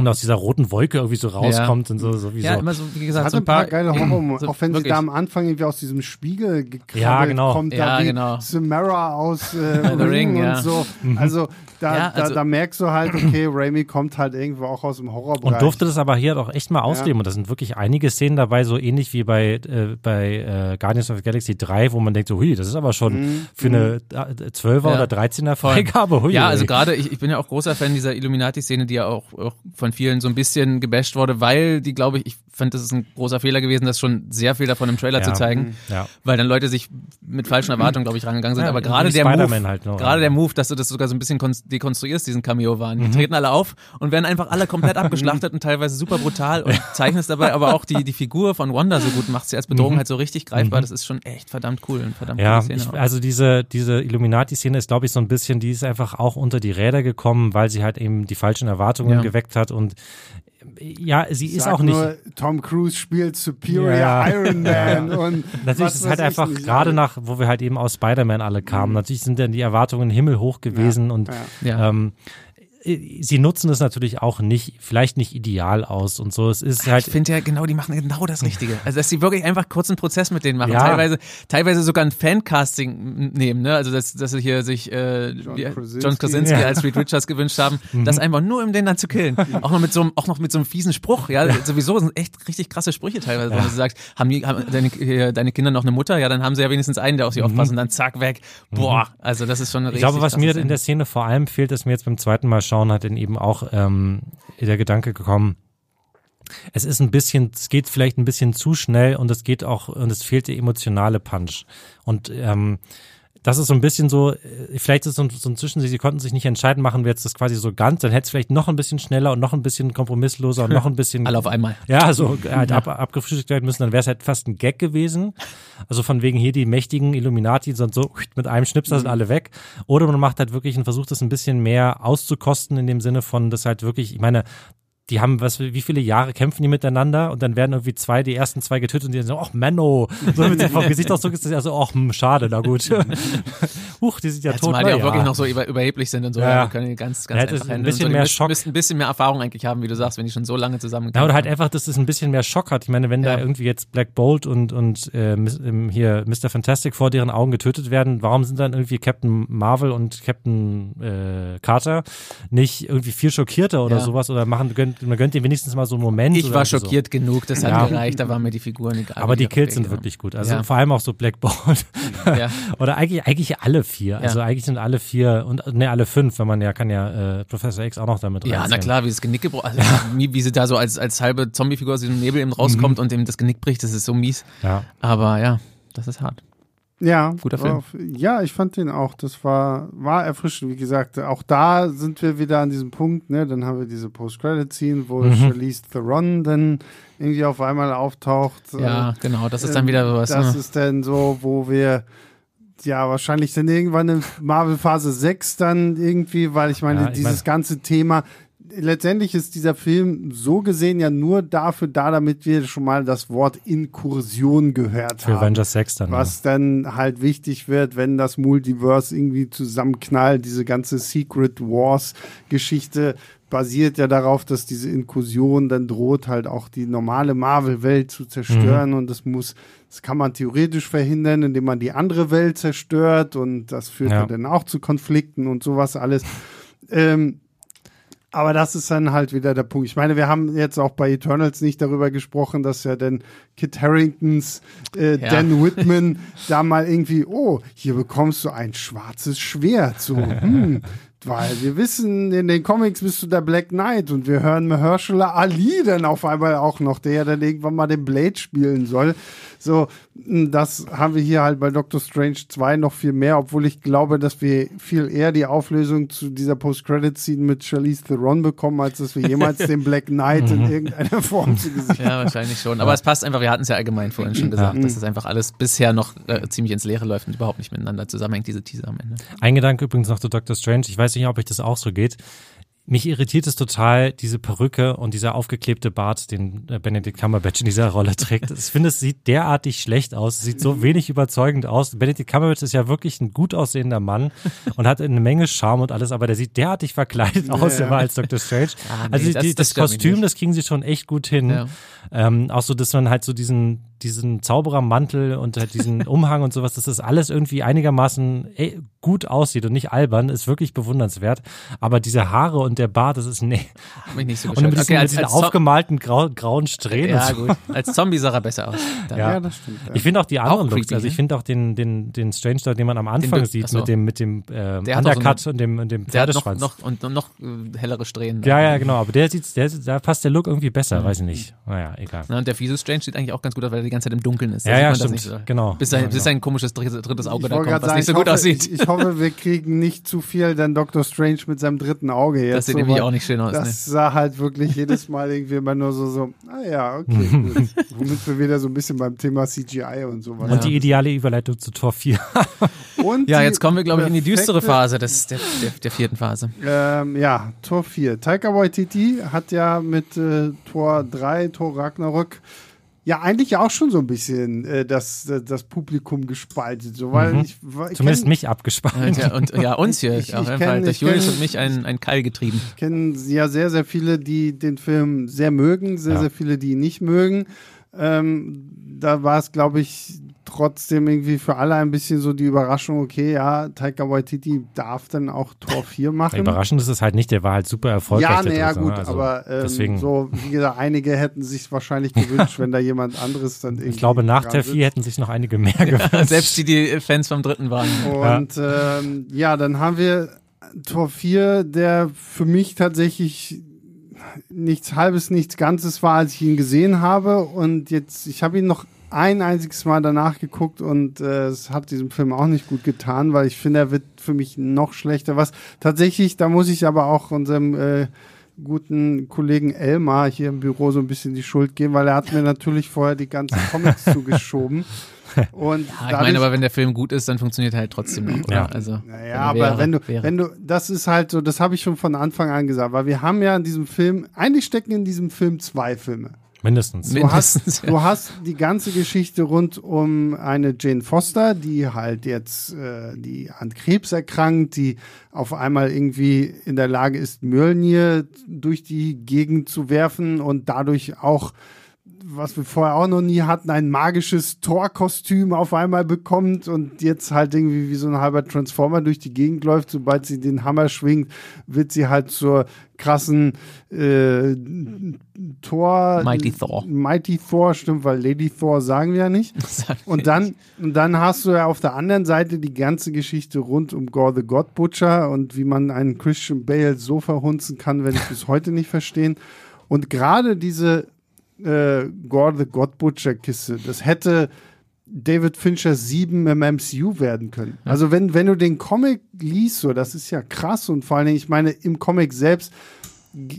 Speaker 3: und aus dieser roten Wolke irgendwie so rauskommt ja. und so sowieso. Ja,
Speaker 2: immer so, wie gesagt,
Speaker 1: Hat
Speaker 2: so ein paar,
Speaker 1: geile Horror, so, auch wenn wirklich. sie da am Anfang irgendwie aus diesem Spiegel gekrabbelt
Speaker 3: ja, genau.
Speaker 1: kommt,
Speaker 2: ja,
Speaker 1: da
Speaker 2: genau.
Speaker 1: Samara aus äh, Ring, Ring, und ja. so. Mhm. Also da, ja, also, da, da, merkst du halt, okay, Raimi kommt halt irgendwo auch aus dem Horrorbereich.
Speaker 3: Und durfte das aber hier doch echt mal ausleben. Ja. Und da sind wirklich einige Szenen dabei, so ähnlich wie bei, äh, bei äh, Guardians of the Galaxy 3, wo man denkt, so, hui, das ist aber schon mhm. für eine 12er ja. oder 13er Freigabe. Hui,
Speaker 2: ja, also gerade, ich, ich bin ja auch großer Fan dieser Illuminati-Szene, die ja auch, auch von vielen so ein bisschen gebasht wurde, weil die, glaube ich, ich fand, das ist ein großer Fehler gewesen, das schon sehr viel davon im Trailer zu zeigen. Ja. Weil dann Leute sich mit falschen Erwartungen, glaube ich, rangegangen sind. aber gerade der Move, halt gerade der Move, dass du das sogar so ein bisschen dekonstruierst, diesen Cameo-Waren. Die mhm. treten alle auf und werden einfach alle komplett abgeschlachtet und teilweise super brutal und zeichnest dabei aber auch die, die Figur von Wanda so gut, macht sie als Bedrohung mhm. halt so richtig greifbar. Mhm. Das ist schon echt verdammt cool und verdammt
Speaker 3: ja, Szene. Ich, also diese, diese Illuminati-Szene ist, glaube ich, so ein bisschen, die ist einfach auch unter die Räder gekommen, weil sie halt eben die falschen Erwartungen ja. geweckt hat und ja, sie ist auch nicht. Nur,
Speaker 1: Tom Cruise spielt Superior ja. Iron Man und
Speaker 3: natürlich ist es halt einfach gerade nach, wo wir halt eben aus Spider-Man alle kamen. Mhm. Natürlich sind dann die Erwartungen himmelhoch gewesen ja. und ja. Ähm, äh, sie nutzen es natürlich auch nicht, vielleicht nicht ideal aus und so. Es ist halt.
Speaker 2: Ich finde ja genau, die machen genau das Richtige. Also dass sie wirklich einfach kurz einen Prozess mit denen machen. Ja. Teilweise, teilweise sogar ein Fancasting nehmen, ne? Also dass, dass sie hier sich äh, John, Krasinski. John Krasinski ja. als Reed Richards gewünscht haben, mhm. das einfach nur um den dann zu killen. auch noch mit so einem, auch noch mit so einem fiesen Spruch. Ja, ja. sowieso sind echt richtig krasse Sprüche teilweise, wenn du sagst, haben, die, haben deine, deine Kinder noch eine Mutter? Ja, dann haben sie ja wenigstens einen, der auf sie mhm. aufpasst und dann zack weg. Boah, mhm. also das ist schon eine
Speaker 3: richtig. Ich glaube, was mir in der Szene vor allem fehlt, ist mir jetzt beim zweiten Mal schauen, hat dann eben auch ähm, der Gedanke gekommen, es ist ein bisschen, es geht vielleicht ein bisschen zu schnell und es geht auch, und es fehlt der emotionale Punch. Und ähm, das ist so ein bisschen so, äh, vielleicht ist es so ein, so ein Zwischen, sie konnten sich nicht entscheiden, machen wir jetzt das quasi so ganz, dann hätte es vielleicht noch ein bisschen schneller und noch ein bisschen kompromissloser und noch ein bisschen.
Speaker 2: Alle auf einmal.
Speaker 3: Ja, so halt ab, abgefrühstückt werden müssen, dann wäre es halt fast ein Gag gewesen. Also von wegen hier die mächtigen Illuminati sind so mit einem Schnipsel sind mhm. alle weg. Oder man macht halt wirklich und versucht es ein bisschen mehr auszukosten in dem Sinne von, das halt wirklich, ich meine, die haben, was, wie viele Jahre kämpfen die miteinander und dann werden irgendwie zwei, die ersten zwei getötet und die sagen so, ach Menno, so mit dem Gesichtsausdruck ist das ja so, ach, hm, schade, na gut. Huch, die sind ja, ja tot. Zumal
Speaker 2: die
Speaker 3: auch
Speaker 2: ja. wirklich noch so über, überheblich sind und so, ja. können die ganz, ganz
Speaker 3: ja, einfach ein bisschen so, mehr Schock.
Speaker 2: Müssen ein bisschen mehr Erfahrung eigentlich haben, wie du sagst, wenn die schon so lange zusammen
Speaker 3: Ja, oder halt einfach, dass es ein bisschen mehr Schock hat. Ich meine, wenn ja. da irgendwie jetzt Black Bolt und, und äh, ähm, hier Mr. Fantastic vor deren Augen getötet werden, warum sind dann irgendwie Captain Marvel und Captain äh, Carter nicht irgendwie viel schockierter oder sowas oder machen, gönnt, man gönnt denen wenigstens mal so ein Moment.
Speaker 2: Ich war schockiert so. genug, das hat ja. gereicht, da waren mir die Figuren egal.
Speaker 3: Aber die Kills sind wirklich gut. Also ja. vor allem auch so Black Bolt. Ja. Oder eigentlich, eigentlich alle vier. Also eigentlich sind alle vier und ne, alle fünf, wenn man ja kann ja äh, Professor X auch noch damit
Speaker 2: Ja, na klar, wie das Genick gebrochen, also wie, wie sie da so als, als halbe Zombie-Figur aus diesem Nebel eben rauskommt mhm. und dem das Genick bricht, das ist so mies. Ja. Aber ja, das ist hart.
Speaker 1: Ja, guter Film. Ja, ich fand den auch. Das war, war erfrischend. Wie gesagt, auch da sind wir wieder an diesem Punkt. Ne? Dann haben wir diese Post-Credit-Scene, wo mhm. Charlize Theron dann irgendwie auf einmal auftaucht.
Speaker 2: Ja, genau. Das ist dann wieder sowas.
Speaker 1: Das ne? ist dann so, wo wir ja wahrscheinlich dann irgendwann in Marvel Phase 6 dann irgendwie, weil ich meine, ja, ich dieses meine, ganze Thema, letztendlich ist dieser Film so gesehen ja nur dafür da, damit wir schon mal das Wort Inkursion gehört
Speaker 3: Für haben. Für Avengers 6 dann.
Speaker 1: Was ja. dann halt wichtig wird, wenn das Multiverse irgendwie zusammenknallt, diese ganze Secret Wars Geschichte basiert ja darauf, dass diese Inkursion dann droht, halt auch die normale Marvel-Welt zu zerstören mhm. und das muss, das kann man theoretisch verhindern, indem man die andere Welt zerstört und das führt ja. dann auch zu Konflikten und sowas alles. Ähm, aber das ist dann halt wieder der Punkt. Ich meine, wir haben jetzt auch bei Eternals nicht darüber gesprochen, dass ja dann Kit Harringtons äh, ja. Dan Whitman da mal irgendwie, oh, hier bekommst du ein schwarzes Schwert. So, hm, weil wir wissen, in den Comics bist du der Black Knight und wir hören Mahershala Ali dann auf einmal auch noch, der ja dann irgendwann mal den Blade spielen soll. So, das haben wir hier halt bei Doctor Strange 2 noch viel mehr, obwohl ich glaube, dass wir viel eher die Auflösung zu dieser Post-Credit-Scene mit Charlize Theron bekommen, als dass wir jemals den Black Knight in mhm. irgendeiner Form zu gesehen haben.
Speaker 2: Ja, wahrscheinlich schon. Aber es passt einfach, wir hatten es ja allgemein vorhin schon gesagt, ja. dass es einfach alles bisher noch äh, ziemlich ins Leere läuft und überhaupt nicht miteinander zusammenhängt, diese Teaser am Ende.
Speaker 3: Ein Gedanke übrigens noch zu Doctor Strange. Ich weiß nicht, ob euch das auch so geht mich irritiert es total, diese Perücke und dieser aufgeklebte Bart, den äh, Benedict Cumberbatch in dieser Rolle trägt. Ich finde, es sieht derartig schlecht aus. Es sieht so wenig überzeugend aus. Benedict Cumberbatch ist ja wirklich ein gut aussehender Mann und hat eine Menge Charme und alles, aber der sieht derartig verkleidet aus ja, immer als Dr. Strange. Ah, nee, also das, die, das, das Kostüm, das kriegen sie schon echt gut hin. Ja. Ähm, auch so, dass man halt so diesen, diesen Zauberermantel und halt diesen Umhang und sowas, dass das alles irgendwie einigermaßen ey, gut aussieht und nicht albern, ist wirklich bewundernswert. Aber diese Haare und der Bart, das ist nee.
Speaker 2: Mich nicht so
Speaker 3: und mit diesen, okay, als, als aufgemalten grau, grauen Strähnen.
Speaker 2: Ja, gut. Als Zombie sah er besser aus.
Speaker 3: Ja. ja. das stimmt. Ja. Ich finde auch die anderen auch Looks, also ich ne? finde auch den, den, den Strange, den man am Anfang sieht, so. mit dem, mit dem äh, Undercut so eine, und dem, und dem
Speaker 2: Pferdeschwanz. noch, noch, und noch äh, hellere Strähnen.
Speaker 3: Ja, ja, genau. Aber der sieht, der, da passt der Look irgendwie besser, mhm. weiß ich nicht. Naja, egal.
Speaker 2: Na, und der fiese Strange sieht eigentlich auch ganz gut aus, weil er die ganze Zeit im Dunkeln ist.
Speaker 3: Da ja, ja, stimmt. So. Genau.
Speaker 2: Bis, sein,
Speaker 3: ja,
Speaker 2: bis sein komisches drittes, drittes Auge da kommt, was sagen, nicht so gut hoffe, aussieht.
Speaker 1: Ich, ich, hoffe, wir kriegen nicht zu viel dann Dr. Strange mit seinem dritten Auge jetzt.
Speaker 2: Das sieht so, nämlich auch nicht schön aus.
Speaker 1: Das ne? sah halt wirklich jedes Mal irgendwie immer nur so, so ah ja, okay, gut. Womit wir wieder so ein bisschen beim Thema CGI und sowas.
Speaker 3: Und die ideale Überleitung zu Tor 4.
Speaker 2: Und ja, jetzt kommen wir, glaube ich, in die düstere Phase des, der, der, der vierten Phase.
Speaker 1: Ähm, ja, Tor 4. Taika Waititi hat ja mit äh, Tor 3, Tor Ragnarök ja eigentlich auch schon so ein bisschen äh, das, das Publikum gespalten. So, weil mhm. ich,
Speaker 3: ich Zumindest kenn, mich abgespalten.
Speaker 2: Ja, und ja, uns hier ich, auf jeden Fall. Durch Julius und mich ein, ein Keil getrieben.
Speaker 1: Ich kenne ja sehr, sehr viele, die den Film sehr mögen, sehr, ja. sehr viele, die ihn nicht mögen. Ähm, da war es, glaube ich, trotzdem irgendwie für alle ein bisschen so die Überraschung, okay, ja, Taika Waititi darf dann auch Tor 4 machen.
Speaker 3: Überraschend ist es halt nicht, der war halt super erfolgreich.
Speaker 1: Ja, naja, gut, also aber ähm, deswegen. so, wie gesagt, einige hätten sich wahrscheinlich gewünscht, wenn da jemand anderes dann irgendwie.
Speaker 3: Ich glaube, nach Tor 4 hätten sich noch einige mehr gewünscht. Ja,
Speaker 2: selbst die, die Fans vom dritten waren.
Speaker 1: Und ja. Ähm, ja, dann haben wir Tor 4, der für mich tatsächlich nichts halbes, nichts Ganzes war, als ich ihn gesehen habe. Und jetzt, ich habe ihn noch ein einziges Mal danach geguckt und äh, es hat diesem Film auch nicht gut getan, weil ich finde, er wird für mich noch schlechter. Was tatsächlich, da muss ich aber auch unserem äh, guten Kollegen Elmar hier im Büro so ein bisschen die Schuld geben, weil er hat mir natürlich vorher die ganzen Comics zugeschoben. Und
Speaker 2: ja, ich meine, aber wenn der Film gut ist, dann funktioniert er halt trotzdem noch, oder?
Speaker 1: Ja. Also, naja, aber wäre, wenn du, wäre. wenn du, das ist halt so, das habe ich schon von Anfang an gesagt, weil wir haben ja in diesem Film, eigentlich stecken in diesem Film zwei Filme.
Speaker 3: Mindestens.
Speaker 1: Du, Mindestens, hast, ja. du hast die ganze Geschichte rund um eine Jane Foster, die halt jetzt äh, die an Krebs erkrankt, die auf einmal irgendwie in der Lage ist, Mjölnir durch die Gegend zu werfen und dadurch auch was wir vorher auch noch nie hatten, ein magisches Torkostüm auf einmal bekommt und jetzt halt irgendwie wie so ein halber Transformer durch die Gegend läuft. Sobald sie den Hammer schwingt, wird sie halt zur krassen äh, Thor.
Speaker 2: Mighty Thor.
Speaker 1: Mighty Thor, stimmt, weil Lady Thor sagen wir ja nicht. und dann, und dann hast du ja auf der anderen Seite die ganze Geschichte rund um Gore the God Butcher und wie man einen Christian Bale so verhunzen kann, werde ich bis heute nicht verstehen. Und gerade diese äh, Gore the God Butcher Kiste. Das hätte David Fincher 7 im MCU werden können. Ja. Also wenn, wenn du den Comic liest, so, das ist ja krass und vor allen Dingen, ich meine, im Comic selbst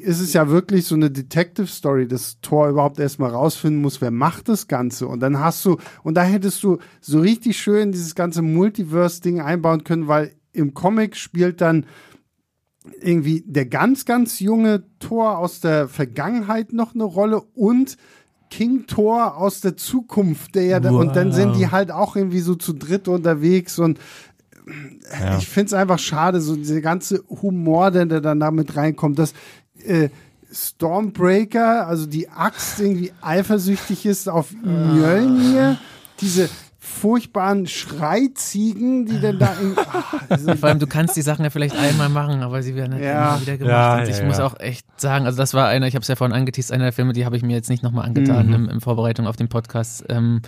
Speaker 1: ist es ja wirklich so eine Detective Story, dass Thor überhaupt erstmal rausfinden muss, wer macht das Ganze. Und dann hast du, und da hättest du so richtig schön dieses ganze Multiverse-Ding einbauen können, weil im Comic spielt dann irgendwie der ganz, ganz junge Thor aus der Vergangenheit noch eine Rolle und King Thor aus der Zukunft, der ja, wow. und dann sind die halt auch irgendwie so zu dritt unterwegs und ja. ich finde es einfach schade, so dieser ganze Humor, der, dann damit reinkommt, dass äh, Stormbreaker, also die Axt irgendwie eifersüchtig ist auf Mjölnir, diese furchtbaren Schreiziegen, die denn da in,
Speaker 2: ach, Vor allem, du kannst die Sachen ja vielleicht einmal machen, aber sie werden halt ja. immer wieder gemacht. Ja, und ich ja, muss auch echt sagen, also das war einer, ich habe es ja vorhin angeteased, einer der Filme, die habe ich mir jetzt nicht nochmal angetan mhm. in, in, Vorbereitung auf den Podcast. Ähm,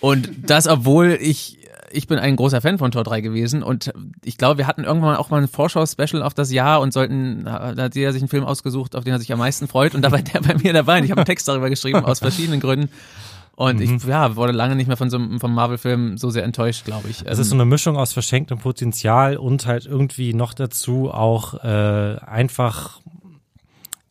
Speaker 2: und das, obwohl ich ich bin ein großer Fan von Tor 3 gewesen und ich glaube, wir hatten irgendwann auch mal ein Vorschau-Special auf das Jahr und sollten, da hat jeder sich einen Film ausgesucht, auf den er sich am meisten freut und da war der bei mir dabei und ich habe einen Text darüber geschrieben aus verschiedenen Gründen und mhm. ich ja, wurde lange nicht mehr von so einem vom Marvel-Film so sehr enttäuscht, glaube ich.
Speaker 3: Es ist so eine Mischung aus verschenktem Potenzial und halt irgendwie noch dazu auch äh, einfach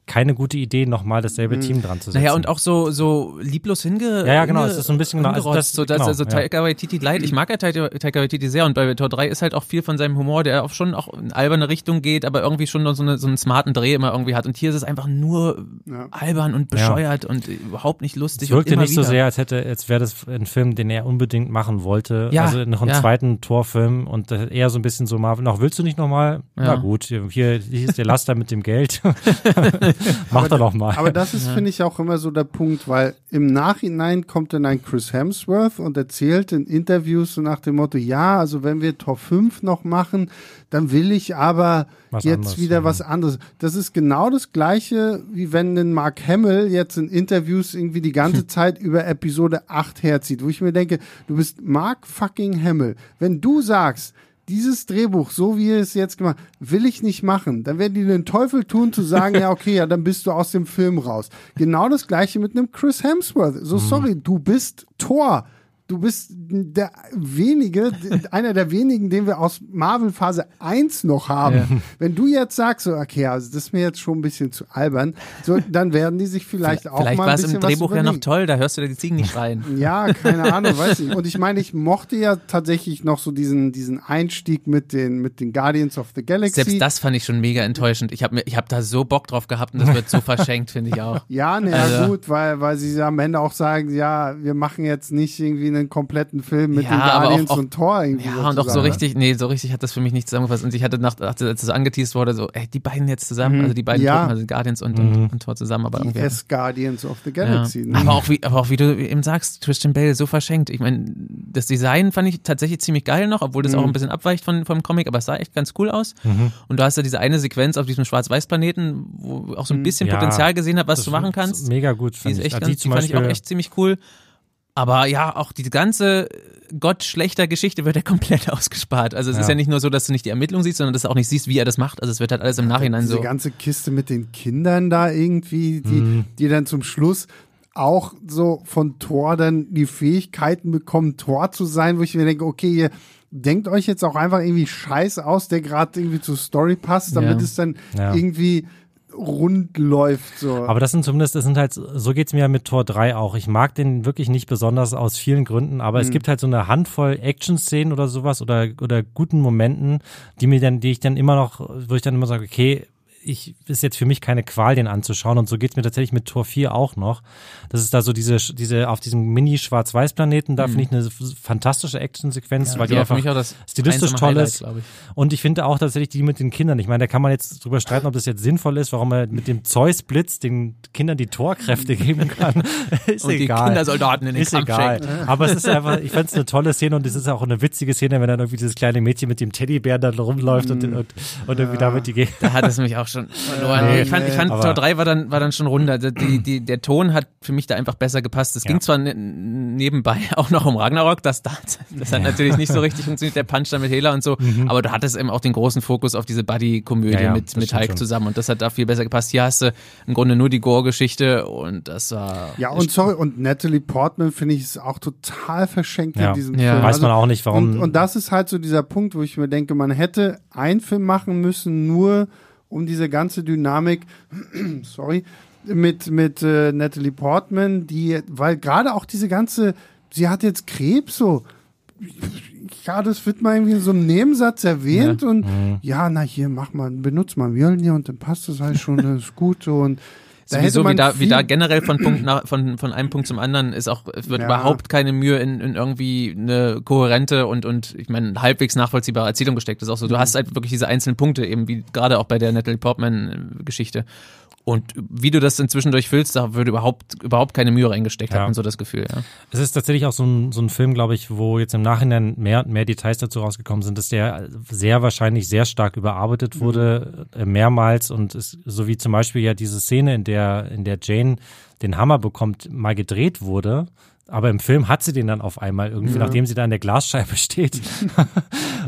Speaker 3: keine gute Idee, nochmal dasselbe mhm. Team dran zu setzen.
Speaker 2: Naja, und auch so, so lieblos hinge.
Speaker 3: Ja, ja, genau, es ist so ein bisschen genau. Also
Speaker 2: das, so, das,
Speaker 3: genau,
Speaker 2: also Taika Waititi leid. Ich mag ja Taika Waititi sehr und bei Tor 3 ist halt auch viel von seinem Humor, der auch schon auch in alberne Richtung geht, aber irgendwie schon so, eine, so einen smarten Dreh immer irgendwie hat. Und hier ist es einfach nur ja. albern und bescheuert ja. und überhaupt nicht lustig.
Speaker 3: Es wirkte nicht wieder. so sehr, als hätte, als wäre das ein Film, den er unbedingt machen wollte. Ja, also noch einen ja. zweiten Torfilm und eher so ein bisschen so Marvel. Noch willst du nicht nochmal? Ja. Na gut, hier, hier ist der Laster mit dem Geld. Mach doch noch mal.
Speaker 1: Aber das ist, ja. finde ich, auch immer so der Punkt, weil im Nachhinein kommt dann ein Chris Hemsworth und erzählt in Interviews so nach dem Motto, ja, also wenn wir Top 5 noch machen, dann will ich aber was jetzt anderes, wieder ja. was anderes. Das ist genau das Gleiche, wie wenn ein Mark Hamill jetzt in Interviews irgendwie die ganze Zeit über Episode 8 herzieht, wo ich mir denke, du bist Mark fucking Hamill. Wenn du sagst, dieses Drehbuch, so wie es jetzt gemacht, will ich nicht machen. Dann werden die den Teufel tun, zu sagen, ja, okay, ja, dann bist du aus dem Film raus. Genau das gleiche mit einem Chris Hemsworth. So, mhm. sorry, du bist Thor. Du bist der wenige, einer der wenigen, den wir aus Marvel Phase 1 noch haben. Ja. Wenn du jetzt sagst, so, okay, also das ist mir jetzt schon ein bisschen zu albern, so, dann werden die sich vielleicht auch
Speaker 2: vielleicht
Speaker 1: mal
Speaker 2: ein bisschen Vielleicht war es im Drehbuch ja noch toll, da hörst du die Ziegen nicht schreien.
Speaker 1: Ja, keine Ahnung, weiß ich. Und ich meine, ich mochte ja tatsächlich noch so diesen, diesen Einstieg mit den, mit den Guardians of the Galaxy.
Speaker 2: Selbst das fand ich schon mega enttäuschend. Ich habe hab da so Bock drauf gehabt und das wird so verschenkt, finde ich auch.
Speaker 1: Ja, ne, also. gut, weil, weil sie am Ende auch sagen, ja, wir machen jetzt nicht irgendwie eine einen kompletten Film mit ja, den Guardians auch, auch, und Thor irgendwie.
Speaker 2: Ja, so und auch so richtig, nee, so richtig hat das für mich nicht zusammengefasst. Und ich hatte nach, als das angeteased wurde, so, ey, die beiden jetzt zusammen, mhm. also die beiden ja. Truppen, also Guardians und, mhm. und, und, Thor zusammen, aber
Speaker 1: die S-Guardians of the Galaxy. Ja.
Speaker 2: Ne? Aber, auch wie, aber auch wie du eben sagst, Christian Bale so verschenkt. Ich meine, das Design fand ich tatsächlich ziemlich geil noch, obwohl das mhm. auch ein bisschen abweicht von, vom Comic, aber es sah echt ganz cool aus. Mhm. Und du hast ja diese eine Sequenz auf diesem Schwarz-Weiß-Planeten, wo auch so ein mhm. bisschen Potenzial gesehen hat, was du machen kannst.
Speaker 3: Mega gut.
Speaker 2: Die ist echt also ganz, die, die fand ich auch echt ziemlich cool. Aber ja, auch die ganze Gott schlechter Geschichte wird ja komplett ausgespart. Also es ja. ist ja nicht nur so, dass du nicht die Ermittlung siehst, sondern dass du auch nicht siehst, wie er das macht. Also es wird halt alles im Nachhinein
Speaker 1: Diese
Speaker 2: so.
Speaker 1: Die ganze Kiste mit den Kindern da irgendwie, die, mhm. die dann zum Schluss auch so von Thor dann die Fähigkeiten bekommen, Thor zu sein, wo ich mir denke, okay, ihr denkt euch jetzt auch einfach irgendwie Scheiß aus, der gerade irgendwie zur Story passt, damit ja. es dann ja. irgendwie rund läuft. So.
Speaker 3: Aber das sind zumindest, das sind halt, so geht's mir mit Tor 3 auch. Ich mag den wirklich nicht besonders aus vielen Gründen, aber mhm. es gibt halt so eine Handvoll Action-Szenen oder sowas oder, oder guten Momenten, die mir dann, die ich dann immer noch, wo ich dann immer sage, okay, ich ist jetzt für mich keine Qual, den anzuschauen. Und so geht's mir tatsächlich mit Tor 4 auch noch. Das ist da so diese, diese auf diesem Mini-Schwarz-Weiß-Planeten, da mhm. finde ich eine fantastische Action-Sequenz, ja, weil die einfach stilistisch toll ist. Und ich finde auch tatsächlich die mit den Kindern. Ich meine, da kann man jetzt drüber streiten, ob das jetzt sinnvoll ist, warum er mit dem Zeus-Blitz den Kindern die Torkräfte geben kann. ist und egal.
Speaker 2: die Kindersoldaten in den ist Kampf egal.
Speaker 3: Aber es ist einfach, ich fand es eine tolle Szene und es ist auch eine witzige Szene, wenn dann irgendwie dieses kleine Mädchen mit dem Teddybär da rumläuft mhm. und, und, und irgendwie damit die geht.
Speaker 2: Da hat es mich auch schon verloren. Nee, ich fand, ich fand Tor 3 war dann, war dann schon runder. Die, die, der Ton hat für mich da einfach besser gepasst. Es ja. ging zwar ne, nebenbei auch noch um Ragnarok, das, das, das hat natürlich nicht so richtig funktioniert, der Punch da mit Hela und so, mhm. aber du hattest eben auch den großen Fokus auf diese Buddy-Komödie ja, ja, mit, mit Hulk zusammen und das hat da viel besser gepasst. Hier hast du im Grunde nur die Gore-Geschichte und das war.
Speaker 1: Ja, und sorry, und Natalie Portman finde ich ist auch total verschenkt in diesem
Speaker 3: Film. Weiß man also, auch nicht, warum.
Speaker 1: Und, und das ist halt so dieser Punkt, wo ich mir denke, man hätte einen Film machen müssen, nur um diese ganze Dynamik, sorry, mit, mit äh, Natalie Portman, die, weil gerade auch diese ganze, sie hat jetzt Krebs, so, ja, das wird mal irgendwie in so einem Nebensatz erwähnt ja. und mhm. ja, na hier, mach mal, benutzt mal Mjölnir und dann passt das halt schon, das ist gut so und
Speaker 2: Sowieso, wie da, wie da generell von Punkt nach, von, von einem Punkt zum anderen ist auch, es wird ja. überhaupt keine Mühe in, in irgendwie eine kohärente und, und ich meine, halbwegs nachvollziehbare Erzählung gesteckt. Das ist auch so, du mhm. hast halt wirklich diese einzelnen Punkte, eben wie gerade auch bei der Natalie Portman-Geschichte. Und wie du das inzwischen durchfüllst, da würde überhaupt, überhaupt keine Mühe reingesteckt, ja. hat man so das Gefühl. Ja.
Speaker 3: Es ist tatsächlich auch so ein, so ein Film, glaube ich, wo jetzt im Nachhinein mehr und mehr Details dazu rausgekommen sind, dass der sehr wahrscheinlich sehr stark überarbeitet mhm. wurde, mhm. mehrmals und es, so wie zum Beispiel ja diese Szene, in der, in der Jane den Hammer bekommt, mal gedreht wurde aber im Film hat sie den dann auf einmal irgendwie, ja. nachdem sie da in der Glasscheibe steht.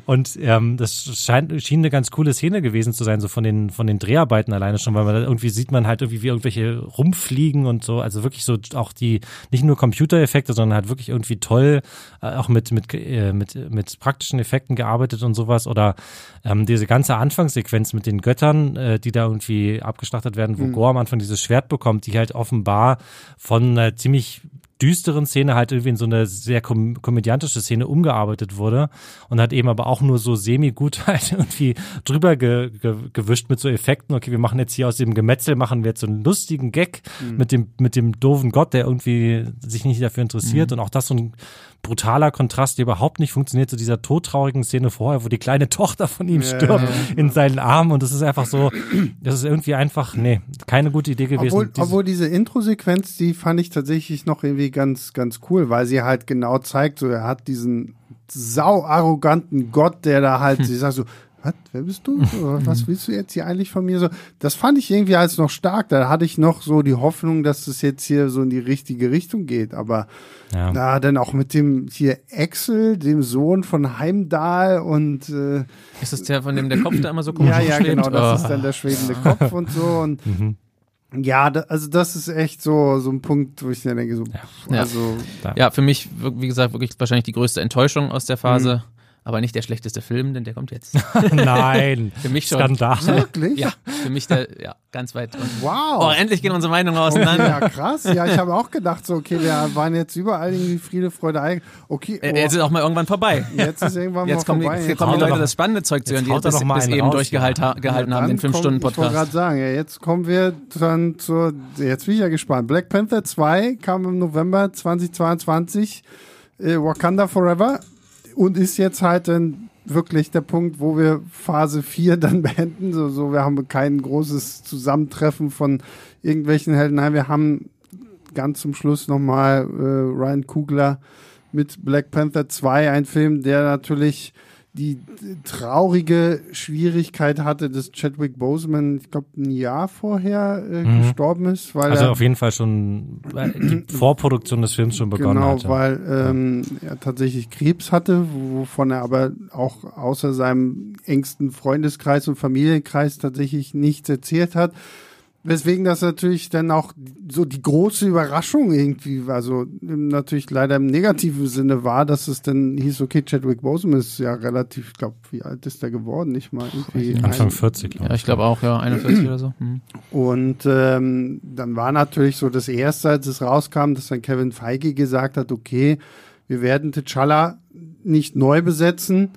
Speaker 3: und ähm, das scheint, schien eine ganz coole Szene gewesen zu sein, so von den, von den Dreharbeiten alleine schon, weil man da irgendwie sieht man halt irgendwie wie irgendwelche rumfliegen und so, also wirklich so auch die, nicht nur Computereffekte, sondern halt wirklich irgendwie toll, äh, auch mit, mit, äh, mit, mit praktischen Effekten gearbeitet und sowas. Oder ähm, diese ganze Anfangssequenz mit den Göttern, äh, die da irgendwie abgeschlachtet werden, wo mhm. Gore am Anfang dieses Schwert bekommt, die halt offenbar von einer ziemlich düsteren Szene halt irgendwie in so eine sehr kom komödiantische Szene umgearbeitet wurde und hat eben aber auch nur so semi-gut halt irgendwie drüber ge ge gewischt mit so Effekten. Okay, wir machen jetzt hier aus dem Gemetzel, machen wir jetzt so einen lustigen Gag mhm. mit dem, mit dem doofen Gott, der irgendwie sich nicht dafür interessiert mhm. und auch das so ein brutaler Kontrast, der überhaupt nicht funktioniert zu dieser todtraurigen Szene vorher, wo die kleine Tochter von ihm stirbt ja. in seinen Armen und das ist einfach so, das ist irgendwie einfach, nee, keine gute Idee gewesen.
Speaker 1: Obwohl, diese, obwohl diese Intro-Sequenz, die fand ich tatsächlich noch irgendwie ganz, ganz cool, weil sie halt genau zeigt, so er hat diesen sau arroganten Gott, der da halt, hm. sie sagt so, was, wer bist du? Was willst du jetzt hier eigentlich von mir? So, das fand ich irgendwie als noch stark. Da hatte ich noch so die Hoffnung, dass das jetzt hier so in die richtige Richtung geht. Aber ja. da dann auch mit dem hier Axel, dem Sohn von Heimdall und äh,
Speaker 2: ist das der, von dem der Kopf da immer so komisch
Speaker 1: Ja, ja, genau, das oh. ist dann der schwebende Kopf und so und mhm. Ja, da, also das ist echt so, so ein Punkt, wo ich mir denke, so,
Speaker 2: ja.
Speaker 1: also.
Speaker 2: Ja, für mich, wie gesagt, wirklich wahrscheinlich die größte Enttäuschung aus der Phase. Aber nicht der schlechteste Film, denn der kommt jetzt.
Speaker 3: Nein.
Speaker 2: für mich schon.
Speaker 3: Skandal.
Speaker 1: Wirklich?
Speaker 2: Ja, für mich der, ja, ganz weit. Und,
Speaker 1: wow.
Speaker 2: Oh, endlich gehen unsere Meinungen auseinander.
Speaker 1: ja, krass. Ja, ich habe auch gedacht, so, okay, wir waren jetzt überall irgendwie Friede, Freude, Eigen. Okay.
Speaker 2: Oh. Jetzt ist auch mal irgendwann vorbei.
Speaker 1: Jetzt ist irgendwann
Speaker 2: jetzt
Speaker 1: mal
Speaker 2: kommen
Speaker 1: vorbei.
Speaker 2: Die, jetzt kommen die Leute das spannende Zeug zu hören, die
Speaker 3: das
Speaker 2: bis, eben raus, durchgehalten ja. haben, den 5-Stunden-Podcast.
Speaker 1: Ich wollte gerade sagen, ja, jetzt kommen wir dann zur, jetzt bin ich ja gespannt. Black Panther 2 kam im November 2022. Äh, Wakanda Forever und ist jetzt halt ein wirklich der Punkt, wo wir Phase 4 dann beenden. So, so, wir haben kein großes Zusammentreffen von irgendwelchen Helden. Nein, wir haben ganz zum Schluss nochmal äh, Ryan Kugler mit Black Panther 2, ein Film, der natürlich die traurige Schwierigkeit hatte, dass Chadwick Boseman, ich glaube, ein Jahr vorher äh, mhm. gestorben ist. Weil
Speaker 3: also
Speaker 1: er,
Speaker 3: auf jeden Fall schon die Vorproduktion des Films schon begonnen
Speaker 1: genau,
Speaker 3: hatte.
Speaker 1: Genau, weil ähm, er tatsächlich Krebs hatte, wovon er aber auch außer seinem engsten Freundeskreis und Familienkreis tatsächlich nichts erzählt hat. Weswegen das natürlich dann auch so die große Überraschung irgendwie, also natürlich leider im negativen Sinne war, dass es dann hieß, okay, Chadwick Boseman ist ja relativ, ich glaube, wie alt ist der geworden? Nicht mal irgendwie.
Speaker 3: Anfang 40, glaube
Speaker 2: ich. Ja, ich glaube auch, ja, 41 oder so. Mhm.
Speaker 1: Und ähm, dann war natürlich so das erste, als es rauskam, dass dann Kevin Feige gesagt hat, okay, wir werden T'Challa nicht neu besetzen,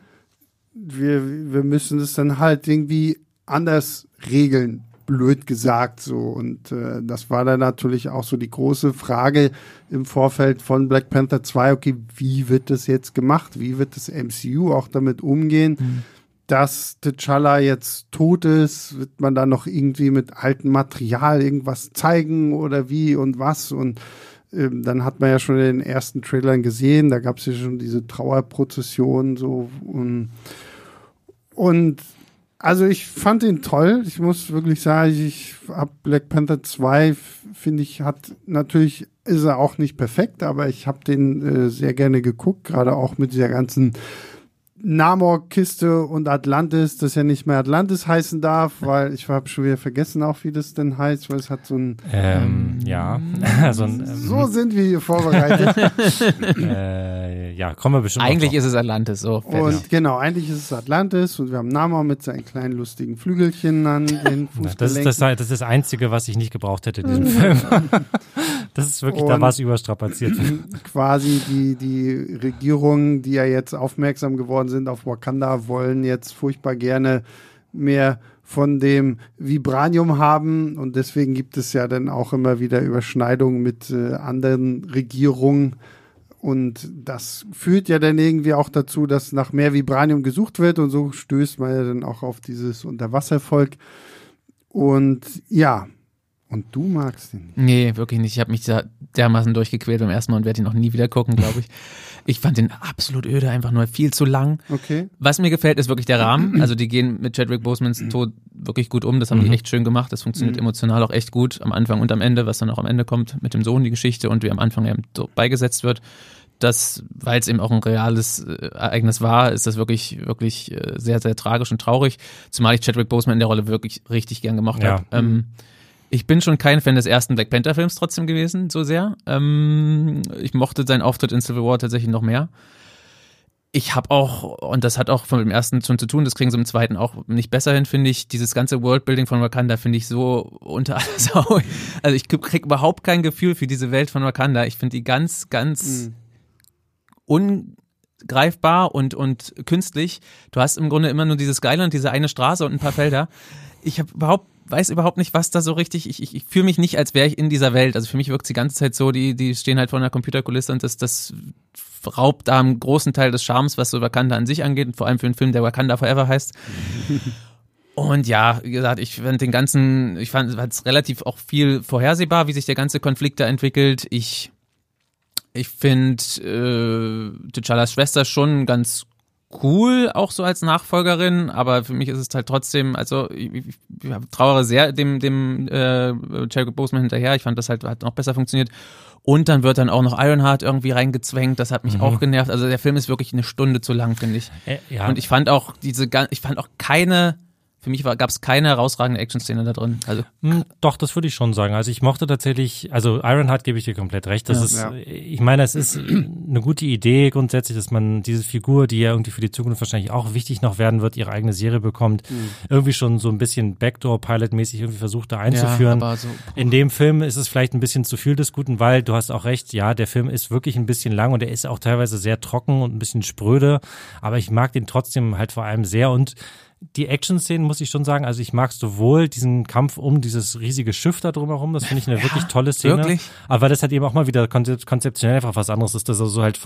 Speaker 1: wir, wir müssen es dann halt irgendwie anders regeln blöd gesagt so. Und äh, das war dann natürlich auch so die große Frage im Vorfeld von Black Panther 2, okay, wie wird das jetzt gemacht? Wie wird das MCU auch damit umgehen? Mhm. Dass T'Challa jetzt tot ist, wird man da noch irgendwie mit altem Material irgendwas zeigen oder wie und was und ähm, dann hat man ja schon in den ersten Trailern gesehen, da gab es ja schon diese Trauerprozession so und, und also ich fand ihn toll. Ich muss wirklich sagen, ich habe Black Panther 2, finde ich, hat natürlich, ist er auch nicht perfekt, aber ich habe den äh, sehr gerne geguckt, gerade auch mit dieser ganzen Namor-Kiste und Atlantis, das ja nicht mehr Atlantis heißen darf, weil ich habe schon wieder vergessen auch, wie das denn heißt, weil es hat so ein
Speaker 3: ähm, ja,
Speaker 1: so, ein, ähm, so sind wir hier vorbereitet.
Speaker 3: äh, ja, kommen wir bestimmt.
Speaker 2: Eigentlich ist es Atlantis, so.
Speaker 1: Und genau, eigentlich ist es Atlantis und wir haben Namor mit seinen kleinen lustigen Flügelchen an den Fußgelenken.
Speaker 3: Das ist das, das ist das Einzige, was ich nicht gebraucht hätte in diesem Film. Das ist wirklich, und da war es überstrapaziert.
Speaker 1: Quasi die, die Regierungen, die ja jetzt aufmerksam geworden sind auf Wakanda, wollen jetzt furchtbar gerne mehr von dem Vibranium haben und deswegen gibt es ja dann auch immer wieder Überschneidungen mit äh, anderen Regierungen und das führt ja dann irgendwie auch dazu, dass nach mehr Vibranium gesucht wird und so stößt man ja dann auch auf dieses Unterwasservolk und ja, und du magst ihn
Speaker 2: nicht? Nee, wirklich nicht. Ich habe mich da dermaßen durchgequält beim ersten Mal und werde ihn auch nie wieder gucken, glaube ich. Ich fand den absolut öde, einfach nur viel zu lang.
Speaker 1: Okay.
Speaker 2: Was mir gefällt, ist wirklich der Rahmen. Also die gehen mit Chadwick Bosemans Tod wirklich gut um. Das haben mhm. die echt schön gemacht. Das funktioniert mhm. emotional auch echt gut am Anfang und am Ende, was dann auch am Ende kommt mit dem Sohn, die Geschichte und wie am Anfang eben so beigesetzt wird. Das, weil es eben auch ein reales äh, Ereignis war, ist das wirklich, wirklich äh, sehr, sehr tragisch und traurig. Zumal ich Chadwick Boseman in der Rolle wirklich richtig gern gemacht ja. habe. Ähm, ich bin schon kein Fan des ersten Black Panther Films trotzdem gewesen, so sehr. Ähm, ich mochte seinen Auftritt in Civil War tatsächlich noch mehr. Ich habe auch, und das hat auch von dem ersten schon zu tun, das kriegen sie im zweiten auch nicht besser hin, finde ich. Dieses ganze Worldbuilding von Wakanda finde ich so unter alles Also ich krieg überhaupt kein Gefühl für diese Welt von Wakanda. Ich finde die ganz, ganz mhm. ungreifbar und, und künstlich. Du hast im Grunde immer nur dieses Skyline, diese eine Straße und ein paar Felder. Ich habe überhaupt weiß überhaupt nicht, was da so richtig. Ich, ich, ich fühle mich nicht, als wäre ich in dieser Welt. Also für mich wirkt es die ganze Zeit so, die, die stehen halt vor einer Computerkulisse und das, das raubt da einen großen Teil des Charmes, was so Wakanda an sich angeht, und vor allem für einen Film, der Wakanda Forever heißt. Und ja, wie gesagt, ich fand den ganzen, ich fand es relativ auch viel vorhersehbar, wie sich der ganze Konflikt da entwickelt. Ich, ich finde äh, T'Challas Schwester schon ganz cool, auch so als Nachfolgerin, aber für mich ist es halt trotzdem, also ich, ich, ich trauere sehr dem, dem äh, Chadwick Boseman hinterher. Ich fand, das halt hat noch besser funktioniert. Und dann wird dann auch noch Ironheart irgendwie reingezwängt. Das hat mich mhm. auch genervt. Also der Film ist wirklich eine Stunde zu lang, finde ich. Äh, ja. Und ich fand auch diese, ich fand auch keine für mich gab es keine herausragende Action-Szene da drin. Also
Speaker 3: hm, doch, das würde ich schon sagen. Also ich mochte tatsächlich, also Ironheart gebe ich dir komplett recht. Das ja, ist, ja. ich meine, es ist eine gute Idee grundsätzlich, dass man diese Figur, die ja irgendwie für die Zukunft wahrscheinlich auch wichtig noch werden wird, ihre eigene Serie bekommt, mhm. irgendwie schon so ein bisschen Backdoor-Pilot-mäßig irgendwie versucht da einzuführen. Ja, so, In dem Film ist es vielleicht ein bisschen zu viel des Guten, weil du hast auch recht, ja, der Film ist wirklich ein bisschen lang und er ist auch teilweise sehr trocken und ein bisschen spröde, aber ich mag den trotzdem halt vor allem sehr und die Action-Szenen muss ich schon sagen, also ich mag sowohl diesen Kampf um dieses riesige Schiff da drumherum, das finde ich eine ja, wirklich tolle Szene. Wirklich? Aber weil das halt eben auch mal wieder konzeptionell einfach was anderes ist, dass er so halt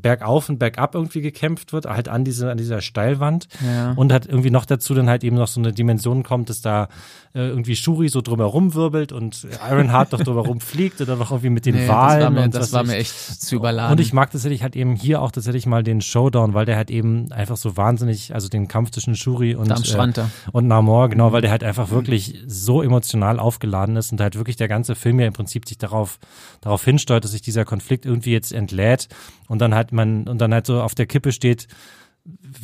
Speaker 3: bergauf und bergab irgendwie gekämpft wird, halt an diese, an dieser Steilwand. Ja. Und hat irgendwie noch dazu dann halt eben noch so eine Dimension kommt, dass da äh, irgendwie Shuri so drumherum wirbelt und Ironheart doch drumherum fliegt oder noch irgendwie mit den nee, Wahlen. Das
Speaker 2: war mir,
Speaker 3: und
Speaker 2: das war mir echt zu überladen.
Speaker 3: Und ich mag tatsächlich halt eben hier auch tatsächlich mal den Showdown, weil der halt eben einfach so wahnsinnig, also den Kampf zwischen Shuri und,
Speaker 2: äh,
Speaker 3: und Namor, genau, weil der halt einfach wirklich so emotional aufgeladen ist und halt wirklich der ganze Film ja im Prinzip sich darauf, darauf hinsteuert, dass sich dieser Konflikt irgendwie jetzt entlädt und dann halt man, und dann halt so auf der Kippe steht,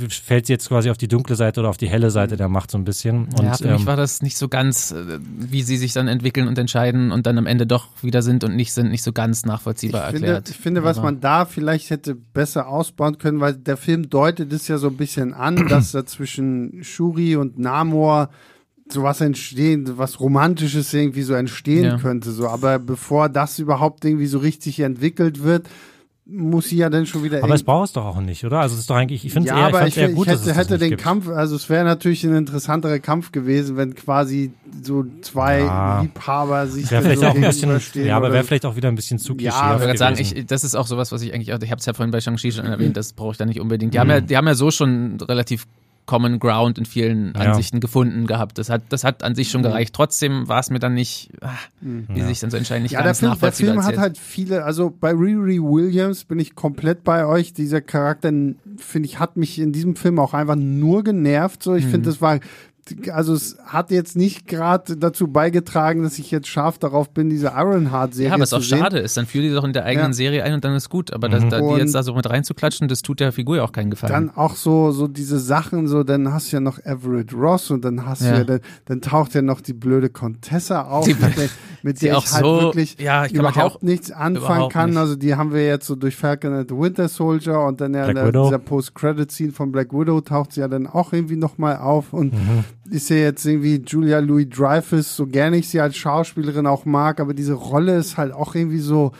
Speaker 3: fällt sie jetzt quasi auf die dunkle Seite oder auf die helle Seite der Macht so ein bisschen. Und,
Speaker 2: ja, für ähm, mich war das nicht so ganz, äh, wie sie sich dann entwickeln und entscheiden und dann am Ende doch wieder sind und nicht sind, nicht so ganz nachvollziehbar
Speaker 1: ich
Speaker 2: erklärt.
Speaker 1: Finde, ich finde, was man da vielleicht hätte besser ausbauen können, weil der Film deutet es ja so ein bisschen an, dass da zwischen Shuri und Namor sowas entstehen, was Romantisches irgendwie so entstehen ja. könnte. So, aber bevor das überhaupt irgendwie so richtig entwickelt wird, muss sie ja dann schon wieder.
Speaker 3: Aber es braucht es doch auch nicht, oder? Also es ist doch eigentlich, ich finde
Speaker 1: ja,
Speaker 3: es eher,
Speaker 1: aber
Speaker 3: ich,
Speaker 1: ich, eher
Speaker 3: gut,
Speaker 1: ich hätte, hätte den gibt. Kampf, also es wäre natürlich ein interessanterer Kampf gewesen, wenn quasi so zwei ja. Liebhaber sich
Speaker 3: wäre vielleicht so auch ein bisschen, ja, aber wäre vielleicht auch wieder ein bisschen zu
Speaker 2: ja, ich würde sagen, ich, das ist auch sowas, was ich eigentlich, ich habe es ja vorhin bei Shang-Chi schon erwähnt, das brauche ich da nicht unbedingt. Die mhm. haben ja, die haben ja so schon relativ Common Ground in vielen ja. Ansichten gefunden gehabt. Das hat, das hat an sich schon mhm. gereicht. Trotzdem war es mir dann nicht, ach, wie ja. sich dann so entscheiden, nicht ja, ganz
Speaker 1: der Film, der Film hat halt viele, also bei Riri Williams bin ich komplett bei euch. Dieser Charakter, finde ich, hat mich in diesem Film auch einfach nur genervt. So, ich mhm. finde, das war also es hat jetzt nicht gerade dazu beigetragen, dass ich jetzt scharf darauf bin, diese Ironheart-Serie
Speaker 2: Ja, aber es ist auch schade ist. Dann führe die doch in der eigenen ja. Serie ein und dann ist gut. Aber das, da, die jetzt da so mit reinzuklatschen, das tut der Figur ja auch keinen Gefallen.
Speaker 1: Dann auch so, so diese Sachen, so, dann hast du ja noch Everett Ross und dann hast ja. du ja, dann, dann taucht ja noch die blöde Contessa auf, die, mit der ich halt so, wirklich ja, ich überhaupt nichts anfangen kann. Nicht. Also die haben wir jetzt so durch Falcon and the Winter Soldier und dann ja in der, dieser Post-Credit-Scene von Black Widow taucht sie ja dann auch irgendwie nochmal auf und mhm ist ja jetzt irgendwie Julia Louis Dreyfus, so gerne ich sie als Schauspielerin auch mag, aber diese Rolle ist halt auch irgendwie so.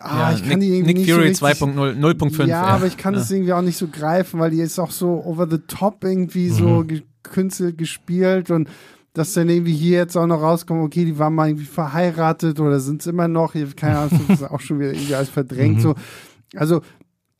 Speaker 1: Ah, ja, ich kann Nick, die irgendwie
Speaker 2: Nick
Speaker 1: nicht
Speaker 2: Fury
Speaker 1: so
Speaker 2: 2.0, 0.5.
Speaker 1: Ja, ja, aber ich kann es ja. irgendwie auch nicht so greifen, weil die ist auch so over the top irgendwie mhm. so gekünstelt gespielt und dass dann irgendwie hier jetzt auch noch rauskommt, okay, die waren mal irgendwie verheiratet oder sind es immer noch, keine Ahnung, das ist auch schon wieder irgendwie alles verdrängt, mhm. so. Also,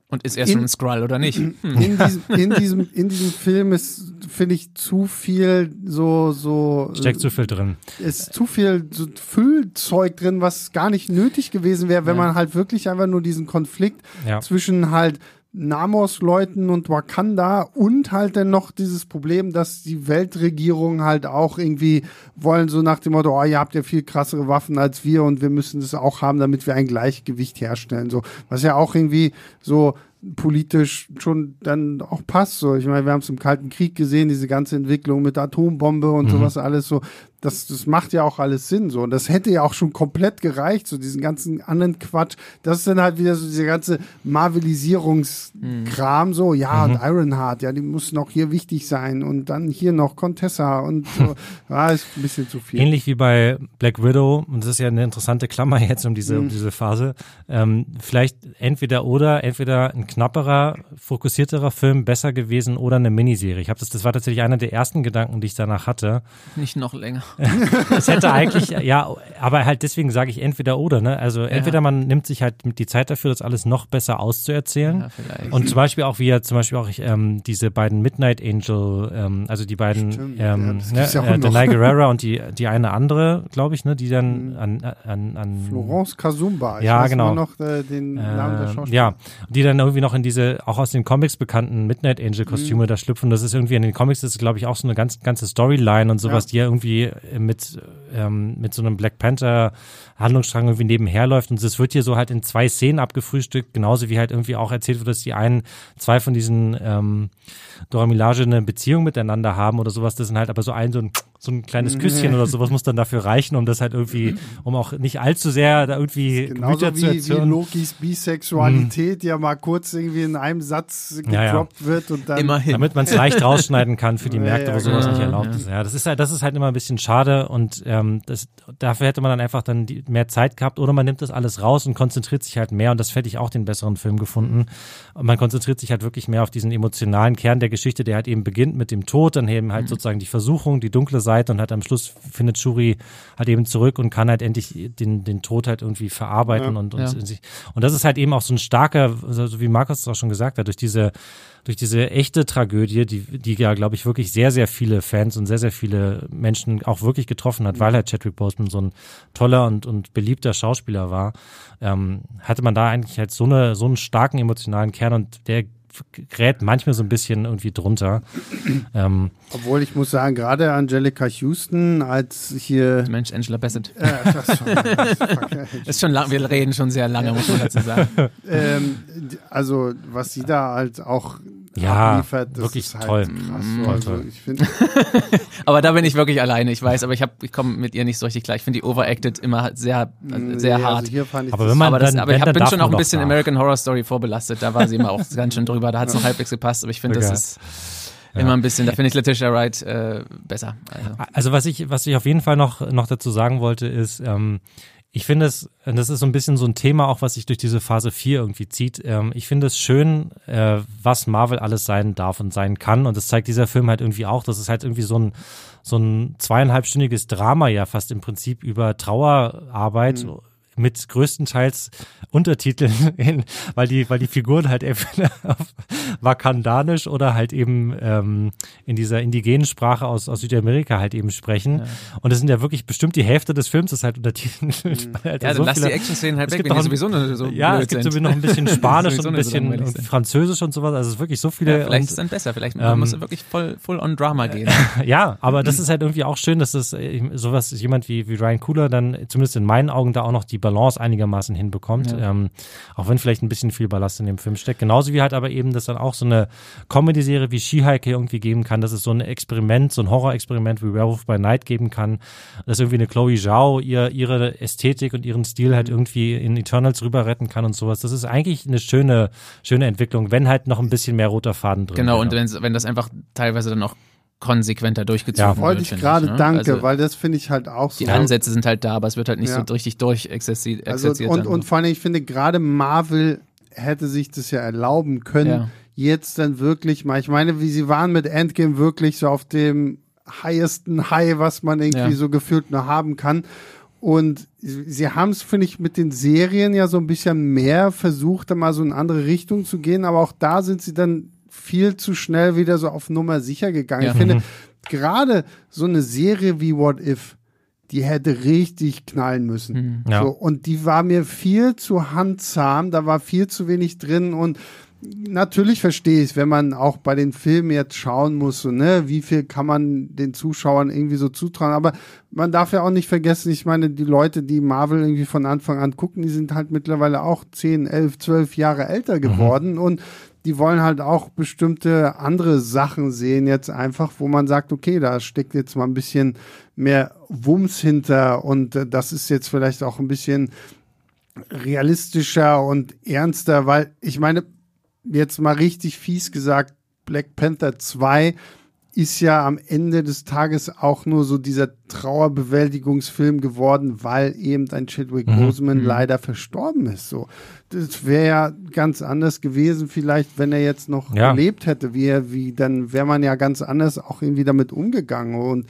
Speaker 2: und ist er schon ein Skrull oder nicht? Hm.
Speaker 1: In, diesem, in, diesem, in diesem Film ist, finde ich, zu viel so, so.
Speaker 3: Steckt zu viel drin.
Speaker 1: Ist zu viel so Füllzeug drin, was gar nicht nötig gewesen wäre, wenn ja. man halt wirklich einfach nur diesen Konflikt ja. zwischen halt Namos-Leuten und Wakanda und halt dann noch dieses Problem, dass die Weltregierung halt auch irgendwie wollen, so nach dem Motto, oh, ihr habt ja viel krassere Waffen als wir und wir müssen das auch haben, damit wir ein Gleichgewicht herstellen. So, was ja auch irgendwie so politisch schon dann auch passt. So, ich meine, wir haben es im Kalten Krieg gesehen, diese ganze Entwicklung mit Atombombe und mhm. sowas alles so das, das macht ja auch alles Sinn so. Und das hätte ja auch schon komplett gereicht, so diesen ganzen anderen Quatsch. Das ist dann halt wieder so dieser ganze Marvelisierungskram, mhm. so, ja, mhm. und Ironheart, ja, die muss noch hier wichtig sein und dann hier noch Contessa und so. ja, ist ein bisschen zu viel.
Speaker 3: Ähnlich wie bei Black Widow, und das ist ja eine interessante Klammer jetzt um diese, mhm. um diese Phase. Ähm, vielleicht entweder oder, entweder ein knapperer, fokussierterer Film besser gewesen oder eine Miniserie. Ich habe das, das war tatsächlich einer der ersten Gedanken, die ich danach hatte.
Speaker 2: Nicht noch länger.
Speaker 3: Es hätte eigentlich, ja, aber halt deswegen sage ich entweder oder, ne? Also entweder ja. man nimmt sich halt die Zeit dafür, das alles noch besser auszuerzählen. Ja, vielleicht. Und zum Beispiel auch, wie ja zum Beispiel auch ähm, diese beiden Midnight Angel, ähm, also die beiden, Stimmt, ähm, ja, ne, äh, Denai Guerrera und die, die eine andere, glaube ich, ne, die dann mhm. an, an, an
Speaker 1: Florence Kasumba.
Speaker 3: Ich ja, genau. noch äh, den Namen der ähm, Schauspielerin. Ja, die dann irgendwie noch in diese, auch aus den Comics bekannten Midnight Angel-Kostüme mhm. da schlüpfen. Das ist irgendwie in den Comics ist, glaube ich, auch so eine ganz, ganze Storyline und sowas, ja. die ja irgendwie mit, ähm, mit so einem Black Panther Handlungsstrang irgendwie nebenherläuft. Und es wird hier so halt in zwei Szenen abgefrühstückt, genauso wie halt irgendwie auch erzählt wird, dass die einen, zwei von diesen ähm, Dora Milage eine Beziehung miteinander haben oder sowas. Das sind halt aber so ein, so ein so ein kleines Küsschen oder sowas muss dann dafür reichen, um das halt irgendwie, um auch nicht allzu sehr da irgendwie
Speaker 1: Genauso wie, wie Lokis Bisexualität mhm. ja mal kurz irgendwie in einem Satz gedroppt ja, ja. wird und dann
Speaker 3: Immerhin. damit man es leicht rausschneiden kann für die Märkte, ja, wo sowas nicht erlaubt ist. Ja, das ist halt, das ist halt immer ein bisschen schade und ähm, das, dafür hätte man dann einfach dann die, mehr Zeit gehabt oder man nimmt das alles raus und konzentriert sich halt mehr und das hätte ich auch den besseren Film gefunden. Und man konzentriert sich halt wirklich mehr auf diesen emotionalen Kern der Geschichte, der halt eben beginnt mit dem Tod, dann eben halt mhm. sozusagen die Versuchung, die dunkle Seite und halt am Schluss findet Shuri halt eben zurück und kann halt endlich den, den Tod halt irgendwie verarbeiten ja, und, und, ja. sich, und das ist halt eben auch so ein starker, so wie Markus es auch schon gesagt hat, durch diese durch diese echte Tragödie, die, die ja, glaube ich, wirklich sehr, sehr viele Fans und sehr, sehr viele Menschen auch wirklich getroffen hat, weil halt Chadwick Boseman so ein toller und, und beliebter Schauspieler war, ähm, hatte man da eigentlich halt so, eine, so einen starken emotionalen Kern und der gerät manchmal so ein bisschen irgendwie drunter.
Speaker 1: Ähm, Obwohl ich muss sagen, gerade Angelica Houston als hier.
Speaker 2: Mensch, Angela Bassett. Äh, das schon, das ist schon lang, wir reden schon sehr lange, muss man dazu sagen.
Speaker 1: ähm, also, was sie da halt auch
Speaker 3: ja, abliefert, das wirklich ist halt toll. krass.
Speaker 2: Also, toll. Ich find, aber da bin ich wirklich alleine, ich weiß, aber ich, hab, ich komme mit ihr nicht so richtig klar. Ich finde die Overacted immer sehr, sehr nee, hart. Also
Speaker 3: hier fand ich aber, wenn man aber, das,
Speaker 2: dann, aber ich hab, bin schon auch ein bisschen American Horror Story vorbelastet. Da war sie immer auch ganz schön drüber. Da hat es noch halbwegs gepasst, aber ich finde, das ist ja. immer ein bisschen, da finde ich Letitia Wright äh, besser.
Speaker 3: Also. also. was ich, was ich auf jeden Fall noch, noch dazu sagen wollte, ist, ähm, ich finde es, das ist so ein bisschen so ein Thema auch, was sich durch diese Phase 4 irgendwie zieht. Ähm, ich finde es schön, äh, was Marvel alles sein darf und sein kann. Und das zeigt dieser Film halt irgendwie auch, dass es halt irgendwie so ein, so ein zweieinhalbstündiges Drama ja fast im Prinzip über Trauerarbeit mhm mit größtenteils Untertiteln, in, weil die, weil die Figuren halt entweder auf Wakandanisch oder halt eben ähm, in dieser indigenen Sprache aus, aus Südamerika halt eben sprechen. Ja. Und das sind ja wirklich bestimmt die Hälfte des Films ist halt untertitelt.
Speaker 2: Mhm. halt ja, dann so lass viele, die Action-Szenen halt weg, wenn die sowieso nur so
Speaker 3: Ja, es gibt sowieso noch ein bisschen Spanisch und ein bisschen und Französisch und sowas. Also es ist wirklich so viele.
Speaker 2: Ja, vielleicht
Speaker 3: und,
Speaker 2: ist es dann besser, vielleicht ähm, muss es wirklich voll, full on Drama gehen.
Speaker 3: ja, aber das ist halt irgendwie auch schön, dass es äh, sowas jemand wie, wie Ryan Cooler dann zumindest in meinen Augen da auch noch die Balance einigermaßen hinbekommt. Ja. Ähm, auch wenn vielleicht ein bisschen viel Ballast in dem Film steckt. Genauso wie halt aber eben, dass dann auch so eine Comedy-Serie wie She-Hulk irgendwie geben kann, dass es so ein Experiment, so ein Horror-Experiment wie Werewolf by Night geben kann, dass irgendwie eine Chloe Zhao ihr, ihre Ästhetik und ihren Stil halt irgendwie in Eternals rüber retten kann und sowas. Das ist eigentlich eine schöne, schöne Entwicklung, wenn halt noch ein bisschen mehr roter Faden drin
Speaker 2: Genau, wäre. und wenn das einfach teilweise dann auch konsequenter durchgezogen ja,
Speaker 1: wollte ich gerade ne? danke, also, weil das finde ich halt auch
Speaker 2: so. Die Ansätze sind halt da, aber es wird halt nicht ja. so richtig durchexerziert.
Speaker 1: Also, und, und vor allem, ich finde, gerade Marvel hätte sich das ja erlauben können, ja. jetzt dann wirklich mal, ich meine, wie sie waren mit Endgame wirklich so auf dem highesten High, was man irgendwie ja. so gefühlt nur haben kann. Und sie haben es, finde ich, mit den Serien ja so ein bisschen mehr versucht, da mal so in eine andere Richtung zu gehen, aber auch da sind sie dann viel zu schnell wieder so auf Nummer sicher gegangen. Ja. Ich finde, mhm. gerade so eine Serie wie What If, die hätte richtig knallen müssen. Mhm. Ja. So, und die war mir viel zu handzahm, da war viel zu wenig drin und natürlich verstehe ich, wenn man auch bei den Filmen jetzt schauen muss, so, ne, wie viel kann man den Zuschauern irgendwie so zutrauen. Aber man darf ja auch nicht vergessen, ich meine, die Leute, die Marvel irgendwie von Anfang an gucken, die sind halt mittlerweile auch 10, 11, 12 Jahre älter geworden mhm. und die wollen halt auch bestimmte andere Sachen sehen, jetzt einfach, wo man sagt, okay, da steckt jetzt mal ein bisschen mehr Wumms hinter und äh, das ist jetzt vielleicht auch ein bisschen realistischer und ernster, weil ich meine, jetzt mal richtig fies gesagt, Black Panther 2 ist ja am Ende des Tages auch nur so dieser Trauerbewältigungsfilm geworden, weil eben ein Chadwick mhm. Boseman mhm. leider verstorben ist. So, das wäre ja ganz anders gewesen, vielleicht, wenn er jetzt noch ja. gelebt hätte, wie er, wie dann wäre man ja ganz anders auch irgendwie damit umgegangen und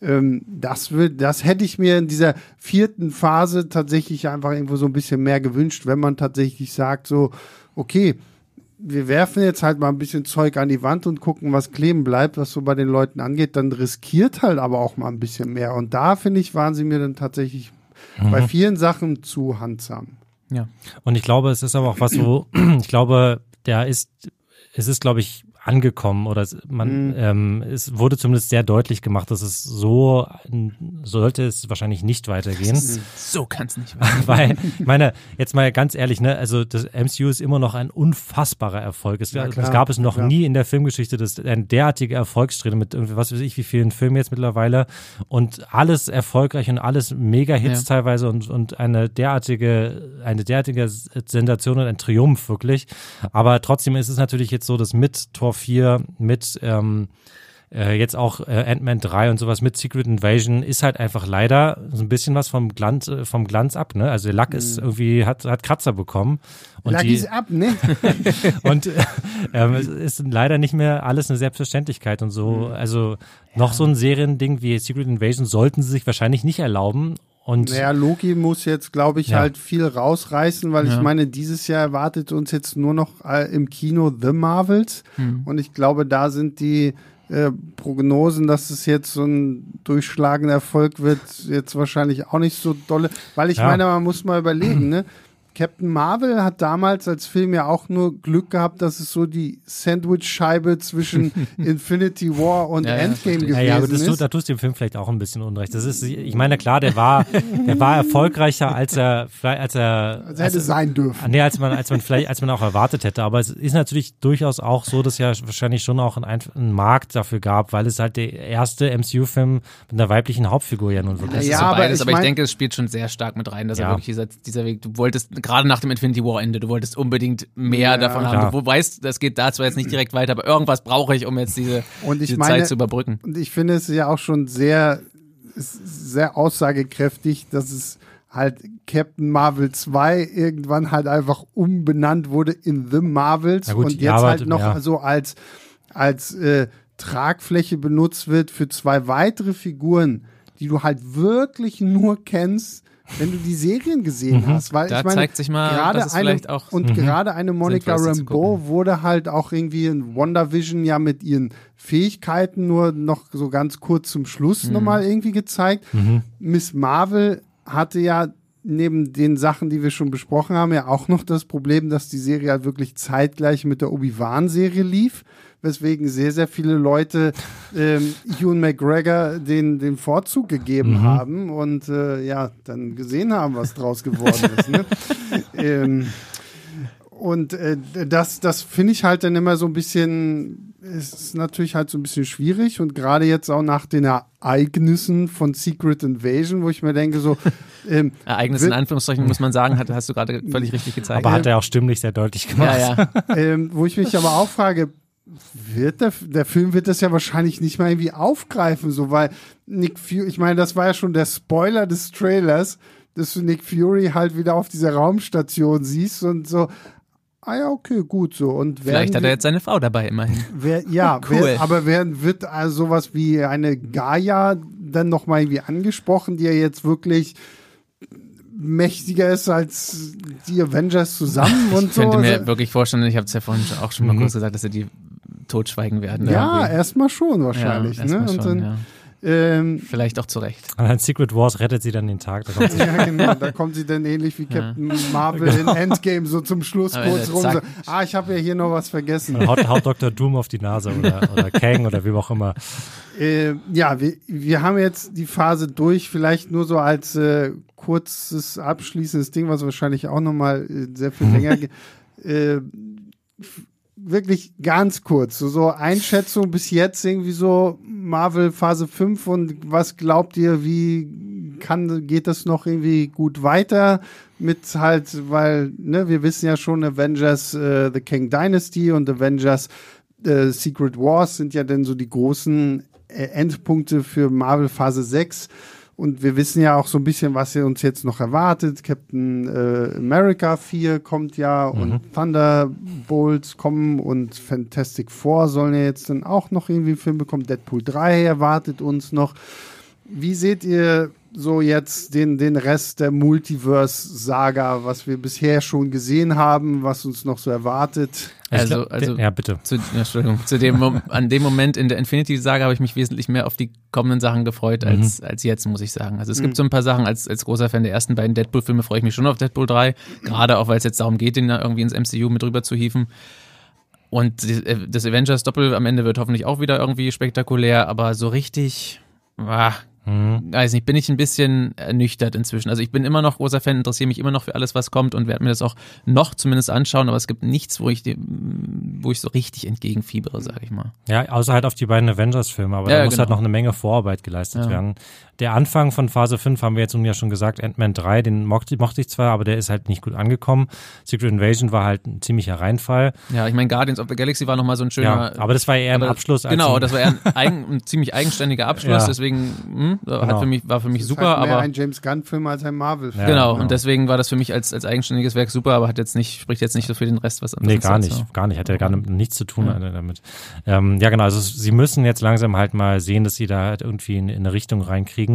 Speaker 1: ähm, das wird, das hätte ich mir in dieser vierten Phase tatsächlich einfach irgendwo so ein bisschen mehr gewünscht, wenn man tatsächlich sagt so, okay, wir werfen jetzt halt mal ein bisschen Zeug an die Wand und gucken, was kleben bleibt, was so bei den Leuten angeht, dann riskiert halt aber auch mal ein bisschen mehr. Und da, finde ich, waren sie mir dann tatsächlich mhm. bei vielen Sachen zu handsam.
Speaker 3: Ja. Und ich glaube, es ist aber auch was, wo ich glaube, der ist, es ist, glaube ich, angekommen oder man mhm. ähm, es wurde zumindest sehr deutlich gemacht, dass es so sollte es wahrscheinlich nicht weitergehen.
Speaker 2: So kann es nicht weitergehen.
Speaker 3: Weil, ich meine, jetzt mal ganz ehrlich, ne, also das MCU ist immer noch ein unfassbarer Erfolg. Es, ja, es gab es noch ja. nie in der Filmgeschichte, dass ein derartige Erfolgssträhne mit irgendwie, was weiß ich, wie vielen Filmen jetzt mittlerweile und alles erfolgreich und alles Mega-Hits ja. teilweise und, und eine derartige, eine derartige Sensation und ein Triumph wirklich. Aber trotzdem ist es natürlich jetzt so, dass mit Tor 4 mit ähm, äh, jetzt auch äh, Ant-Man 3 und sowas mit Secret Invasion ist halt einfach leider so ein bisschen was vom Glanz, äh, vom Glanz ab, ne? Also der Lack ist mhm. irgendwie, hat, hat Kratzer bekommen.
Speaker 1: Und Lack die, ist ab, ne?
Speaker 3: und äh, es ist leider nicht mehr alles eine Selbstverständlichkeit und so. Mhm. Also noch ja. so ein Seriending wie Secret Invasion sollten sie sich wahrscheinlich nicht erlauben. Und
Speaker 1: naja, Loki muss jetzt, glaube ich, ja. halt viel rausreißen, weil ja. ich meine, dieses Jahr erwartet uns jetzt nur noch äh, im Kino The Marvels. Mhm. Und ich glaube, da sind die äh, Prognosen, dass es jetzt so ein durchschlagender Erfolg wird, jetzt wahrscheinlich auch nicht so dolle. Weil ich ja. meine, man muss mal überlegen, ne? Captain Marvel hat damals als Film ja auch nur Glück gehabt, dass es so die Sandwich-Scheibe zwischen Infinity War und ja, Endgame ja, gewesen ja, ja, aber
Speaker 3: das,
Speaker 1: ist.
Speaker 3: Da tust du dem Film vielleicht auch ein bisschen Unrecht. Das ist, ich meine, klar, der war, der war erfolgreicher, als er, als er,
Speaker 1: als er hätte sein dürfen.
Speaker 3: Nee, als man, als man vielleicht, als man auch erwartet hätte. Aber es ist natürlich durchaus auch so, dass ja wahrscheinlich schon auch ein, ein Markt dafür gab, weil es halt der erste MCU-Film mit einer weiblichen Hauptfigur ja nun wirklich
Speaker 2: ist. Ja, so aber, beides, ich, aber ich denke, es spielt schon sehr stark mit rein, dass er wirklich dieser, dieser Weg, du wolltest gerade nach dem Infinity War Ende. Du wolltest unbedingt mehr ja, davon haben. Ja. Du weißt, das geht da zwar jetzt nicht direkt weiter, aber irgendwas brauche ich, um jetzt diese, diese meine, Zeit zu überbrücken.
Speaker 1: Und ich finde es ja auch schon sehr, sehr aussagekräftig, dass es halt Captain Marvel 2 irgendwann halt einfach umbenannt wurde in The Marvels gut, und jetzt halt noch ja. so als, als äh, Tragfläche benutzt wird für zwei weitere Figuren, die du halt wirklich nur kennst, wenn du die Serien gesehen mhm. hast, weil
Speaker 2: da
Speaker 1: ich meine,
Speaker 2: zeigt sich mal, gerade
Speaker 1: eine
Speaker 2: auch
Speaker 1: und mhm. gerade eine Monica Rambeau wurde halt auch irgendwie in WandaVision ja mit ihren Fähigkeiten nur noch so ganz kurz zum Schluss mhm. nochmal irgendwie gezeigt. Mhm. Miss Marvel hatte ja neben den Sachen, die wir schon besprochen haben, ja auch noch das Problem, dass die Serie halt wirklich zeitgleich mit der Obi-Wan-Serie lief weswegen sehr, sehr viele Leute ähm, Ewan McGregor den, den Vorzug gegeben mhm. haben und äh, ja, dann gesehen haben, was draus geworden ist. Ne? ähm, und äh, das, das finde ich halt dann immer so ein bisschen, ist natürlich halt so ein bisschen schwierig und gerade jetzt auch nach den Ereignissen von Secret Invasion, wo ich mir denke, so.
Speaker 2: Ähm, Ereignis in Anführungszeichen muss man sagen, hat, hast du gerade völlig richtig gezeigt.
Speaker 3: Aber hat er auch stimmlich sehr deutlich gemacht.
Speaker 2: Ja,
Speaker 1: ja. ähm, wo ich mich aber auch frage, wird der, der Film wird das ja wahrscheinlich nicht mal irgendwie aufgreifen, so weil Nick Fury, ich meine, das war ja schon der Spoiler des Trailers, dass du Nick Fury halt wieder auf dieser Raumstation siehst und so, ah ja, okay, gut so. Und
Speaker 2: Vielleicht hat er jetzt seine Frau dabei immerhin.
Speaker 1: Wer, ja, cool. Wer, aber wer, wird also sowas wie eine Gaia dann nochmal irgendwie angesprochen, die ja jetzt wirklich mächtiger ist als die Avengers zusammen und
Speaker 2: so.
Speaker 1: Ich
Speaker 2: könnte mir also wirklich vorstellen, ich habe es ja vorhin auch schon mal mhm. kurz gesagt, dass er die totschweigen werden.
Speaker 1: Ja, erstmal schon wahrscheinlich. Ja, erst ne?
Speaker 2: schon, dann, ja. Ähm, Vielleicht auch zu Recht.
Speaker 3: Aber in Secret Wars rettet sie dann den Tag.
Speaker 1: Da kommt sie ja, genau. Da kommt sie dann ähnlich wie Captain ja. Marvel genau. in Endgame so zum Schluss Aber kurz rum. So, ah, ich habe ja hier noch was vergessen.
Speaker 3: Haut, haut Dr. Doom auf die Nase oder, oder Kang oder wie auch immer.
Speaker 1: Äh, ja, wir, wir haben jetzt die Phase durch. Vielleicht nur so als äh, kurzes abschließendes Ding, was wahrscheinlich auch nochmal äh, sehr viel länger geht. Äh, wirklich ganz kurz, so, so Einschätzung bis jetzt irgendwie so Marvel Phase 5 und was glaubt ihr, wie kann, geht das noch irgendwie gut weiter mit halt, weil, ne, wir wissen ja schon, Avengers äh, The King Dynasty und Avengers äh, Secret Wars sind ja dann so die großen äh, Endpunkte für Marvel Phase 6 und wir wissen ja auch so ein bisschen, was uns jetzt noch erwartet. Captain äh, America 4 kommt ja mhm. und Thunderbolts kommen und Fantastic Four sollen ja jetzt dann auch noch irgendwie einen Film bekommen. Deadpool 3 erwartet uns noch. Wie seht ihr so jetzt den, den Rest der Multiverse-Saga, was wir bisher schon gesehen haben, was uns noch so erwartet?
Speaker 2: Also, also
Speaker 3: ja, bitte.
Speaker 2: Zu, Entschuldigung, zu dem, an dem Moment in der Infinity-Saga habe ich mich wesentlich mehr auf die kommenden Sachen gefreut als, mhm. als jetzt, muss ich sagen. Also es mhm. gibt so ein paar Sachen, als, als großer Fan der ersten beiden Deadpool-Filme freue ich mich schon auf Deadpool 3, gerade auch, weil es jetzt darum geht, den da irgendwie ins MCU mit rüber zu hieven. Und äh, das Avengers-Doppel am Ende wird hoffentlich auch wieder irgendwie spektakulär, aber so richtig, ah, Mhm. Weiß nicht, bin ich ein bisschen ernüchtert inzwischen. Also ich bin immer noch großer Fan, interessiere mich immer noch für alles, was kommt und werde mir das auch noch zumindest anschauen, aber es gibt nichts, wo ich, wo ich so richtig entgegenfiebere, sage ich mal.
Speaker 3: Ja, außer halt auf die beiden Avengers-Filme, aber ja, da muss halt genau. halt noch eine Menge Vorarbeit geleistet ja. werden. Der Anfang von Phase 5 haben wir jetzt nun ja schon gesagt, Ant-Man 3, den mochte, mochte ich zwar, aber der ist halt nicht gut angekommen. Secret Invasion war halt ein ziemlicher Reinfall.
Speaker 2: Ja, ich meine, Guardians of the Galaxy war nochmal so ein schöner.
Speaker 3: Ja, aber das war eher ein Abschluss.
Speaker 2: genau, das war eher ein, eigen, ein ziemlich eigenständiger Abschluss, deswegen hm, genau. hat für mich, war für mich super. Halt mehr aber
Speaker 1: ein James Gunn-Film als ein Marvel-Film.
Speaker 2: Genau, genau, und deswegen war das für mich als, als eigenständiges Werk super, aber hat jetzt nicht, spricht jetzt nicht so für den Rest was
Speaker 3: Nee, gar nicht, so. gar nicht. Hat ja gar nichts zu tun ja. damit. Ähm, ja, genau, also sie müssen jetzt langsam halt mal sehen, dass sie da halt irgendwie in, in eine Richtung reinkriegen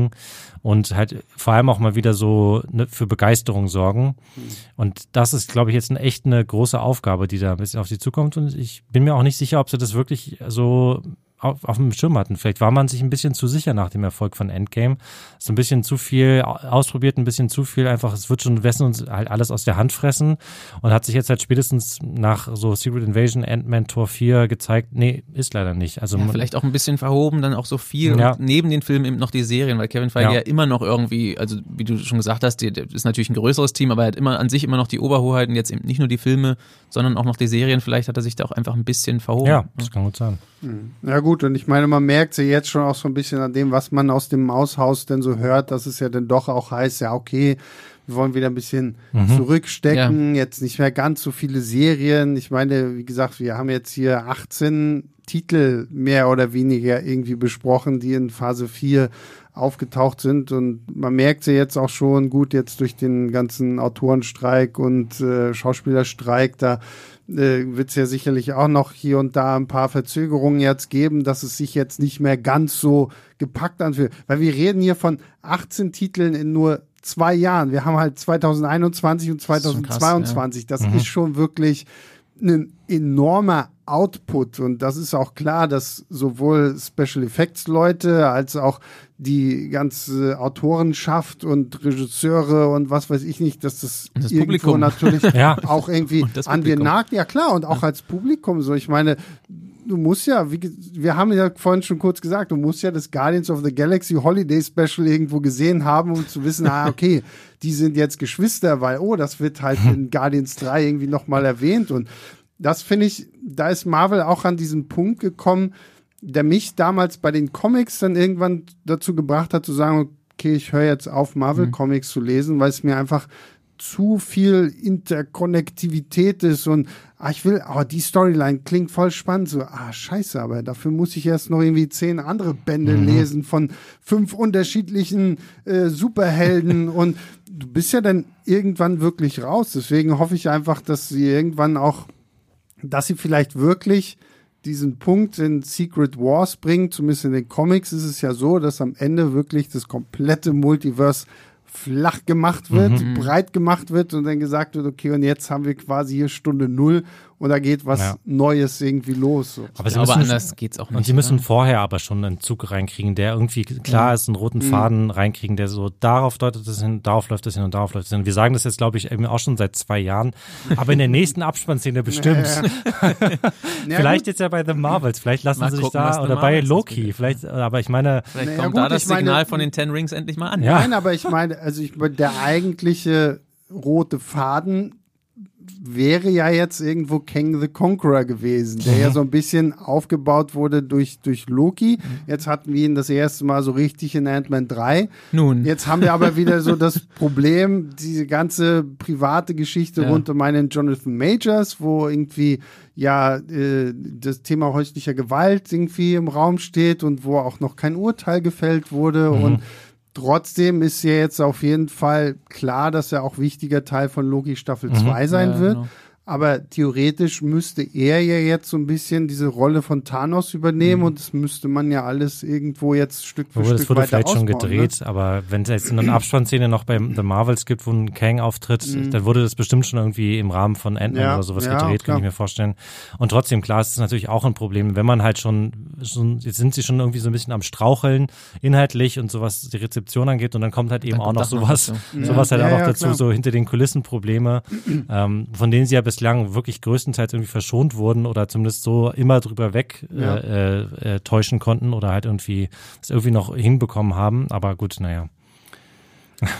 Speaker 3: und halt vor allem auch mal wieder so ne, für Begeisterung sorgen. Mhm. Und das ist, glaube ich, jetzt eine, echt eine große Aufgabe, die da ein bisschen auf sie zukommt. Und ich bin mir auch nicht sicher, ob sie das wirklich so auf, auf dem Schirm hatten. Vielleicht war man sich ein bisschen zu sicher nach dem Erfolg von Endgame. So ein bisschen zu viel ausprobiert, ein bisschen zu viel einfach, es wird schon Wessen uns halt alles aus der Hand fressen und hat sich jetzt halt spätestens nach so Secret Invasion, Ant-Man Tor 4 gezeigt, nee, ist leider nicht. Also
Speaker 2: ja, vielleicht auch ein bisschen verhoben, dann auch so viel ja. und neben den Filmen eben noch die Serien, weil Kevin Feige ja. ja. immer noch irgendwie, also wie du schon gesagt hast, der, der ist natürlich ein größeres Team, aber er hat immer an sich immer noch die Oberhoheit und jetzt eben nicht nur die Filme, sondern auch noch die Serien. Vielleicht hat er sich da auch einfach ein bisschen verhoben.
Speaker 3: Ja, das kann gut sein.
Speaker 1: Hm. Ja gut, und ich meine, man merkt sie jetzt schon auch so ein bisschen an dem, was man aus dem Maushaus denn so hört, dass es ja dann doch auch heißt, ja okay, wir wollen wieder ein bisschen mhm. zurückstecken, ja. jetzt nicht mehr ganz so viele Serien. Ich meine, wie gesagt, wir haben jetzt hier 18 Titel mehr oder weniger irgendwie besprochen, die in Phase 4 aufgetaucht sind und man merkt sie jetzt auch schon gut jetzt durch den ganzen Autorenstreik und äh, Schauspielerstreik, da äh, wird es ja sicherlich auch noch hier und da ein paar Verzögerungen jetzt geben, dass es sich jetzt nicht mehr ganz so gepackt anfühlt. Weil wir reden hier von 18 Titeln in nur zwei Jahren. Wir haben halt 2021 und 2022. Das, krass, ja. das mhm. ist schon wirklich ein enormer Output und das ist auch klar, dass sowohl Special Effects Leute als auch die ganze Autorenschaft und Regisseure und was weiß ich nicht, dass das,
Speaker 2: das
Speaker 1: irgendwo
Speaker 2: Publikum.
Speaker 1: natürlich ja. auch irgendwie an dir nagt. Ja klar, und auch ja. als Publikum so. Ich meine, du musst ja, wie, wir haben ja vorhin schon kurz gesagt, du musst ja das Guardians of the Galaxy Holiday Special irgendwo gesehen haben, um zu wissen, ah, okay, die sind jetzt Geschwister, weil, oh, das wird halt in Guardians 3 irgendwie nochmal erwähnt und das finde ich, da ist Marvel auch an diesen Punkt gekommen, der mich damals bei den Comics dann irgendwann dazu gebracht hat zu sagen, okay, ich höre jetzt auf, Marvel mhm. Comics zu lesen, weil es mir einfach zu viel Interkonnektivität ist und ah, ich will, aber oh, die Storyline klingt voll spannend. So, ah, scheiße, aber dafür muss ich erst noch irgendwie zehn andere Bände mhm. lesen von fünf unterschiedlichen äh, Superhelden und du bist ja dann irgendwann wirklich raus. Deswegen hoffe ich einfach, dass sie irgendwann auch dass sie vielleicht wirklich diesen Punkt in Secret Wars bringen, zumindest in den Comics ist es ja so, dass am Ende wirklich das komplette Multiverse flach gemacht wird, mhm. breit gemacht wird und dann gesagt wird, okay, und jetzt haben wir quasi hier Stunde Null und da geht was ja. Neues irgendwie los. So.
Speaker 2: Aber, aber anders geht's auch nicht.
Speaker 3: Und sie müssen oder? vorher aber schon einen Zug reinkriegen, der irgendwie klar ist, einen roten mhm. Faden reinkriegen, der so darauf deutet es hin, darauf läuft es hin und darauf läuft es hin. Wir sagen das jetzt, glaube ich, eben auch schon seit zwei Jahren, aber in der nächsten Abspannszene bestimmt. Ja, ja. vielleicht jetzt ja bei The Marvels, vielleicht lassen mal sie sich da, oder bei Loki, vielleicht, aber ich meine.
Speaker 2: Vielleicht kommt gut, da das Signal meine, von den Ten Rings endlich mal an.
Speaker 1: Nein, aber ich meine, also ich, der eigentliche rote Faden wäre ja jetzt irgendwo Kang the Conqueror gewesen, der mhm. ja so ein bisschen aufgebaut wurde durch, durch Loki. Mhm. Jetzt hatten wir ihn das erste Mal so richtig in Ant-Man 3.
Speaker 2: Nun.
Speaker 1: Jetzt haben wir aber wieder so das Problem, diese ganze private Geschichte ja. rund um einen Jonathan Majors, wo irgendwie ja äh, das Thema häuslicher Gewalt irgendwie im Raum steht und wo auch noch kein Urteil gefällt wurde mhm. und Trotzdem ist ja jetzt auf jeden Fall klar, dass er auch wichtiger Teil von Loki Staffel 2 mhm. sein ja, wird. Genau aber theoretisch müsste er ja jetzt so ein bisschen diese Rolle von Thanos übernehmen mhm. und das müsste man ja alles irgendwo jetzt Stück für Obwohl, Stück
Speaker 3: das wurde vielleicht
Speaker 1: ausbauen,
Speaker 3: schon gedreht,
Speaker 1: ne?
Speaker 3: aber wenn es jetzt eine Abspannszene noch bei The Marvels gibt, wo ein Kang auftritt, mhm. dann wurde das bestimmt schon irgendwie im Rahmen von Ant-Man ja, oder sowas ja, gedreht, klar. kann ich mir vorstellen. Und trotzdem, klar, es ist natürlich auch ein Problem, wenn man halt schon, schon, jetzt sind sie schon irgendwie so ein bisschen am Straucheln inhaltlich und sowas die Rezeption angeht und dann kommt halt eben auch noch sowas, noch sowas halt auch noch dazu, klar. so hinter den Kulissen Probleme, ähm, von denen sie ja bis bislang wirklich größtenteils irgendwie verschont wurden oder zumindest so immer drüber weg ja. äh, äh, täuschen konnten oder halt irgendwie es irgendwie noch hinbekommen haben. Aber gut, naja.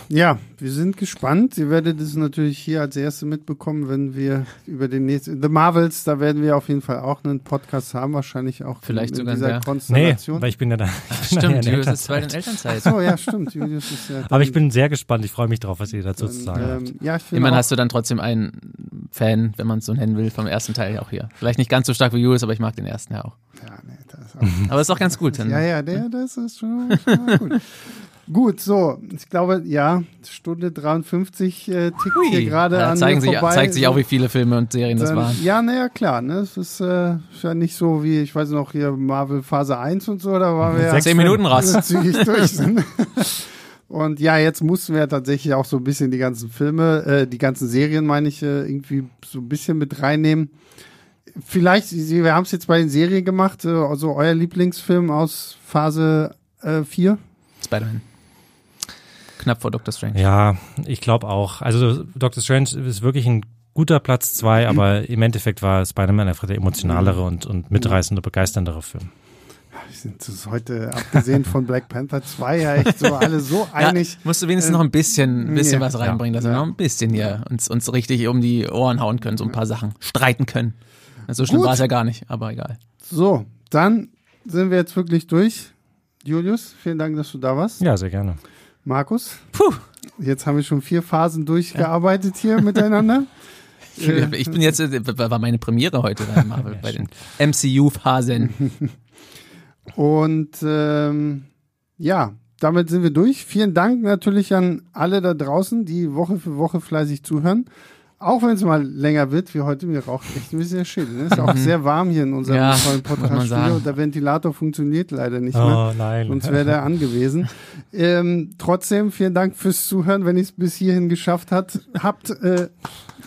Speaker 1: Ja, wir sind gespannt. Ihr werdet es natürlich hier als Erste mitbekommen, wenn wir über den nächsten The Marvels, da werden wir auf jeden Fall auch einen Podcast haben, wahrscheinlich auch
Speaker 2: Vielleicht in, in sogar
Speaker 1: dieser der. Konstellation.
Speaker 3: Nee, weil ich bin ja da.
Speaker 2: Stimmt, Julius ist bald in Elternzeit.
Speaker 1: Ach so, ja, stimmt. Julius ist ja
Speaker 3: Aber ich bin sehr gespannt. Ich freue mich drauf, was ihr dazu zu sagen ähm,
Speaker 2: habt. Ja, ich Immerhin hast du dann trotzdem einen Fan, wenn man es so nennen will, vom ersten Teil auch hier. Vielleicht nicht ganz so stark wie Julius, aber ich mag den ersten ja auch. Ja, nee, das ist auch aber ist auch ganz gut. Dann.
Speaker 1: Ja, ja, der, das ist schon, schon gut. Gut, so, ich glaube, ja, Stunde 53 äh, tickt Ui. hier gerade ja, an
Speaker 2: zeigen
Speaker 1: sich, vorbei.
Speaker 2: Zeigt sich auch, wie viele Filme und Serien Dann, das waren.
Speaker 1: Ja, naja, klar, ne, es ist, äh, ja nicht so wie, ich weiß noch, hier Marvel Phase 1 und so, da waren wir
Speaker 2: ja zehn Minuten raus.
Speaker 1: zügig durch sind. Und ja, jetzt mussten wir tatsächlich auch so ein bisschen die ganzen Filme, äh, die ganzen Serien, meine ich, äh, irgendwie so ein bisschen mit reinnehmen. Vielleicht, wir haben es jetzt bei den Serien gemacht, äh, also euer Lieblingsfilm aus Phase äh, 4?
Speaker 2: Spider-Man knapp vor Doctor Strange.
Speaker 3: Ja, ich glaube auch. Also Doctor Strange ist wirklich ein guter Platz zwei, mhm. aber im Endeffekt war Spider-Man einfach der emotionalere mhm. und, und mitreißende, begeisterndere Film.
Speaker 1: Wir sind uns heute, abgesehen von Black Panther 2, ja echt so alle so einig.
Speaker 2: Ja, musst du wenigstens äh, noch ein bisschen, bisschen ja, was reinbringen, dass ja. wir noch ein bisschen hier uns, uns richtig um die Ohren hauen können, so ein paar Sachen streiten können. So schlimm war es ja gar nicht, aber egal.
Speaker 1: So, dann sind wir jetzt wirklich durch. Julius, vielen Dank, dass du da warst.
Speaker 3: Ja, sehr gerne.
Speaker 1: Markus. Puh. Jetzt haben wir schon vier Phasen durchgearbeitet hier miteinander.
Speaker 2: Ich bin jetzt, war meine Premiere heute bei, Marvel, bei den MCU-Phasen.
Speaker 1: Und ähm, ja, damit sind wir durch. Vielen Dank natürlich an alle da draußen, die Woche für Woche fleißig zuhören. Auch wenn es mal länger wird, wie heute, mir raucht echt ein bisschen der Schädel. Ne? Ist auch mhm. sehr warm hier in unserem ja, neuen Podcast-Studio. Der Ventilator funktioniert leider nicht mehr. Oh nein. Sonst wäre der angewiesen. ähm, trotzdem, vielen Dank fürs Zuhören, wenn ihr es bis hierhin geschafft hat, habt. Äh,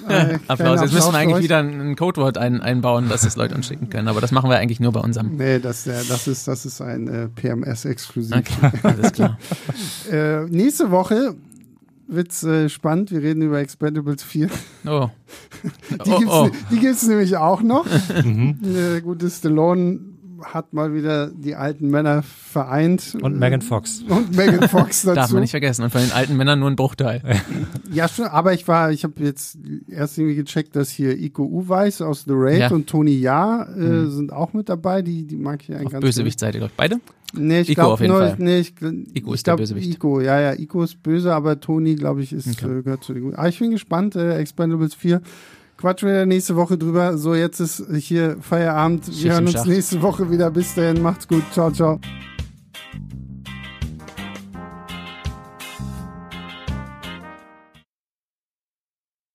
Speaker 2: äh, Applaus. Jetzt müssen wir eigentlich wieder ein Codewort ein, einbauen, dass das Leute uns schicken können. Aber das machen wir eigentlich nur bei unserem.
Speaker 1: Nee, das, äh, das, ist, das ist ein äh, PMS-Exklusiv.
Speaker 2: Okay, alles klar.
Speaker 1: äh, nächste Woche wird's äh, spannend. Wir reden über Expendables 4.
Speaker 2: Oh.
Speaker 1: die, gibt's, oh, oh. die gibt's nämlich auch noch. mhm. äh, gute Stallone hat mal wieder die alten Männer vereint.
Speaker 3: Und Megan Fox.
Speaker 1: Und Megan Fox dazu.
Speaker 2: Darf man nicht vergessen. Und von den alten Männern nur ein Bruchteil.
Speaker 1: ja, schon, aber ich war, ich habe jetzt erst irgendwie gecheckt, dass hier Iko Uweis aus The Raid ja. und Tony Ja äh, mhm. sind auch mit dabei. Die, die mag ich eigentlich ganz
Speaker 2: Bösewicht-Seite, glaube ich. Beide?
Speaker 1: Nee, ich glaube nur, nee, ich, Ico ist ich glaub, der Bösewicht. Ico, ja, ja, Ico ist böse, aber Tony, glaube ich, ist, okay. äh, gehört zu den Guten. Aber ah, ich bin gespannt, äh, Expendables 4 quatschen wir nächste Woche drüber. So, jetzt ist hier Feierabend. Wir hören uns nächste Woche wieder. Bis dahin, macht's gut. Ciao, ciao.